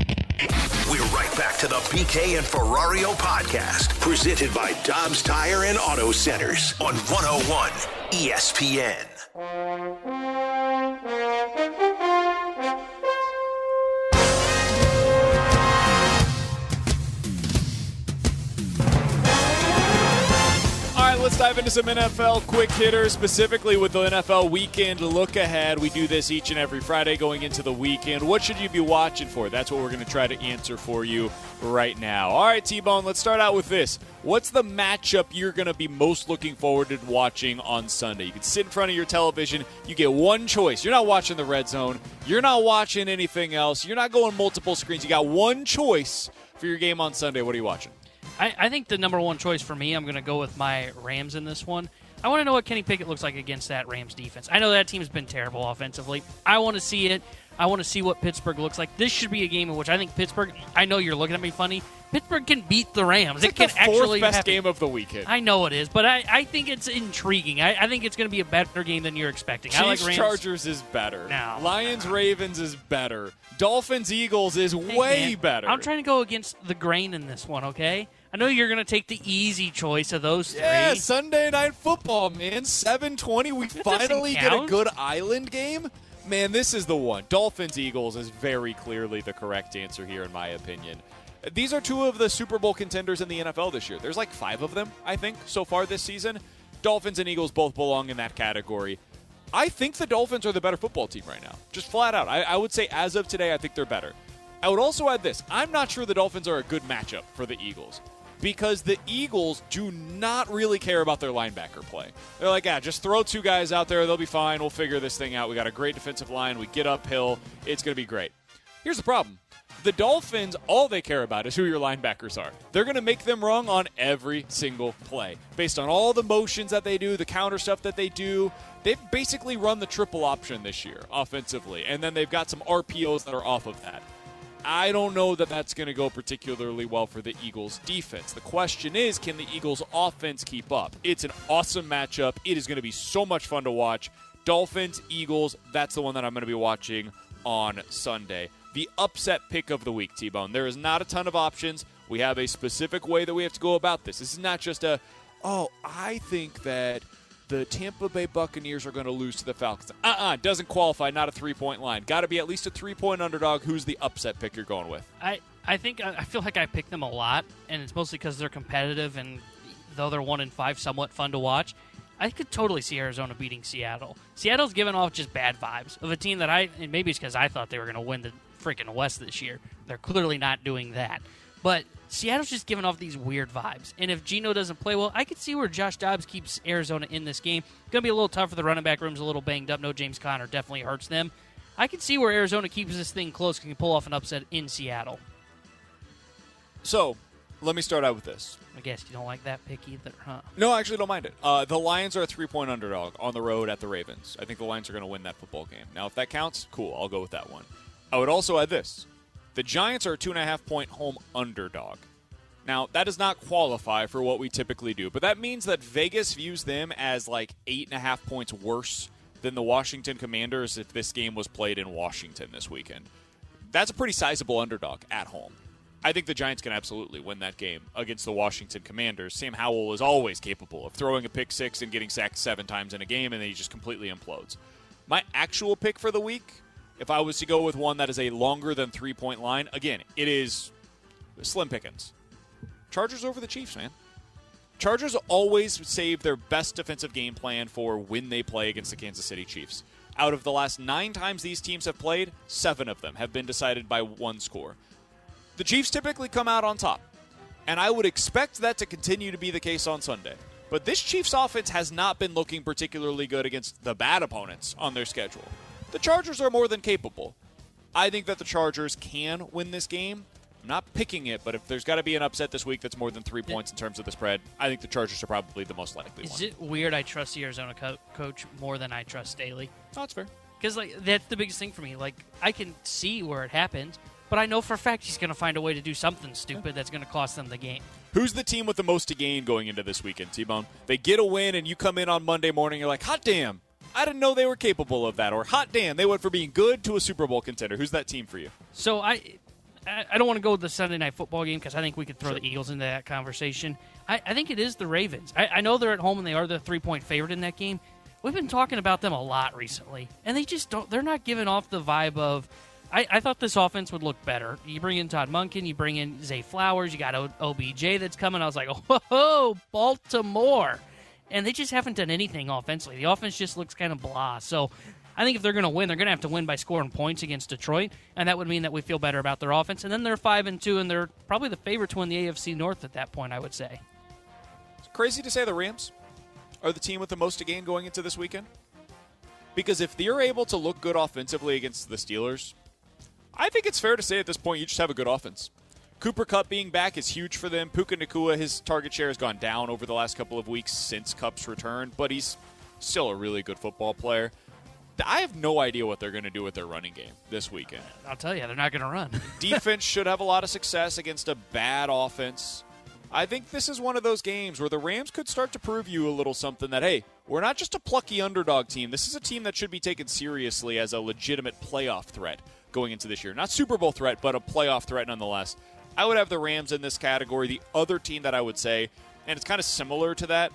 S4: We're right back to the BK and Ferrario podcast, presented by Dobbs Tire and Auto Centers on 101 ESPN.
S1: Let's dive into some NFL quick hitters, specifically with the NFL weekend look ahead. We do this each and every Friday going into the weekend. What should you be watching for? That's what we're going to try to answer for you right now. All right, T Bone, let's start out with this. What's the matchup you're going to be most looking forward to watching on Sunday? You can sit in front of your television. You get one choice. You're not watching the red zone. You're not watching anything else. You're not going multiple screens. You got one choice for your game on Sunday. What are you watching?
S3: I, I think the number one choice for me, I'm going to go with my Rams in this one. I want to know what Kenny Pickett looks like against that Rams defense. I know that team's been terrible offensively. I want to see it. I want to see what Pittsburgh looks like. This should be a game in which I think Pittsburgh. I know you're looking at me funny. Pittsburgh can beat the Rams.
S1: It's
S3: it
S1: like
S3: can
S1: the fourth
S3: actually
S1: best
S3: happen.
S1: game of the weekend.
S3: I know it is, but I, I think it's intriguing. I, I think it's going to be a better game than you're expecting. I like
S1: Chiefs
S3: Rams.
S1: Chargers is better.
S3: No.
S1: Lions Ravens is better. Dolphins Eagles is
S3: Hey,
S1: way
S3: man,
S1: better.
S3: I'm trying to go against the grain in this one. Okay, I know you're going to take the easy choice of those three. yeah.
S1: Sunday night football, man. 7:20 we
S3: doesn't
S1: finally get a good island game. Man, this is the one. Dolphins Eagles is very clearly the correct answer here in my opinion. These are two of the Super Bowl contenders in the NFL this year. There's like 5 of them, I think, so far this season. Dolphins and Eagles both belong in that category. I think the Dolphins are the better football team right now. Just flat out. I, I would say as of today, I think they're better. I would also add this. I'm not sure the Dolphins are a good matchup for the Eagles because the Eagles do not really care about their linebacker play. They're like, yeah, just throw two guys out there. They'll be fine. We'll figure this thing out. We got a great defensive line. We get uphill. It's going to be great. Here's the problem. The Dolphins, all they care about is who your linebackers are. They're going to make them wrong on every single play. Based on all the motions that they do, the counter stuff that they do, they've basically run the triple option this year offensively. And then they've got some RPOs that are off of that. I don't know that that's going to go particularly well for the Eagles' defense. The question is, can the Eagles' offense keep up? It's an awesome matchup. It is going to be so much fun to watch. Dolphins, Eagles, that's the one that I'm going to be watching on Sunday. The upset pick of the week, T Bone. There is not a ton of options. We have a specific way that we have to go about this. This is not just a, oh, I think that the Tampa Bay Buccaneers are going to lose to the Falcons. Uh uh doesn't qualify, not a three point line. Got to be at least a three point underdog. Who's the upset pick you're going with?
S3: I I think I feel like I pick them a lot, and it's mostly because they're competitive, and though they're one in five, somewhat fun to watch. I could totally see Arizona beating Seattle. Seattle's given off just bad vibes of a team that I, and maybe it's because I thought they were going to win the freaking West this year. They're clearly not doing that. But Seattle's just giving off these weird vibes. And if Geno doesn't play well, I could see where Josh Dobbs keeps Arizona in this game. Going to be a little tough for The running back room's a little banged up. No James Conner definitely hurts them. I can see where Arizona keeps this thing close can pull off an upset in Seattle.
S1: So, let me start out with this.
S3: I guess you don't like that pick either, huh?
S1: No, I actually don't mind it. Uh, the Lions are a three point underdog on the road at the Ravens. I think the Lions are going to win that football game. Now, if that counts, cool. I'll go with that one. I would also add this the Giants are a two and a half point home underdog. Now, that does not qualify for what we typically do, but that means that Vegas views them as like eight and a half points worse than the Washington Commanders if this game was played in Washington this weekend. That's a pretty sizable underdog at home. I think the Giants can absolutely win that game against the Washington Commanders. Sam Howell is always capable of throwing a pick six and getting sacked seven times in a game, and then he just completely implodes. My actual pick for the week, if I was to go with one that is a longer than three point line, again, it is slim pickings. Chargers over the Chiefs, man. Chargers always save their best defensive game plan for when they play against the Kansas City Chiefs. Out of the last nine times these teams have played, seven of them have been decided by one score. The Chiefs typically come out on top, and I would expect that to continue to be the case on Sunday. But this Chiefs offense has not been looking particularly good against the bad opponents on their schedule. The Chargers are more than capable. I think that the Chargers can win this game. I'm not picking it, but if there's got to be an upset this week that's more than three points in terms of the spread, I think the Chargers are probably the most likely
S3: Is
S1: one.
S3: it weird I trust the Arizona co- coach more than I trust Staley?
S1: Oh, that's fair.
S3: Because like that's the biggest thing for me. Like I can see where it happened, but I know for a fact he's going to find a way to do something stupid that's going to cost them the game.
S1: Who's the team with the most to gain going into this weekend, T Bone? They get a win, and you come in on Monday morning, you're like, hot damn, I didn't know they were capable of that. Or hot damn, they went from being good to a Super Bowl contender. Who's that team for you?
S3: So I, I don't want to go with the Sunday night football game because I think we could throw the Eagles into that conversation. I, I think it is the Ravens. I, I know they're at home and they are the three point favorite in that game. We've been talking about them a lot recently, and they just don't. They're not giving off the vibe of. I, I thought this offense would look better. You bring in Todd Monken, you bring in Zay Flowers, you got o- OBJ that's coming. I was like, oh, Baltimore, and they just haven't done anything offensively. The offense just looks kind of blah. So I think if they're going to win, they're going to have to win by scoring points against Detroit, and that would mean that we feel better about their offense. And then they're five and two, and they're probably the favorite to win the AFC North at that point. I would say.
S1: It's crazy to say the Rams are the team with the most to gain going into this weekend. Because if they're able to look good offensively against the Steelers, I think it's fair to say at this point you just have a good offense. Cooper Kupp being back is huge for them. Puka Nacua, his target share has gone down over the last couple of weeks since Kupp's return, but he's still a really good football player. I have no idea what they're going to do with their running game this weekend.
S3: I'll tell you, they're not going to run.
S1: Defense should have a lot of success against a bad offense. I think this is one of those games where the Rams could start to prove you a little something that, hey, we're not just a plucky underdog team. This is a team that should be taken seriously as a legitimate playoff threat going into this year. Not Super Bowl threat, but a playoff threat nonetheless. I would have the Rams in this category. The other team that I would say, and it's kind of similar to that,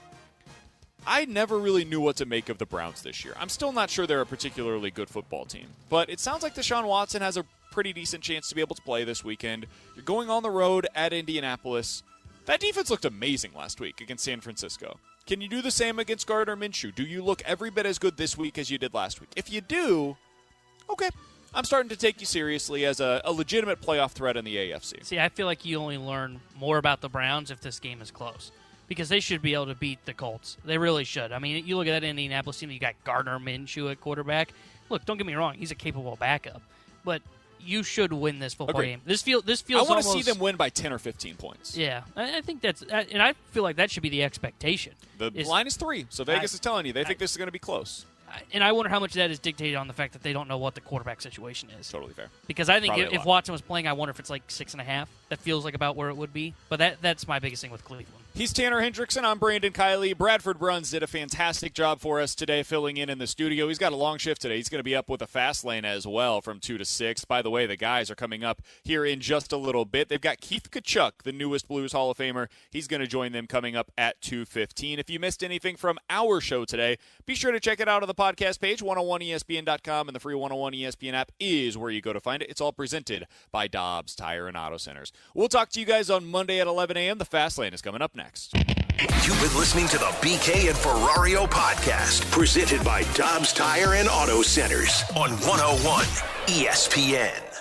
S1: I never really knew what to make of the Browns this year. I'm still not sure they're a particularly good football team, but it sounds like Deshaun Watson has a pretty decent chance to be able to play this weekend. You're going on the road at Indianapolis. That defense looked amazing last week against San Francisco. Can you do the same against Gardner Minshew? Do you look every bit as good this week as you did last week? If you do, okay. I'm starting to take you seriously as a, a legitimate playoff threat in the AFC.
S3: See, I feel like you only learn more about the Browns if this game is close. Because they should be able to beat the Colts. They really should. I mean, you look at that Indianapolis team, you got Gardner Minshew at quarterback. Look, don't get me wrong, he's a capable backup. But you should win this football
S1: Agreed.
S3: game. This feel this feels
S1: I want to see them win by 10 or 15 points.
S3: Yeah, I I think that's, and I feel like that should be the expectation.
S1: The
S3: Is-
S1: line is three, so Vegas
S3: I-
S1: is telling you they think this is going to be close.
S3: And I wonder how much that is dictated on the fact that they don't know what the quarterback situation is.
S1: Totally fair.
S3: Because I think
S1: Probably
S3: if, if. Watson was playing, I wonder if it's like six and a half. That feels like about where it would be. But that that's my biggest thing with Cleveland.
S1: He's Tanner Hendrickson. I'm Brandon Kiley. Bradford Bruns did a fantastic job for us today, filling in in the studio. He's got a long shift today. He's going to be up with a fast lane as well from 2 to 6. By the way, the guys are coming up here in just a little bit. They've got Keith Tkachuk, the newest Blues Hall of Famer. He's going to join them coming up at 2.15. If you missed anything from our show today, be sure to check it out on the podcast page, 101ESPN.com, and the free 101 ESPN app is where you go to find it. It's all presented by Dobbs Tire and Auto Centers. We'll talk to you guys on Monday at 11 a.m. The Fast Lane is coming up next.
S4: You've been listening to the BK and Ferrario podcast, presented by Dobbs Tire and Auto Centers on 101 ESPN.